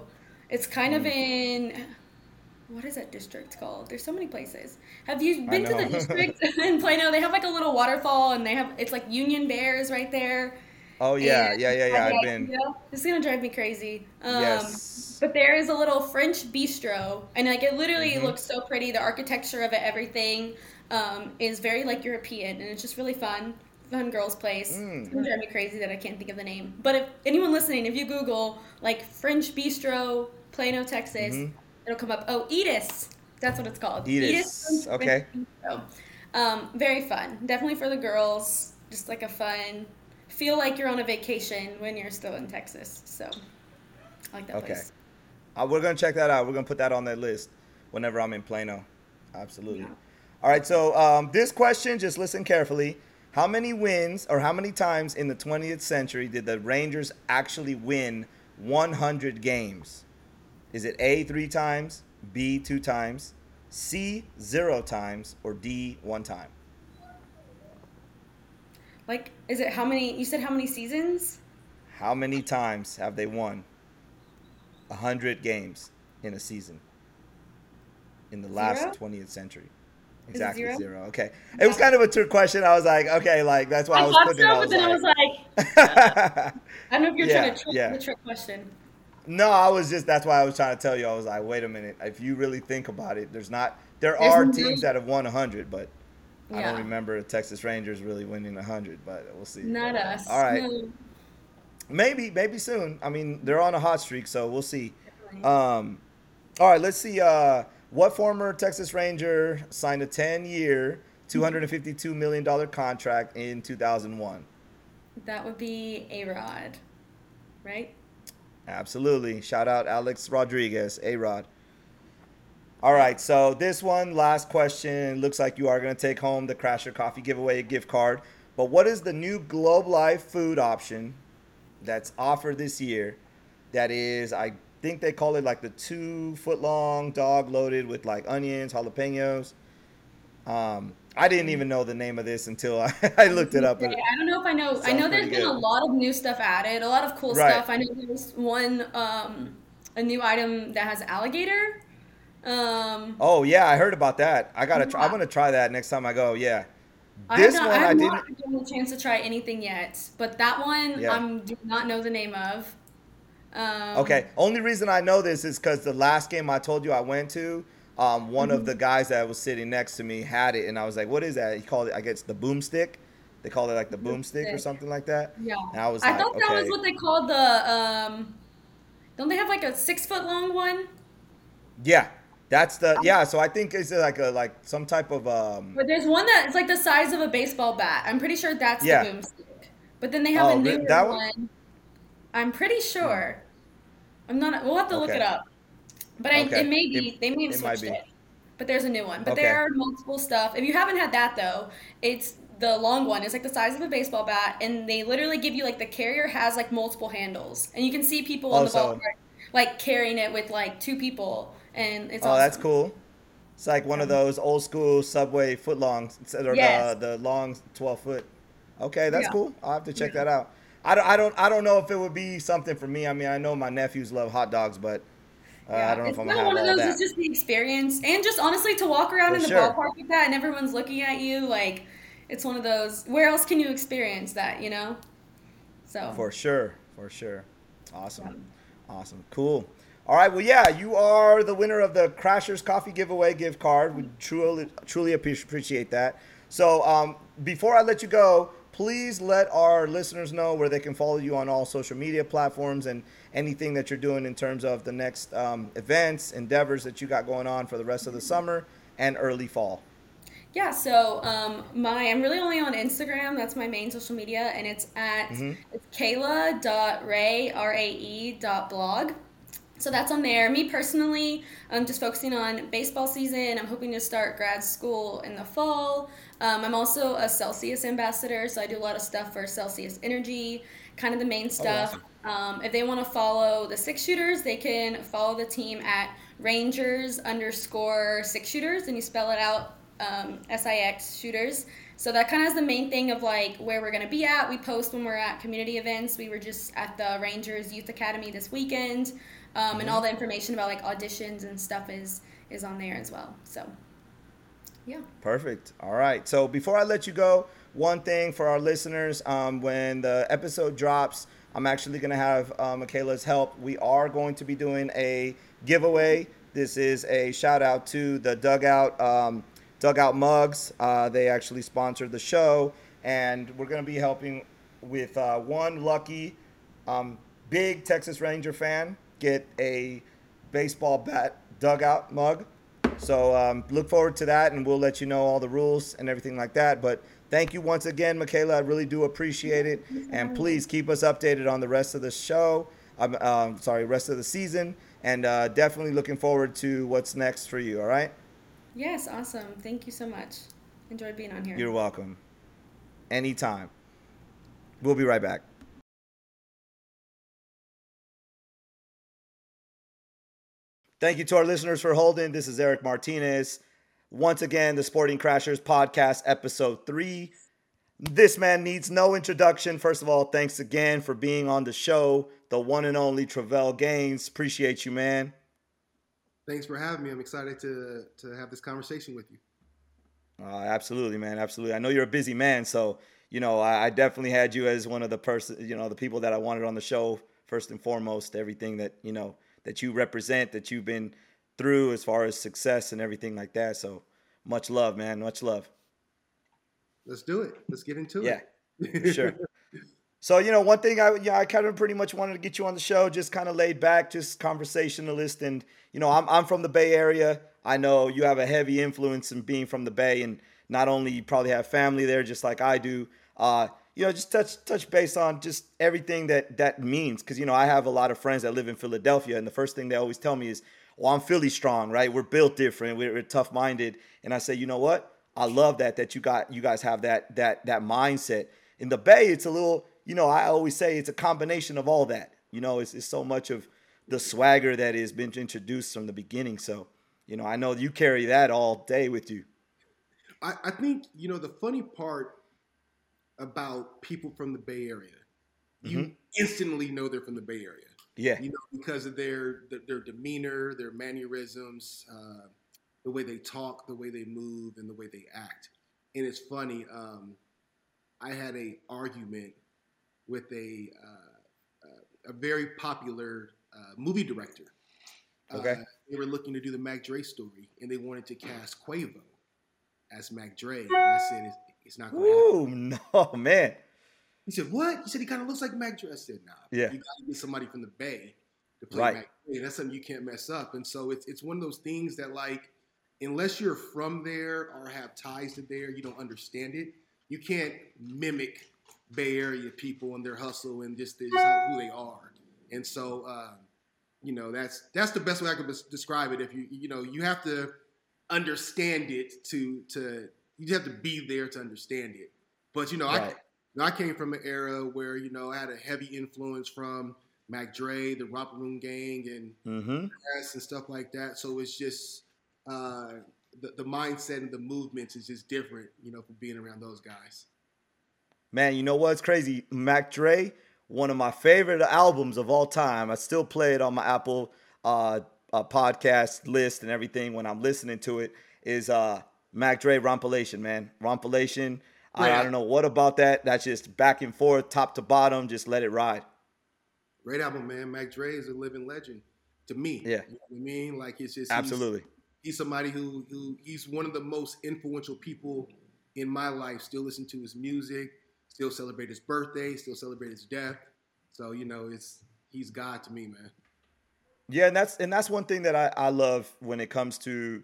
It's kind Mm. of in what is that district called? There's so many places. Have you been to the district [LAUGHS] [LAUGHS] in Plano? They have like a little waterfall, and they have it's like Union Bears right there. Oh yeah, And yeah, yeah, yeah. I've been. You know, is gonna drive me crazy. Um, Yes. But there is a little French bistro, and like it literally Mhm. looks so pretty. The architecture of it, everything, um, is very like European, and it's just really fun. Fun girls' place. Mm. It's gonna drive me crazy that I can't think of the name. But if anyone listening, if you Google like French bistro, Plano, Texas, Mhm. It'll come up. Oh, Edis. That's what it's called. Edis, French okay. Um, very fun. Definitely for the girls. Just like a fun. Feel like you're on a vacation when you're still in Texas. So, I like that Okay. place. Uh, we're gonna check that out. We're gonna put that on that list whenever I'm in Plano. Absolutely. Yeah. All right. So um, this question, just listen carefully. How many wins, or how many times in the 20th century did the Rangers actually win 100 games? Is it A three times, B two times, C zero times, or D one time? Like, is it how many? You said how many seasons? How many times have they won 100 games in a season in the last Zero? 20th century? Exactly zero? zero. Okay. It was kind of a trick question. I was like, okay, like that's why I, I was putting so, it. I but was then I was like, like, [LAUGHS] I don't know if you're Yeah, trying to trick yeah. the trick question. No, I was just that's why I was trying to tell you. I was like, wait a minute. If you really think about it, there's not there There's are teams that have won 100, but I don't remember the Texas Rangers really winning 100, but we'll see. Not us. All right. No. Maybe, maybe soon. I mean, they're on a hot streak, so we'll see. Um, all right, let's see. Uh, what former Texas Ranger signed a 10-year, $252 million contract in 2001? That would be A Rod, right? Absolutely. Shout out Alex Rodriguez, A-Rod. All right, so this one, last question. Looks like you are going to take home the Crasher Coffee giveaway gift card. But what is the new Globe Life food option that's offered this year that is, I think they call it like the two foot long dog loaded with like onions, jalapenos. Um, I didn't even know the name of this until I, [LAUGHS] I looked it up. Okay, I don't know if I know. I know there's been a lot of new stuff added, a lot of cool Right. stuff. I know there's one, um, a new item that has alligator. Um, Oh yeah, I heard about that. I gotta. Try, I'm gonna try that next time I go. Yeah. I This have not, one I I didn't. not given a chance to try anything yet, but that one Yeah. I do not know the name of. Um, Okay. Only reason I know this is because the last game I told you I went to, um, one Mm-hmm. of the guys that was sitting next to me had it, and I was like, "What is that?" He called it. I guess the boomstick. They call it like the boomstick or something like that. Yeah. And I was I like, thought that okay. was what they called the. Um, don't they have like a six foot long one? Yeah. That's the yeah. So I think it's like a like some type of um. But there's one that is like the size of a baseball bat. I'm pretty sure that's Yeah. the boomstick. But then they have Oh, a newer one? one? I'm pretty sure. I'm not. We'll have to look it up. But I, Okay. it may be. It- they may have it switched be. it. But there's a new one. But Okay. there are multiple stuff. If you haven't had that though, it's the long one. It's like the size of a baseball bat, and they literally give you like the carrier has like multiple handles, and you can see people Oh, in the ballpark like carrying it with like two people, and it's. Oh, that's cool. It's like one of those old school subway footlongs, or Yes. the the long twelve foot. Okay, that's Yeah. cool. I'll have to check Yeah. that out. I don't, I don't, I don't know if it would be something for me. I mean, I know my nephews love hot dogs, but uh, I don't know it's if I'm gonna one of those. that. It's just the experience, and just honestly to walk around For in the sure. ballpark like that, and everyone's looking at you. Like, it's one of those. Where else can you experience that? You know. So. For sure, for sure. Awesome, awesome, cool. All right, well, yeah, you are the winner of the Crashers Coffee Giveaway gift card. We truly, truly appreciate that. So, um, before I let you go, please let our listeners know where they can follow you on all social media platforms and anything that you're doing in terms of the next um, events, endeavors that you got going on for the rest of the summer and early fall. Yeah, so um, my I'm really only on Instagram. That's my main social media, and it's at Mhm. it's Kayla.ray R A E dot blog. So that's on there. Me personally, I'm just focusing on baseball season. I'm hoping to start grad school in the fall. Um, I'm also a Celsius ambassador, so I do a lot of stuff for Celsius Energy, kind of the main stuff. Um, if they want to follow the six shooters, they can follow the team at Rangers underscore six shooters, and you spell it out um, shooters. So that kind of is the main thing of like where we're gonna be at. We post when we're at community events. We were just at the Rangers Youth Academy this weekend, um, and all the information about like auditions and stuff is is on there as well. So yeah. Perfect. All right. So before I let you go, one thing for our listeners um, when the episode drops, I'm actually going to have uh, McKayla's help. We are going to be doing a giveaway. This is a shout out to the Dugout um, Dugout Mugs. Uh, they actually sponsored the show, and we're going to be helping with uh, one lucky um, big Texas Ranger fan get a baseball bat dugout mug. So um, look forward to that, and we'll let you know all the rules and everything like that. But thank you once again, McKayla. I really do appreciate it, and please keep us updated on the rest of the show. I'm um, sorry, rest of the season, and uh, definitely looking forward to what's next for you. All right. Yes, awesome. Thank you so much. Enjoyed being on here. You're welcome. Anytime. We'll be right back. Thank you to our listeners for holding. This is Eric Martinez. Once again, the Sporting Crashers podcast, episode three. This man needs no introduction. First of all, thanks again for being on the show. The one and only Travelle Gaines. Appreciate you, man. Thanks for having me. I'm excited to to have this conversation with you. Uh, absolutely, man. Absolutely. I know you're a busy man, so you know I, I definitely had you as one of the person, you know, the people that I wanted on the show first and foremost. Everything that you know that you represent, that you've been through as far as success and everything like that. So much love, man. Much love. Let's do it. Let's get into Yeah, it. sure. [LAUGHS] So you know, one thing I yeah I kind of pretty much wanted to get you on the show, just kind of laid back, just conversationalist, and you know I'm I'm from the Bay Area. I know you have a heavy influence in being from the Bay, and not only you probably have family there, just like I do. Uh, you know, just touch touch base on just everything that that means, because you know I have a lot of friends that live in Philadelphia, and the first thing they always tell me is, "Well, I'm Philly strong, right? We're built different. We're, we're tough minded." And I say, you know what? I love that that you got you guys have that that that mindset. In the Bay, it's a little, you know, I always say it's a combination of all that. You know, it's, it's so much of the swagger that has been introduced from the beginning. So, you know, I know you carry that all day with you. I, I think you know the funny part about people from the Bay Area, you Mhm. instantly know they're from the Bay Area. Yeah. You know because of their their, their demeanor, their mannerisms, uh, the way they talk, the way they move, and the way they act. And it's funny. Um, I had a argument with a uh, a very popular uh, movie director. Okay. Uh, they were looking to do the Mac Dre story, and they wanted to cast Quavo as Mac Dre. And I said, "It's, it's not going to happen." Ooh, [LAUGHS] no, man. He said, "What?" He said, "He kind of looks like Mac Dre." I said, "Nah, Yeah. you got to get somebody from the Bay to play Right. Mac Dre. That's something you can't mess up." And so it's it's one of those things that like, unless you're from there or have ties to there, you don't understand it. You can't mimic Bay Area people and their hustle and just, just how, who they are. And so, uh, you know, that's that's the best way I could des- describe it. If you you know, you have to understand it to to you have to be there to understand it. But you know, I Right. you know, I came from an era where you know I had a heavy influence from Mac Dre, the Romper Room Gang, and Mm-hmm. And stuff like that. So it's just uh, the the mindset and the movements is just different, you know, from being around those guys. Man, you know what's crazy? Mac Dre, one of my favorite albums of all time. I still play it on my Apple uh, uh, podcast list and everything when I'm listening to it. Is uh, Mac Dre Rompilation, man. Rompilation. I, I don't know what about that. That's just back and forth, top to bottom. Just let it ride. Great album, man. Mac Dre is a living legend to me. Yeah. you know what I mean, like it's just he's- Absolutely. he's somebody who who he's one of the most influential people in my life. Still listen to his music, still celebrate his birthday, still celebrate his death. So you know, it's he's God to me, man. Yeah, and that's and that's one thing that I, I love when it comes to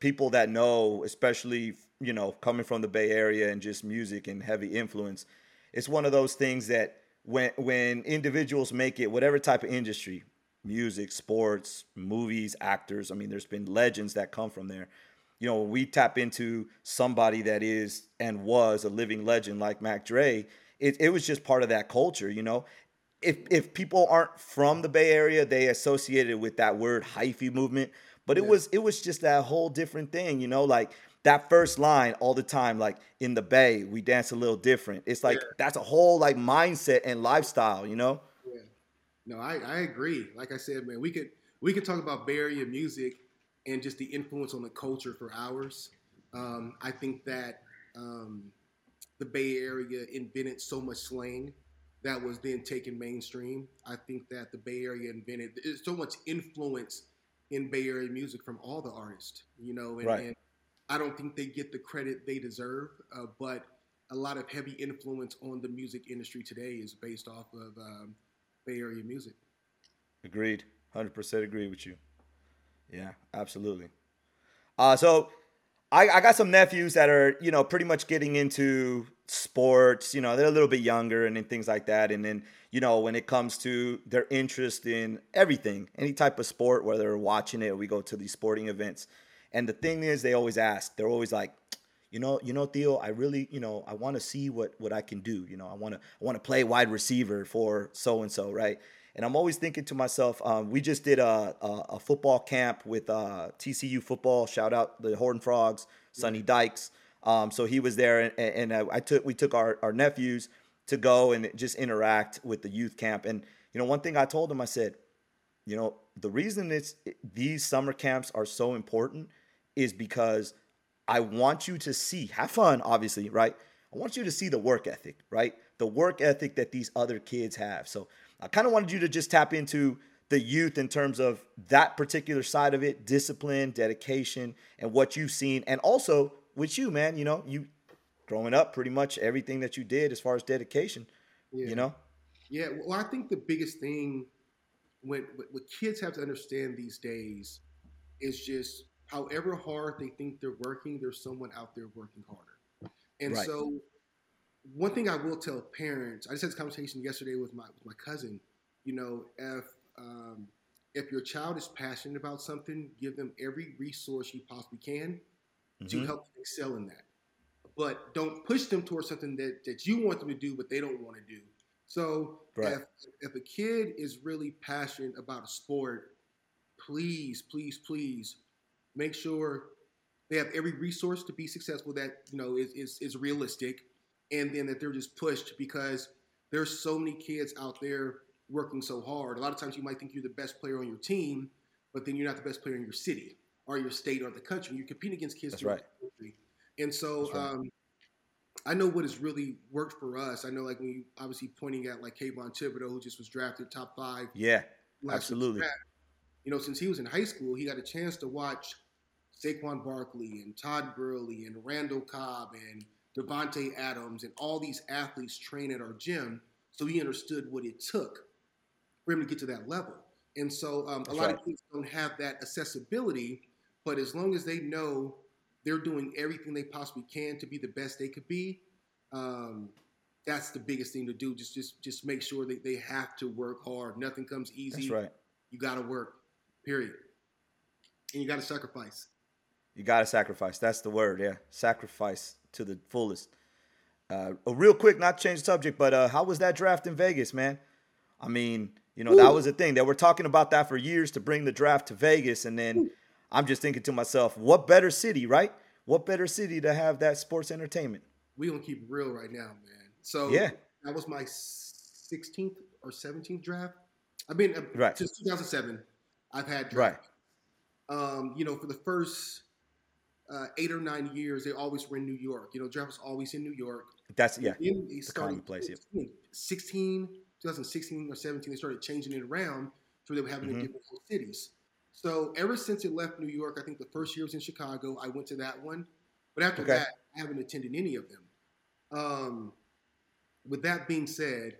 people that know, especially you know, coming from the Bay Area and just music and heavy influence. It's one of those things that when when individuals make it, whatever type of industry, music, sports, movies, actors, I mean, there's been legends that come from there. You know, we tap into somebody that is and was a living legend like Mac Dre, it, it was just part of that culture, you know if if people aren't from the Bay Area, they associated with that word hyphy movement. But it Yeah. was it was just that whole different thing, you know, like that first line all the time, like in the Bay, we dance a little different. It's like Yeah. that's a whole like mindset and lifestyle, you know? Yeah. No, I, I agree. Like I said, man, we could we could talk about Bay Area music and just the influence on the culture for hours. Um, I think that um, the Bay Area invented so much slang that was then taken mainstream. I think that the Bay Area invented so much influence in Bay Area music from all the artists, you know, and, Right. and I don't think they get the credit they deserve. Uh, but a lot of heavy influence on the music industry today is based off of um, Bay Area music. Agreed. 100% agree with you. Yeah, absolutely. Uh, so I, I got some nephews that are, you know, pretty much getting into sports. You know, they're a little bit younger and, things like that. And then, you know, when it comes to their interest in everything, any type of sport, whether they're watching it or we go to these sporting events. And the thing is, they always ask, they're always like, you know, you know, Theo, I really, you know, I want to see what what I can do. You know, I want to I want to play wide receiver for so and so, right? And I'm always thinking to myself, um, we just did a, a, a football camp with uh, TCU football. Shout out the Horned Frogs, Sonny Dykes. Um, so he was there, and, and uh, I took we took our, our nephews to go and just interact with the youth camp. And you know, one thing I told them, I said, you know, the reason it's these summer camps are so important is because I want you to see, have fun, obviously, right? I want you to see the work ethic, right? The work ethic that these other kids have. So I kind of wanted you to just tap into the youth in terms of that particular side of it, discipline, dedication, and what you've seen. And also with you, man, you know, you growing up pretty much everything that you did as far as dedication, Yeah. you know? Yeah, well, I think the biggest thing when what what kids have to understand these days is just however hard they think they're working, there's someone out there working harder. And Right. so, one thing I will tell parents, I just had this conversation yesterday with my with my cousin. You know, if um, if your child is passionate about something, give them every resource you possibly can to Mhm. help them excel in that. But don't push them towards something that, that you want them to do, but they don't want to do. So Right. if, if a kid is really passionate about a sport, please, please, please make sure they have every resource to be successful that you know is, is, is realistic and then that they're just pushed because there's so many kids out there working so hard. A lot of times you might think you're the best player on your team, but then you're not the best player in your city or your state or the country. You're competing against kids That's throughout right. the country. And so right. um, I know what has really worked for us. I know like when you obviously pointing at like Kayvon Thibodeaux, who just was drafted top five Yeah, last absolutely. draft. You know, since he was in high school, he got a chance to watch Saquon Barkley and Todd Gurley and Randall Cobb and Davante Adams and all these athletes train at our gym. So he understood what it took for him to get to that level. And so um, a That's lot right. of kids don't have that accessibility, but as long as they know they're doing everything they possibly can to be the best they could be, um, that's the biggest thing to do. Just just just make sure that they have to work hard. Nothing comes easy. That's right. You got to work. Period. And you got to sacrifice. You got to sacrifice. That's the word. Yeah. Sacrifice to the fullest. Uh, real quick, not to change the subject, but uh, how was that draft in Vegas, man? I mean, you know, that was the thing. They were talking about that for years to bring the draft to Vegas. And then I'm just thinking to myself, what better city, right? What better city to have that sports entertainment? We gonna keep it real right now, man. So Yeah. that was my 16th or 17th draft. I've been uh, Right. since 2007. I've had Right. draft. Um, you know, for the first uh, eight or nine years, they always were in New York. You know, draft was always in New York. That's, yeah. Then they started place, yep. 16, 2016 or 17, they started changing it around so they were having it Mhm. in different cities. So ever since it left New York, I think the first year was in Chicago. I went to that one, but after Okay. that, I haven't attended any of them. Um, with that being said,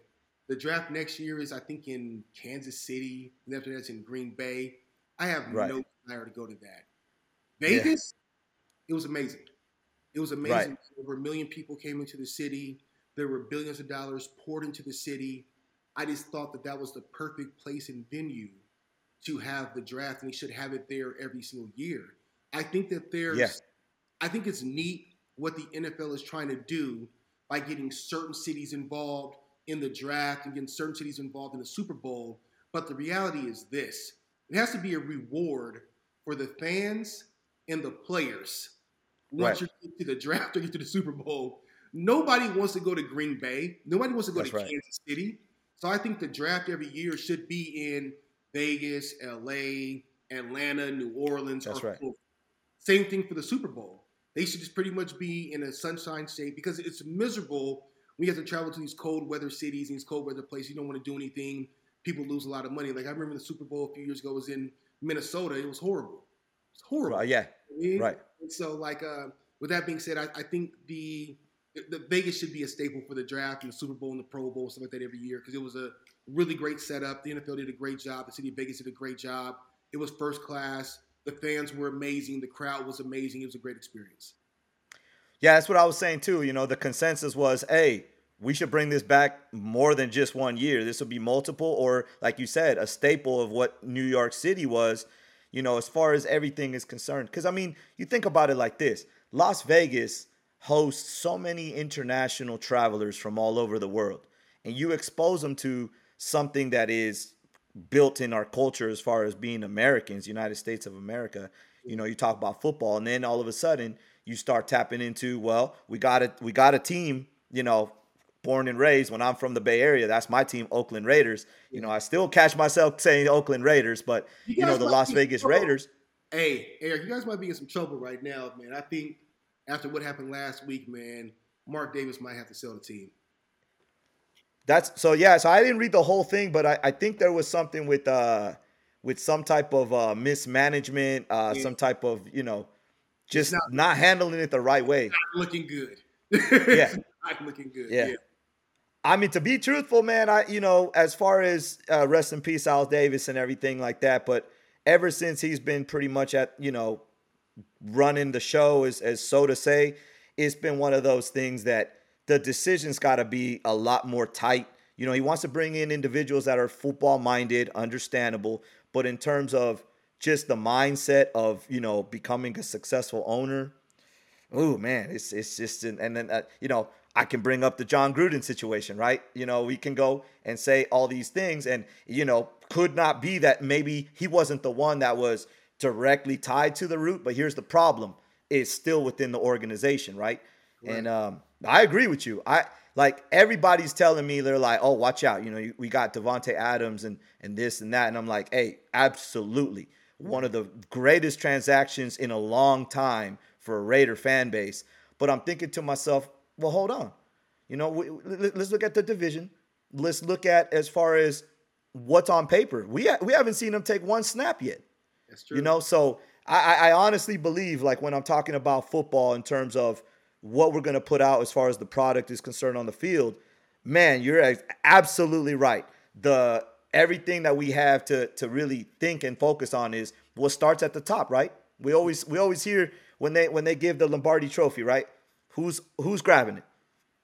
the draft next year is I think in Kansas City, and after that's in Green Bay. I have Right. no desire to go to that. Vegas, it was amazing. It was amazing. Right. Over a million people came into the city. There were billions of dollars poured into the city. I just thought that that was the perfect place and venue to have the draft, and we should have it there every single year. I think that there's, Yeah. I think it's neat what the NFL is trying to do by getting certain cities involved in the draft and getting certain cities involved in the Super Bowl. But the reality is this: it has to be a reward for the fans and the players once Right. you get to the draft or get to the Super Bowl. Nobody wants to go to Green Bay. Nobody wants to go That's to right. Kansas City. So I think the draft every year should be in Vegas, LA, Atlanta, New Orleans. That's or right. Florida. Same thing for the Super Bowl. They should just pretty much be in a sunshine state because it's miserable when you have to travel to these cold weather cities and these cold weather places. You don't want to do anything. People lose a lot of money. Like I remember the Super Bowl a few years ago was in Minnesota. It was horrible. It's horrible. Right, yeah. Right. And so, like, uh, with that being said, I, I think the the Vegas should be a staple for the draft and the Super Bowl and the Pro Bowl stuff like that every year because it was a really great setup. The NFL did a great job. The city of Vegas did a great job. It was first class. The fans were amazing. The crowd was amazing. It was a great experience. Yeah, that's what I was saying too. You know, the consensus was, hey, we should bring this back more than just one year. This will be multiple, or like you said, a staple of what New York City was, you know, as far as everything is concerned. Because, I mean, you think about it like this Las Vegas hosts so many international travelers from all over the world, and you expose them to something that is built in our culture as far as being Americans, United States of America. You know, you talk about football, and then all of a sudden you start tapping into, well, we got a we got a team, you know, born and raised when I'm from the Bay Area. That's my team, Oakland Raiders. You know, I still catch myself saying Oakland Raiders, but you, you know, the Las Vegas Raiders. Hey, Eric, you guys might be in some trouble right now, man. I think after what happened last week, man, Mark Davis might have to sell the team. That's so yeah. So I didn't read the whole thing, but I, I think there was something with uh with some type of uh mismanagement, uh yeah. some type of you know just not, not, handling it the right way. looking good. [LAUGHS] yeah, not looking good. Yeah. yeah. I mean, to be truthful, man, I you know, as far as uh, rest in peace, Al Davis and everything like that, but ever since he's been pretty much at you know running the show, as as so to say, it's been one of those things that the decision's got to be a lot more tight. You know, he wants to bring in individuals that are football minded, understandable, but in terms of just the mindset of you know becoming a successful owner, oh man, it's it's just and then uh, you know I can bring up the Jon Gruden situation, right? You know, we can go and say all these things, and you know, could not be that maybe he wasn't the one that was directly tied to the root, but here's the problem: it's still within the organization, right? right. And um, I agree with you. I like everybody's telling me they're like, "Oh, watch out!" You know, we got Davante Adams and and this and that, and I'm like, "Hey, absolutely, one of the greatest transactions in a long time for a Raider fan base." But I'm thinking to myself, well, hold on. You know, we, let's look at the division. Let's look at as far as what's on paper. We ha- we haven't seen them take one snap yet. That's true. You know, so I, I honestly believe, like when I'm talking about football in terms of what we're going to put out as far as the product is concerned on the field, man, you're absolutely right. The everything that we have to to really think and focus on is what starts at the top, right? We always we always hear when they when they give the Lombardi Trophy, right? Who's who's grabbing it?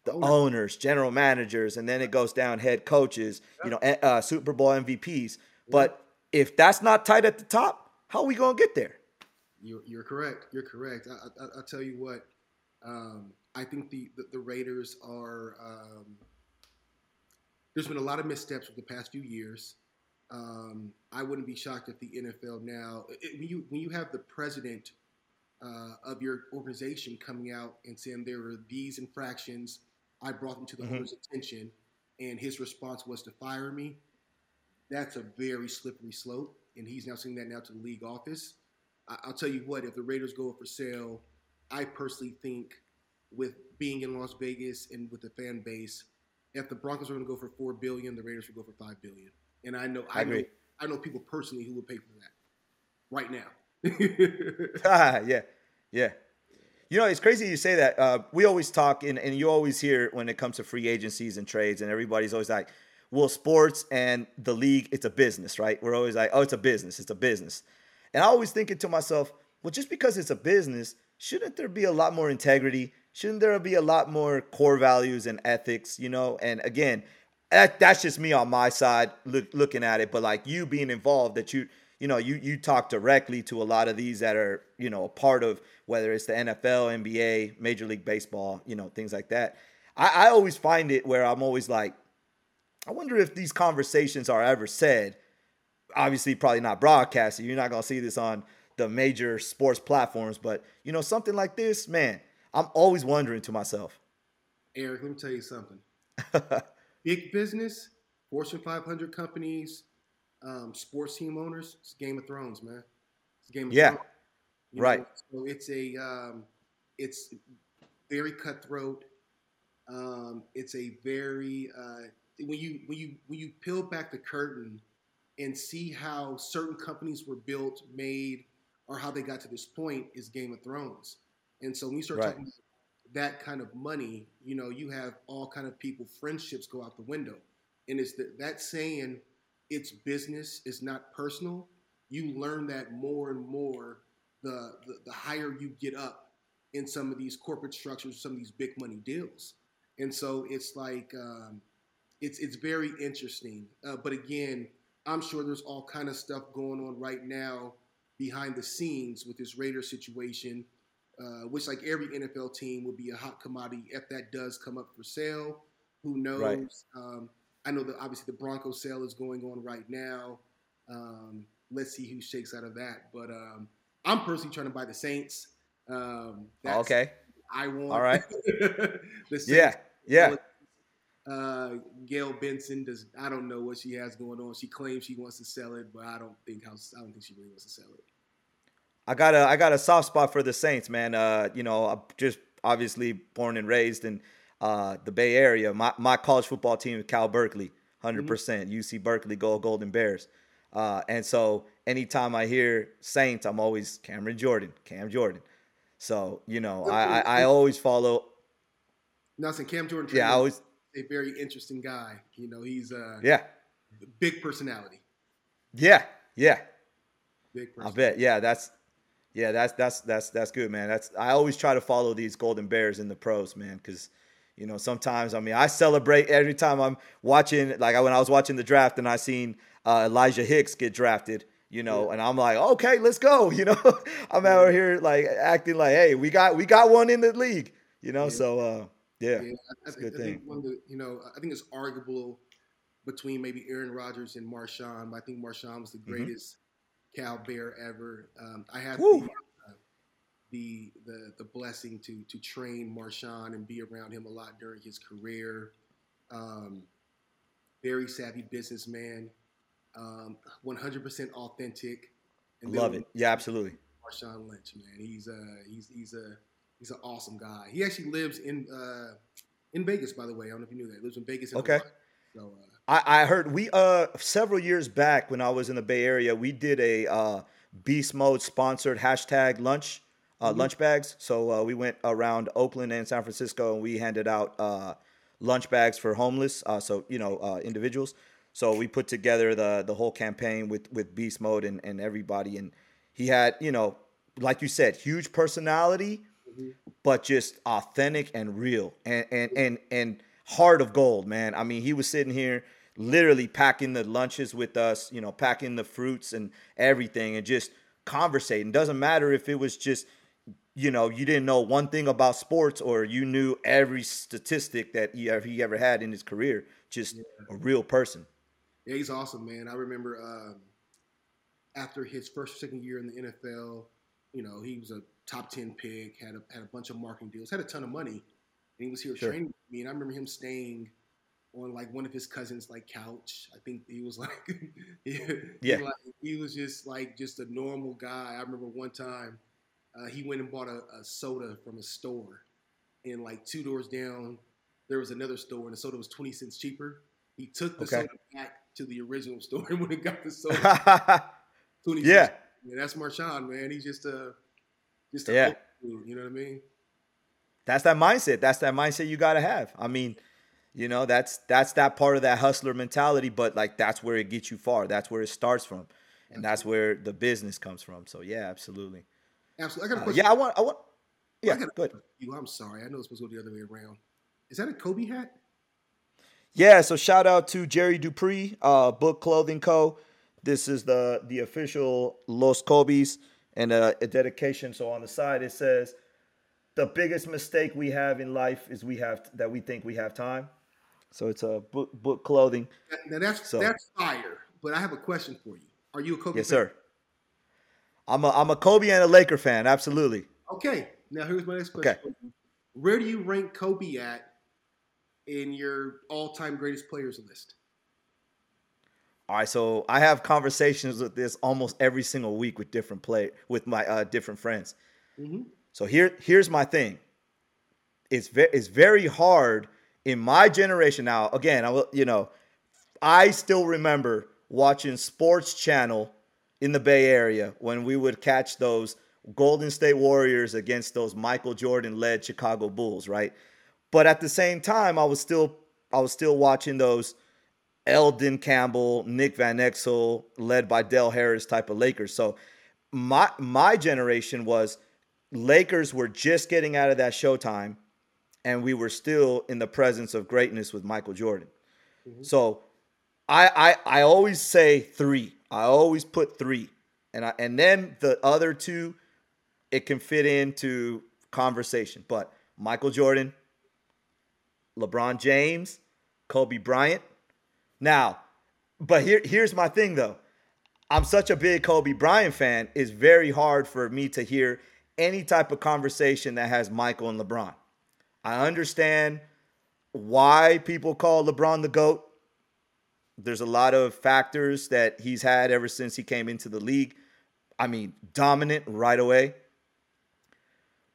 The owners, general managers, and then it goes down head coaches, you know, uh, Super Bowl MVPs. But if that's not tight at the top, how are we gonna get there? You're, you're correct. You're correct. I, I, will tell you what. Um, I think the, the, the Raiders are. Um, there's been a lot of missteps over the past few years. Um, I wouldn't be shocked if the NFL now, it, when you when you have the president uh, of your organization coming out and saying there were these infractions. I brought them to the mm-hmm. owner's attention, and his response was to fire me. That's a very slippery slope, and he's now saying that now to the league office. I- I'll tell you what: if the Raiders go for sale, I personally think, with being in Las Vegas and with the fan base, if the Broncos are going to go for four billion, the Raiders would go for five billion. And I know, I, I know, I know people personally who would pay for that right now. [LAUGHS] yeah, yeah. You know, it's crazy you say that. Uh, we always talk, and, and you always hear when it comes to free agencies and trades, and everybody's always like, well, sports and the league, it's a business, right? We're always like, oh, it's a business, it's a business. And I always thinking to myself, well, just because it's a business, shouldn't there be a lot more integrity? Shouldn't there be a lot more core values and ethics, you know? And again, that, that's just me on my side look, looking at it. But like you being involved, that you you know, you you talk directly to a lot of these that are, you know, a part of whether it's the NFL, NBA, Major League Baseball, you know, things like that. I, I always find it where I'm always like, I wonder if these conversations are ever said. Obviously, probably not broadcasted. You're not gonna see this on the major sports platforms, but you know, something like this, man, I'm always wondering to myself. Eric, let me tell you something. [LAUGHS] Big business, Fortune 500 companies, um, sports team owners, it's Game of Thrones, man. It's Game of yeah. Thrones. You right. Know? So it's a um, it's very cutthroat. Um, it's a very uh, when you when you when you peel back the curtain and see how certain companies were built, made, or how they got to this point is Game of Thrones. And so when you start Right. talking that kind of money, you know, you have all kind of people, friendships go out the window. And it's the, that saying, it's business, it's not personal. You learn that more and more the, the, the higher you get up in some of these corporate structures, some of these big money deals. And so it's like, um, it's, it's very interesting. Uh, but again, I'm sure there's all kind of stuff going on right now behind the scenes with this Raider situation, uh, which like every NFL team would be a hot commodity if that does come up for sale. Who knows? Right. Um, I know that obviously the Bronco sale is going on right now. Um, let's see who shakes out of that. But um, I'm personally trying to buy the Saints. Um, okay. I want. All right. [LAUGHS] the Saints Yeah. Yeah. uh, Gayle Benson does. I don't know what she has going on. She claims she wants to sell it, but I don't think how. I don't think she really wants to sell it. I got a I got a soft spot for the Saints, man. Uh, you know, I'm just obviously born and raised in uh, the Bay Area. My my college football team is Cal Berkeley, 100 percent. UC Berkeley, go Golden Bears. Uh, and so anytime I hear Saints, I'm always Cameron Jordan, Cam Jordan. So you know, I I, I always follow. Nothing. Cam Jordan. Yeah, I always a very interesting guy. You know, he's a yeah big personality. yeah yeah. Big I bet. Yeah, that's yeah, that's that's that's that's good, man. That's I always try to follow these Golden Bears in the pros, man, because you know sometimes I mean I celebrate every time I'm watching. Like when I was watching the draft and I seen uh, Elijah Hicks get drafted, you know, and I'm like, okay, let's go. [LAUGHS] You know, I'm out here like acting like, hey, we got we got one in the league. You know, Yeah. so uh, yeah, Yeah, It's a good I think thing. one of the, you know, I think it's arguable between maybe Aaron Rodgers and Marshawn. But I think Marshawn was the greatest Cal Bear ever. Um, I Mm-hmm. The, uh, the the the blessing to to train Marshawn and be around him a lot during his career. Um, very savvy businessman, um, 100% authentic. And love it. Yeah, absolutely. Marshawn Lynch, man. He's uh he's he's a he's an awesome guy. He actually lives in uh in Vegas, by the way. I don't know if you knew that. He lives in Vegas. and Okay. Hawaii. So uh, I, I heard we uh several years back when I was in the Bay Area, we did a uh, Beast Mode sponsored hashtag lunch uh, lunch bags. So uh, we went around Oakland and San Francisco, and we handed out uh, lunch bags for homeless. Uh, so you know uh, individuals. So we put together the the whole campaign with with Beast Mode and and everybody, and he had you know like you said, huge personality but just authentic and real and and and and heart of gold, man. I mean, he was sitting here literally packing the lunches with us, you know, packing the fruits and everything and just conversating. Doesn't matter if it was just you know, you didn't know one thing about sports or you knew every statistic that he ever, he ever had in his career. Just a real person. yeah, he's awesome, man. I remember um, after his first or second year in the NFL, you know, he was a top ten pick, had a had a bunch of marketing deals, had a ton of money, and he was here Sure. training with me. And I remember him staying on like one of his cousins' like couch. I think he was [LAUGHS] like, he, Yeah. he, like, he was just like just a normal guy. I remember one time uh, he went and bought a, a soda from a store, and like two doors down, there was another store, and the soda was twenty cents cheaper. He took the Okay. soda back to the original store and [LAUGHS] went and got the soda. [LAUGHS] 20 Yeah. cents. Yeah, that's Marshawn, man. He's just a just a Yeah. dude, you know what I mean? that's that mindset. That's that mindset you got to have. I mean, you know, that's that's that part of that hustler mentality, but like that's where it gets you far. That's where it starts from. And that's where the business comes from. So yeah, absolutely. Absolutely. I got a Uh, question. yeah, I want I want Yeah, I got a good. you. I'm sorry. I know it's supposed to go the other way around. Is that a Kobe hat? Yeah, so shout out to Jerry Dupree, uh, Book Clothing Co. This is the the official Los Kobe's and uh, a dedication. So on the side it says, "The biggest mistake we have in life is we have that we think we have time." So it's a book book clothing. Now that's So- that's fire. But I have a question for you. Are you a Kobe? Yes, fan? sir. I'm a I'm a Kobe and a Laker fan. Absolutely. Okay. Now here's my next question. Okay. Where do you rank Kobe at in your all-time greatest players list? All right, so I have conversations with this almost every single week with different play with my uh, different friends. Mhm. So here here's my thing. It's very it's very hard in my generation now. Again, I will you know, I still remember watching Sports Channel in the Bay Area when we would catch those Golden State Warriors against those Michael Jordan led Chicago Bulls, right? But at the same time, I was still I was still watching those Elden Campbell, Nick Van Exel, led by Del Harris type of Lakers. So my my generation was Lakers were just getting out of that Showtime, and we were still in the presence of greatness with Michael Jordan. Mm-hmm. So I, I I always say three. I always put three, and I and then the other two, it can fit into conversation. But Michael Jordan, LeBron James, Kobe Bryant. Now, but here here's my thing though. I'm such a big Kobe Bryant fan. It's very hard for me to hear any type of conversation that has Michael and LeBron. I understand why people call LeBron the GOAT. There's a lot of factors that he's had ever since he came into the league. I mean, dominant right away.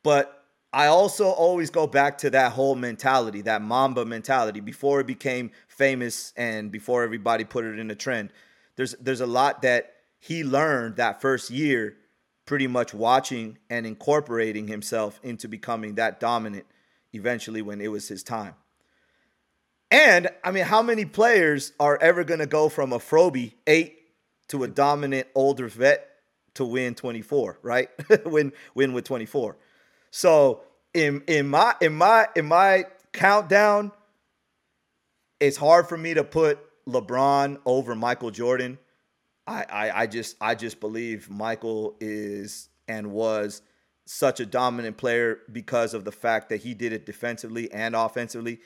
But I also always go back to that whole mentality, that Mamba mentality, before it became famous and before everybody put it in a trend. There's there's a lot that he learned that first year, pretty much watching and incorporating himself into becoming that dominant eventually when it was his time. And I mean, how many players are ever going to go from a Froby eight to a dominant older vet to win 24, right? [LAUGHS] win win with 24. So in in my in my in my countdown, it's hard for me to put LeBron over Michael Jordan. I, I I just I just believe Michael is and was such a dominant player because of the fact that he did it defensively and offensively.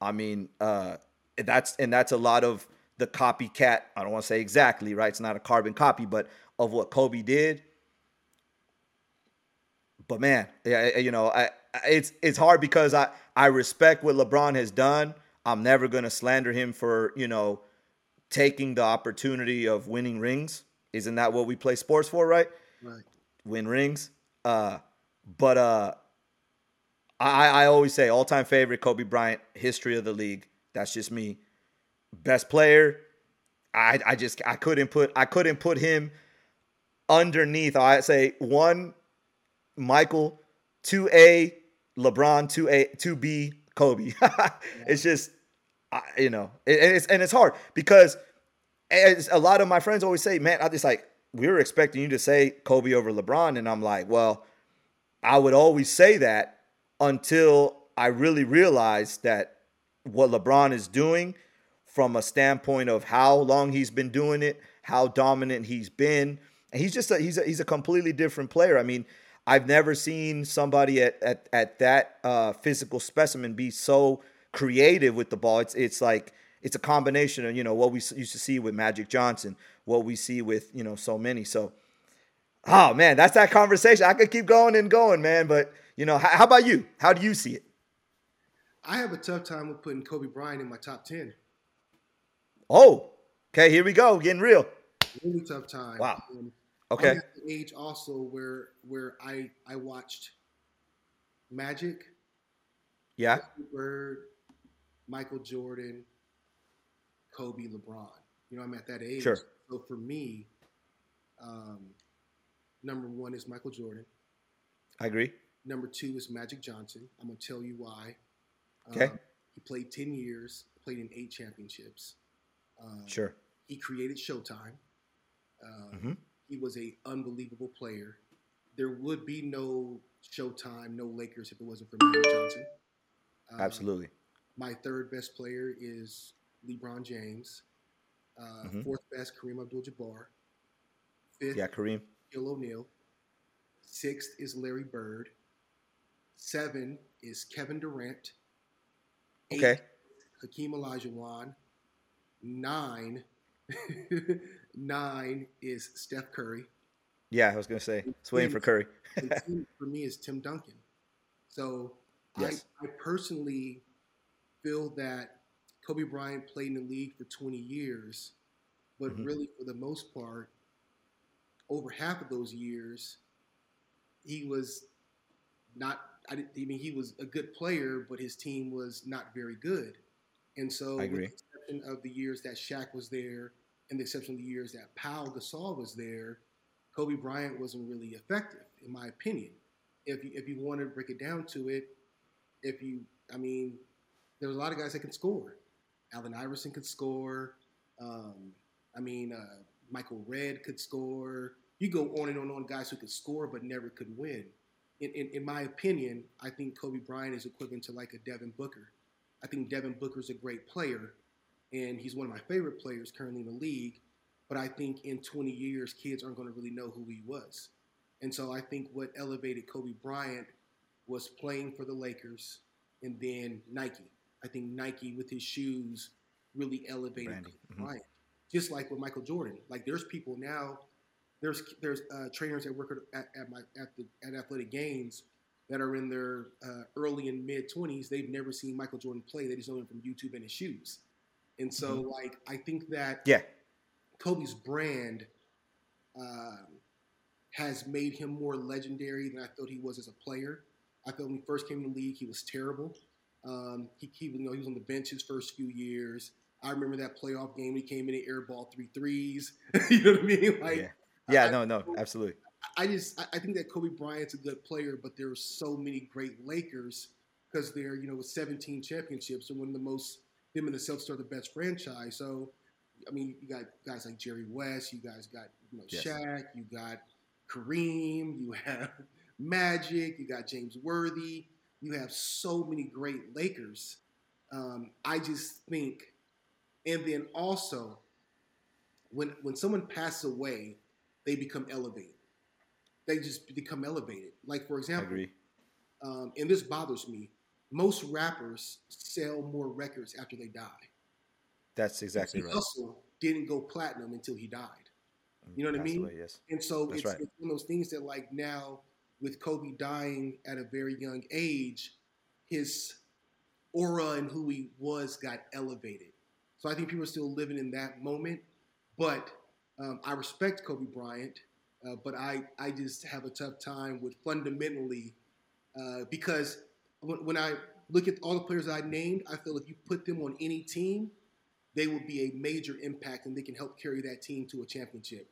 I mean, uh, that's and that's a lot of the copycat. I don't want to say exactly right. It's not a carbon copy, but of what Kobe did. But man, yeah, you know, I, it's it's hard because I I respect what LeBron has done. I'm never gonna slander him for you know taking the opportunity of winning rings. Isn't that what we play sports for, right? Right. Win rings. Uh, but uh, I, I always say all time favorite Kobe Bryant, history of the league. That's just me. Best player. I I just I couldn't put I couldn't put him underneath. I'd say one Michael, two A LeBron, two A two B Kobe. [LAUGHS] it's just you know, it, it's and it's hard because as a lot of my friends always say, man, I just like we were expecting you to say Kobe over LeBron, and I'm like, well, I would always say that until I really realized that what LeBron is doing from a standpoint of how long he's been doing it, how dominant he's been. And he's just a, he's a, he's a completely different player. I mean, I've never seen somebody at at, at that uh, physical specimen be so creative with the ball. It's it's like it's a combination of you know what we used to see with Magic Johnson, what we see with you know so many. So, oh man, that's that conversation. I could keep going and going, man, but you know, how, how about you? How do you see it? I have a tough time with putting Kobe Bryant in my top 10. Oh, okay. Here we go. Getting real. Really tough time. Wow. Um, okay. I'm at the age also where where I I watched Magic. Yeah. Bird, Michael Jordan, Kobe, LeBron. You know, I'm at that age. Sure. So for me, um, number one is Michael Jordan. I agree. Number two is Magic Johnson. I'm going to tell you why. Okay. Um, he played 10 years, played in eight championships. Um, sure. He created Showtime. Um, mm-hmm. He was a unbelievable player. There would be no Showtime, no Lakers if it wasn't for Magic Johnson. Um, Absolutely. My third best player is LeBron James. Uh, mm-hmm. Fourth best, Kareem Abdul-Jabbar. Fifth, yeah, Kareem. Shaquille O'Neal. Sixth is Larry Bird. Seven is Kevin Durant. Eight, okay. Hakeem Olajuwon. Nine, [LAUGHS] nine is Steph Curry. Yeah, I was gonna say. It's waiting for Curry. [LAUGHS] for me is Tim Duncan. So yes. I, I personally feel that Kobe Bryant played in the league for 20 years, but mm-hmm. really for the most part, over half of those years, he was not. I, I mean, he was a good player, but his team was not very good. And so, I agree. with the exception of the years that Shaq was there, and the exception of the years that Pau Gasol was there, Kobe Bryant wasn't really effective, in my opinion. If you, if you want to break it down to it, if you, I mean, there was a lot of guys that can score. Allen Iverson could score. Um, I mean, uh, Michael Redd could score. You go on and on and on guys who could score but never could win. In, in, in my opinion, I think Kobe Bryant is equivalent to like a Devin Booker. I think Devin Booker's a great player, and he's one of my favorite players currently in the league. But I think in 20 years, kids aren't going to really know who he was. And so I think what elevated Kobe Bryant was playing for the Lakers and then Nike. I think Nike with his shoes really elevated Branding. Kobe Mhm. Bryant. Just like with Michael Jordan. Like there's people now, there's there's uh, trainers that work at, at my at the at Athletic Gaines that are in their uh, early and mid 20s. They've never seen Michael Jordan play. They just know him from YouTube and his shoes. And so like I think that Yeah. Kobe's brand um, has made him more legendary than I thought he was as a player. I thought when he first came in the league, he was terrible. Um, he, he, you know, he was on the bench his first few years. I remember that playoff game. He came in and airball three threes. [LAUGHS] you know what I mean? Like, yeah. Yeah. I- No. No. Absolutely. I just I- think that Kobe Bryant's a good player, but there are so many great Lakers because they're you know with 17 championships and one of the most them and the Celtics are the best franchise. So I mean you got guys like Jerry West, you guys got you know Yes. Shaq, you got Kareem, you have Magic, you got James Worthy, you have so many great Lakers. Um, I just think, and then also when when someone passes away, they become elevated. They just become elevated. Like for example, um, and this bothers me. Most rappers sell more records after they die. That's exactly right. Hussle didn't go platinum until he died. You know what I mean? away, yes. And so That's it's, right. it's one of those things that, like now, with Kobe dying at a very young age, his aura and who he was got elevated. So I think people are still living in that moment. But um, I respect Kobe Bryant, uh, but I, I just have a tough time with fundamentally uh, because when, when I look at all the players I named, I feel if you put them on any team, they will be a major impact and they can help carry that team to a championship.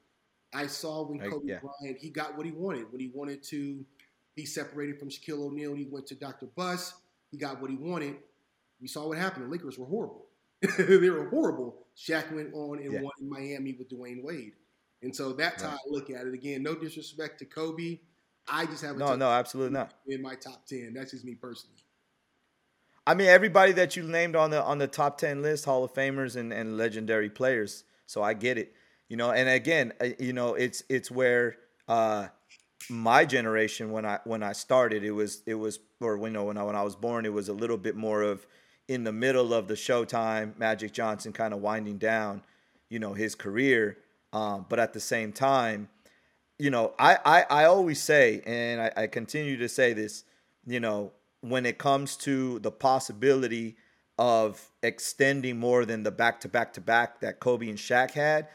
I saw when I- Kobe yeah. Bryant, he got what he wanted. When he wanted to be separated from Shaquille O'Neal, he went to Dr. Buss. He got what he wanted. We saw what happened. The Lakers were horrible. [LAUGHS] they were horrible. Shaq went on and Yeah. won in Miami with Dwyane Wade. And so that's how Right. I look at it. Again, no disrespect to Kobe. I just have a No. No. Absolutely not. in my top 10. That's just me personally. I mean, everybody that you named on the on the top ten list, Hall of Famers and, and legendary players. So I get it, you know. And again, uh, you know, it's it's where uh, my generation when I when I started, it was it was or you know when I when I was born, it was a little bit more of in the middle of the Showtime, Magic Johnson kind of winding down, you know, his career. Um, but at the same time, you know, I, I, I always say, and I, I continue to say this, you know, when it comes to the possibility of extending more than the back to back to back that Kobe and Shaq had,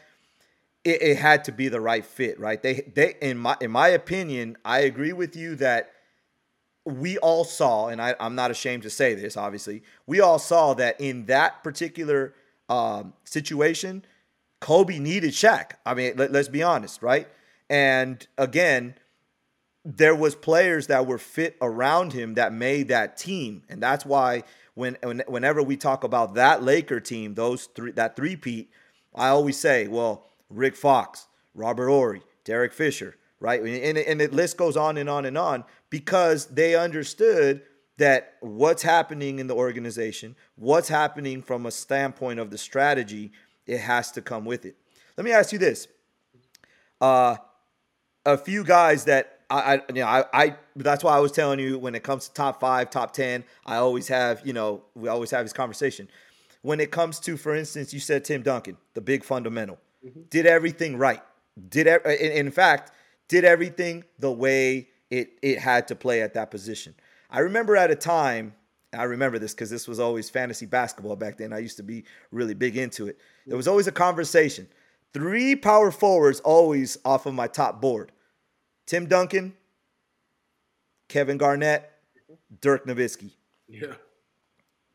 it, it had to be the right fit, right? They they in my in my opinion, I agree with you that we all saw, and I, I'm not ashamed to say this, obviously, we all saw that in that particular um, situation, Kobe needed Shaq. I mean, let, let's be honest, right? And again, there was players that were fit around him that made that team, and that's why when, when whenever we talk about that Laker team, those three that three-peat, I always say, well, Rick Fox, Robert Horry, Derek Fisher, right? And, and the list goes on and on and on because they understood that what's happening in the organization, what's happening from a standpoint of the strategy, it has to come with it. Let me ask you this. Uh, a few guys that I, I you know, I, I, that's why I was telling you when it comes to top five, top 10, I always have, you know, we always have this conversation. When it comes to, for instance, you said Tim Duncan, the big fundamental, did everything right. Did, in fact, did everything the way it, it had to play at that position. I remember at a time, I remember this because this was always fantasy basketball back then. I used to be really big into it. There was always a conversation. Three power forwards always off of my top board. Tim Duncan, Kevin Garnett, Dirk Nowitzki. Yeah.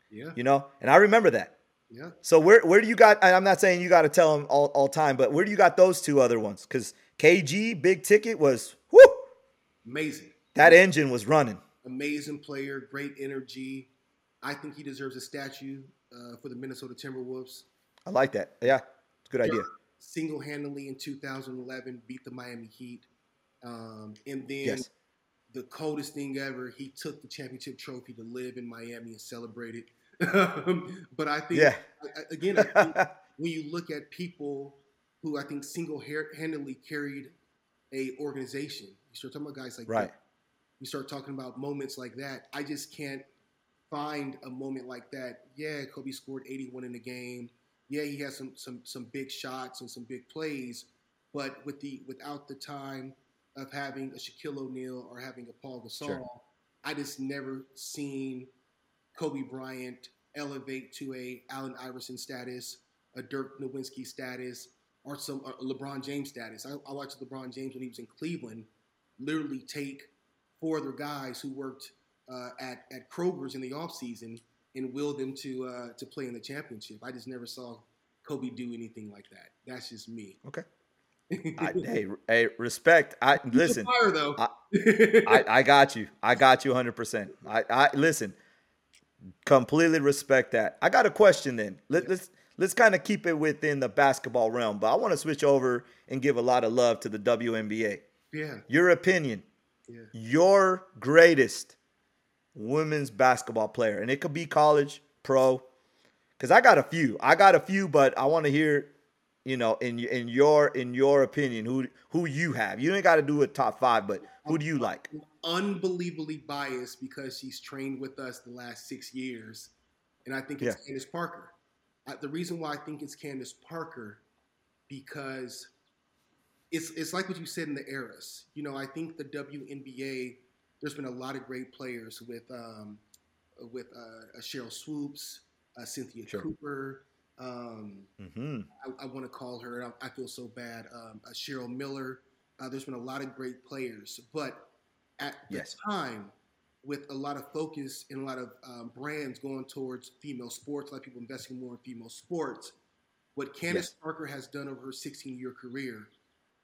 Yeah. You know, and I remember that. Yeah. So where where do you got? I'm not saying you got to tell them all, all time, but where do you got those two other ones? Because KG Big Ticket was Amazing. that engine was running. Amazing player, great energy. I think he deserves a statue uh, for the Minnesota Timberwolves. I like that. Yeah, it's a good idea. Single handedly in 2011 beat the Miami Heat. Um, and then Yes. the coldest thing ever, he took the championship trophy to live in Miami and celebrate it. [LAUGHS] but I think, Yeah. Again, I think [LAUGHS] when you look at people who I think single handedly carried a organization, you start talking about guys like Right. that. You start talking about moments like that. I just can't find a moment like that. Yeah, Kobe scored 81 in the game. Yeah, he has some some some big shots and some big plays, but with the without the time of having a Shaquille O'Neal or having a Pau Gasol, Sure. I just never seen Kobe Bryant elevate to a Allen Iverson status, a Dirk Nowitzki status, or some a LeBron James status. I, I watched LeBron James when he was in Cleveland, literally take four other guys who worked uh, at at Kroger's in the offseason and will them to uh, to play in the championship. I just never saw Kobe do anything like that. That's just me. Okay. [LAUGHS] I, hey, hey, respect. I listen. fire though. I- [LAUGHS] I, I got you. I got you 100%. I, I listen. Completely respect that. I got a question then. Let, let's let's kind of keep it within the basketball realm, but I want to switch over and give a lot of love to the WNBA. yeah, Your opinion, yeah. your greatest women's basketball player, and it could be college, pro, because I got a few. I got a few, but I want to hear, you know, in in your in your opinion, who who you have. You ain't got to do a top five, but who do you like? Unbelievably biased because she's trained with us the last six years, and I think it's Yeah. Candace Parker. The reason why I think it's Candace Parker because it's it's like what you said in the eras. You know, I think the WNBA. There's been a lot of great players with um, with uh, Sheryl Swoopes, uh, Cynthia Sure. Cooper. Um, Mm-hmm. I, I want to call her. I, I feel so bad. Um, uh, Cheryl Miller. Uh, there's been a lot of great players, but at the Yes. time, with a lot of focus and a lot of um, brands going towards female sports, a lot of people investing more in female sports. What Candace Yes. Parker has done over her 16-year career,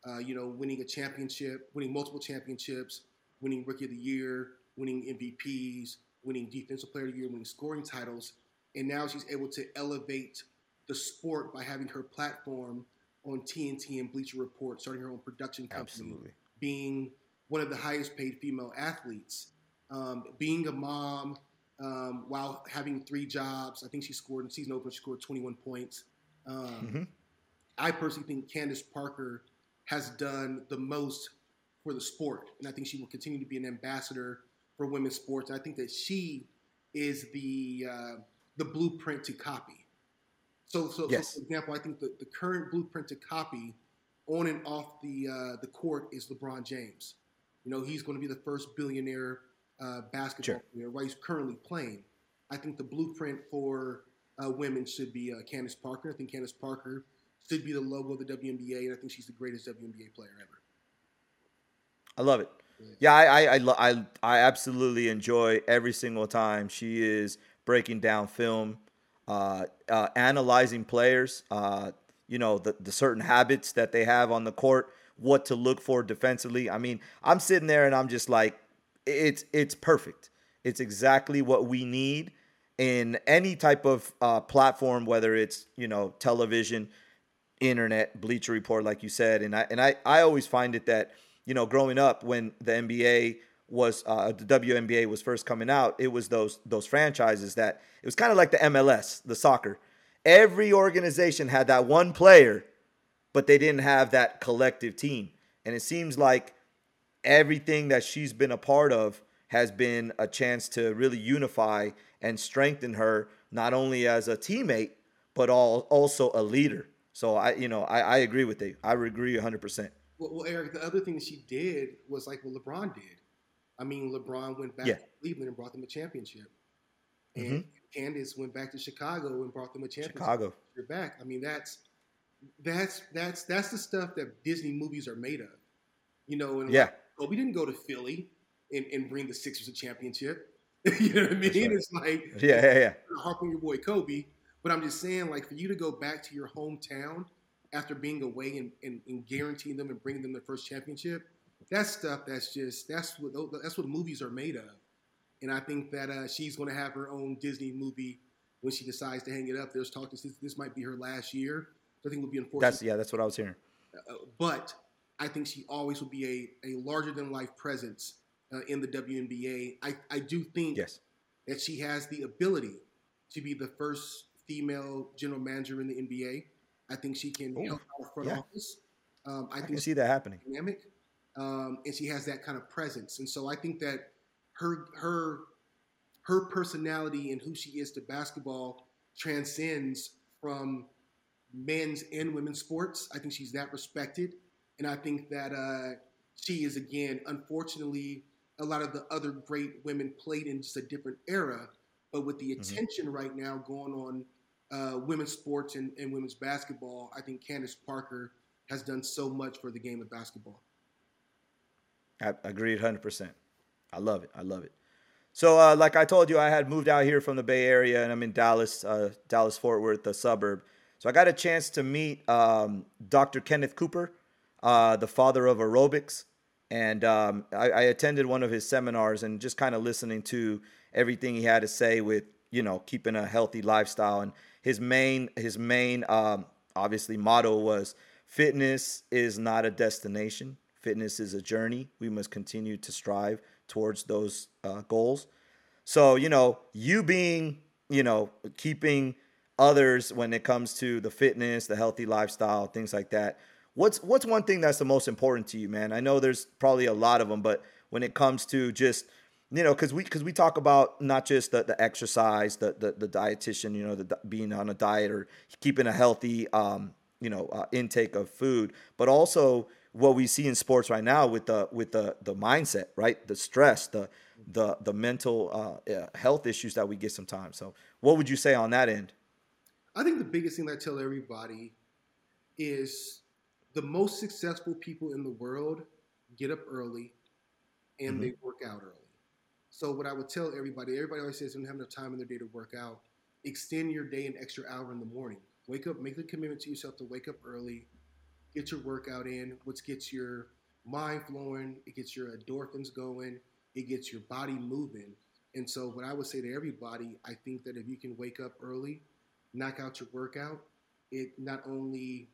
uh, you know, winning a championship, winning multiple championships, winning Rookie of the Year, winning MVPs, winning Defensive Player of the Year, winning scoring titles, and now she's able to elevate the sport by having her platform on TNT and Bleacher Report, starting her own production company, Absolutely. being one of the highest paid female athletes, um, being a mom um, while having three jobs. I think she scored in season opener, she scored 21 points. Um, Mhm. I personally think Candace Parker has done the most for the sport, and I think she will continue to be an ambassador for women's sports. And I think that she is the uh, the blueprint to copy. So, so, Yes. so for example, I think the, the current blueprint to copy on and off the uh, the court is LeBron James. You know, he's going to be the first billionaire uh, basketball Sure. player while he's currently playing. I think the blueprint for uh, women should be uh, Candace Parker. I think Candace Parker should be the logo of the WNBA, and I think she's the greatest WNBA player ever. I love it. Yeah, I I I, lo- I I absolutely enjoy every single time she is breaking down film, uh, uh, analyzing players. Uh, you know the the certain habits that they have on the court, what to look for defensively. I mean, I'm sitting there and I'm just like, it's it's perfect. It's exactly what we need in any type of uh, platform, whether it's you know television, internet, Bleacher Report, like you said, and I and I I always find it that you know growing up when the NBA was uh, the WNBA was first coming out, it was those those franchises that it was kind of like the MLS, the soccer. Every organization had that one player, but they didn't have that collective team, and it seems like everything that she's been a part of has been a chance to really unify and strengthen her not only as a teammate but all, also a leader. So I, you know, I, I agree with you. I agree 100. percent Well, well, Eric, the other thing that she did was like what LeBron did. I mean, LeBron went back Yeah. to Cleveland and brought them a championship, and Mhm. Candace went back to Chicago and brought them a championship. Chicago. You're back. I mean, that's that's that's that's the stuff that Disney movies are made of. You know, and Yeah. like, Kobe didn't go to Philly and, and bring the Sixers a championship. [LAUGHS] you know what I mean? right. It's like Yeah, yeah, yeah. [LAUGHS] harp on your boy Kobe, but I'm just saying, like, for you to go back to your hometown after being away and, and, and guaranteeing them and bringing them their first championship, that's stuff that's just that's what that's what movies are made of. And I think that uh, she's going to have her own Disney movie when she decides to hang it up. There's talk this this might be her last year. I think it would be unfortunate. That's yeah, that's what I was hearing. Uh, but I think she always will be a, a larger than life presence uh, in the WNBA. I, I do think Yes. that she has the ability to be the first female general manager in the NBA. I think she can Ooh, help out front yeah. office. Um, I I think can see that happening. dynamic, um, and she has that kind of presence. And so I think that her her her personality and who she is to basketball transcends from men's and women's sports. I think she's that respected, and I think that uh, she is again, unfortunately, a lot of the other great women played in just a different era. But with the Mhm. attention right now going on uh, women's sports and, and women's basketball, I think Candace Parker has done so much for the game of basketball. I agreed 100%. I love it. I love it. So, uh, like I told you, I had moved out here from the Bay Area and I'm in Dallas, uh, Dallas Fort Worth, the suburb. So, I got a chance to meet um, Dr. Kenneth Cooper, uh, the father of aerobics. And um, I, I attended one of his seminars and just kind of listening to everything he had to say with, you know, keeping a healthy lifestyle. And his main, his main, um, obviously, motto was fitness is not a destination. Fitness is a journey. We must continue to strive towards those uh, goals. So, you know, you being, you know, keeping others when it comes to the fitness, the healthy lifestyle, things like that. What's what's one thing that's the most important to you, man? I know there's probably a lot of them, but when it comes to just you know, because we because we talk about not just the, the exercise, the, the the dietitian, you know, the being on a diet or keeping a healthy, um, you know, uh, intake of food, but also what we see in sports right now with the with the the mindset, right? The stress, the the the mental uh, health issues that we get sometimes. So, what would you say on that end? I think the biggest thing that I tell everybody is the most successful people in the world get up early and Mhm. they work out early. So what I would tell everybody, everybody always says they don't have enough time in their day to work out. Extend your day an extra hour in the morning. Wake up, make the commitment to yourself to wake up early, get your workout in, which gets your mind flowing, it gets your endorphins going, it gets your body moving. And so what I would say to everybody, I think that if you can wake up early, knock out your workout, it not only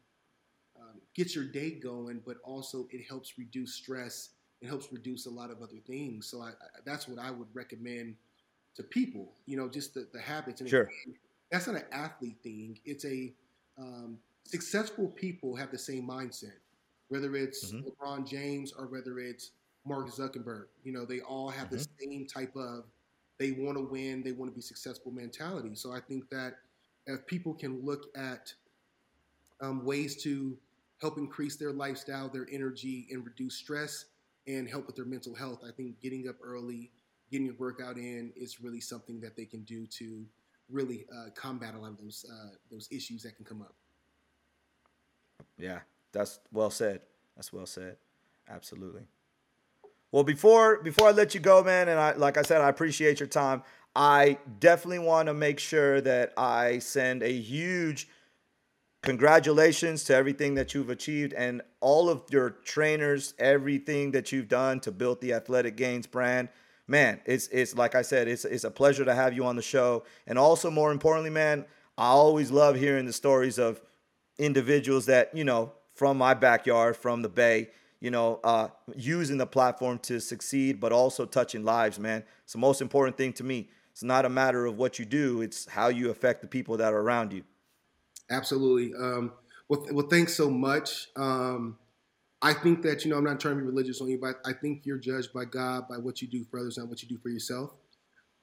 um, gets your day going, but also it helps reduce stress. It helps reduce a lot of other things. So I, I, that's what I would recommend to people. You know, just the, the habits. And Sure. that's not an athlete thing. It's a um, successful people have the same mindset. Whether it's Mhm. LeBron James or whether it's Mark Zuckerberg, you know, they all have the same type of they want to win, they want to be successful mentality. So I think that if people can look at um, ways to help increase their lifestyle, their energy, and reduce stress, and help with their mental health, I think getting up early, getting your workout in, is really something that they can do to really uh, combat a lot of those uh, those issues that can come up. Yeah, that's well said. That's well said. Absolutely. Well, before before I let you go, man, and I like I said, I appreciate your time. I definitely want to make sure that I send a huge congratulations to everything that you've achieved and all of your trainers, everything that you've done to build the Athletic Gaines brand. Man, it's it's like I said, it's it's a pleasure to have you on the show. And also more importantly, man, I always love hearing the stories of individuals that, you know, from my backyard, from the Bay, you know, uh, using the platform to succeed, but also touching lives, man. It's the most important thing to me. It's not a matter of what you do, it's how you affect the people that are around you. Absolutely. Um, well, well, thanks so much. Um, I think that you know I'm not trying to be religious on you, but I think you're judged by God by what you do for others, not what you do for yourself.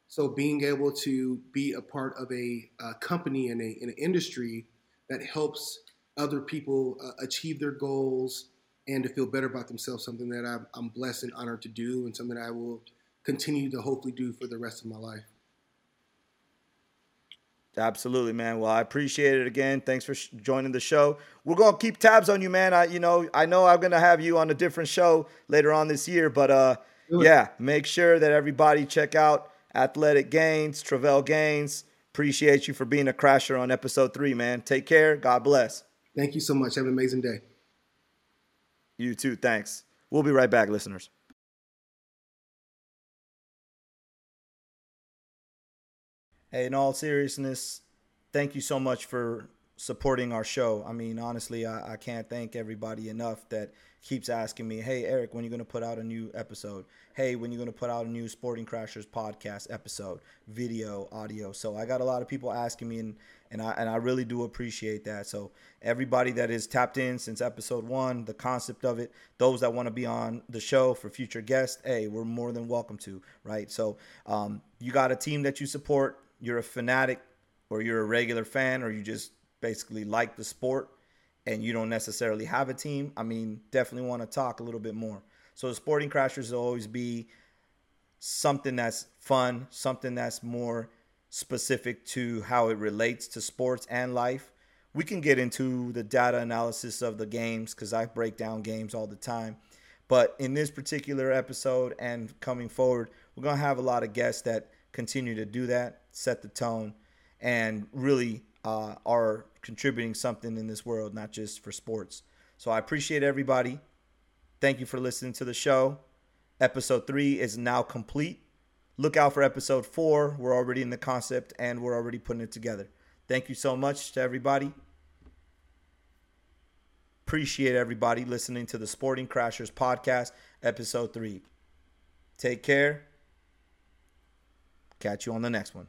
So being able to be a part of a, uh company in, a, in an industry that helps other people uh, achieve their goals and to feel better about themselves, something that I'm, I'm blessed and honored to do, and something that I will continue to hopefully do for the rest of my life. Absolutely, man. Well, I appreciate it again. Thanks for sh- joining the show. We're gonna keep tabs on you, man. I, you know, I know I'm gonna have you on a different show later on this year, but uh, yeah, make sure that everybody check out Athletic Gaines, Travelle Gaines. Appreciate you for being a crasher on episode three, man. Take care. God bless. Thank you so much. Have an amazing day. You too. Thanks. We'll be right back, listeners. Hey, in all seriousness, thank you so much for supporting our show. I mean, honestly, I, I can't thank everybody enough that keeps asking me, hey, Eric, when are you going to put out a new episode? Hey, when are you going to put out a new Sporting Crashers podcast episode, video, audio? So I got a lot of people asking me, and, and, I, and I really do appreciate that. So everybody that is tapped in since episode one, the concept of it, those that want to be on the show for future guests, hey, we're more than welcome to, right? So um, you got a team that you support, you're a fanatic, or you're a regular fan, or you just basically like the sport and you don't necessarily have a team, I mean, definitely want to talk a little bit more. So the Sporting Crashers will always be something that's fun, something that's more specific to how it relates to sports and life. We can get into the data analysis of the games because I break down games all the time. But in this particular episode and coming forward, we're going to have a lot of guests that continue to do that, set the tone, and really uh, are contributing something in this world, not just for sports. So I appreciate everybody. Thank you for listening to the show. Episode three is now complete. Look out for episode four. We're already in the concept and we're already putting it together. Thank you so much to everybody. Appreciate everybody listening to the Sporting Crashers podcast, episode three. Take care. Catch you on the next one.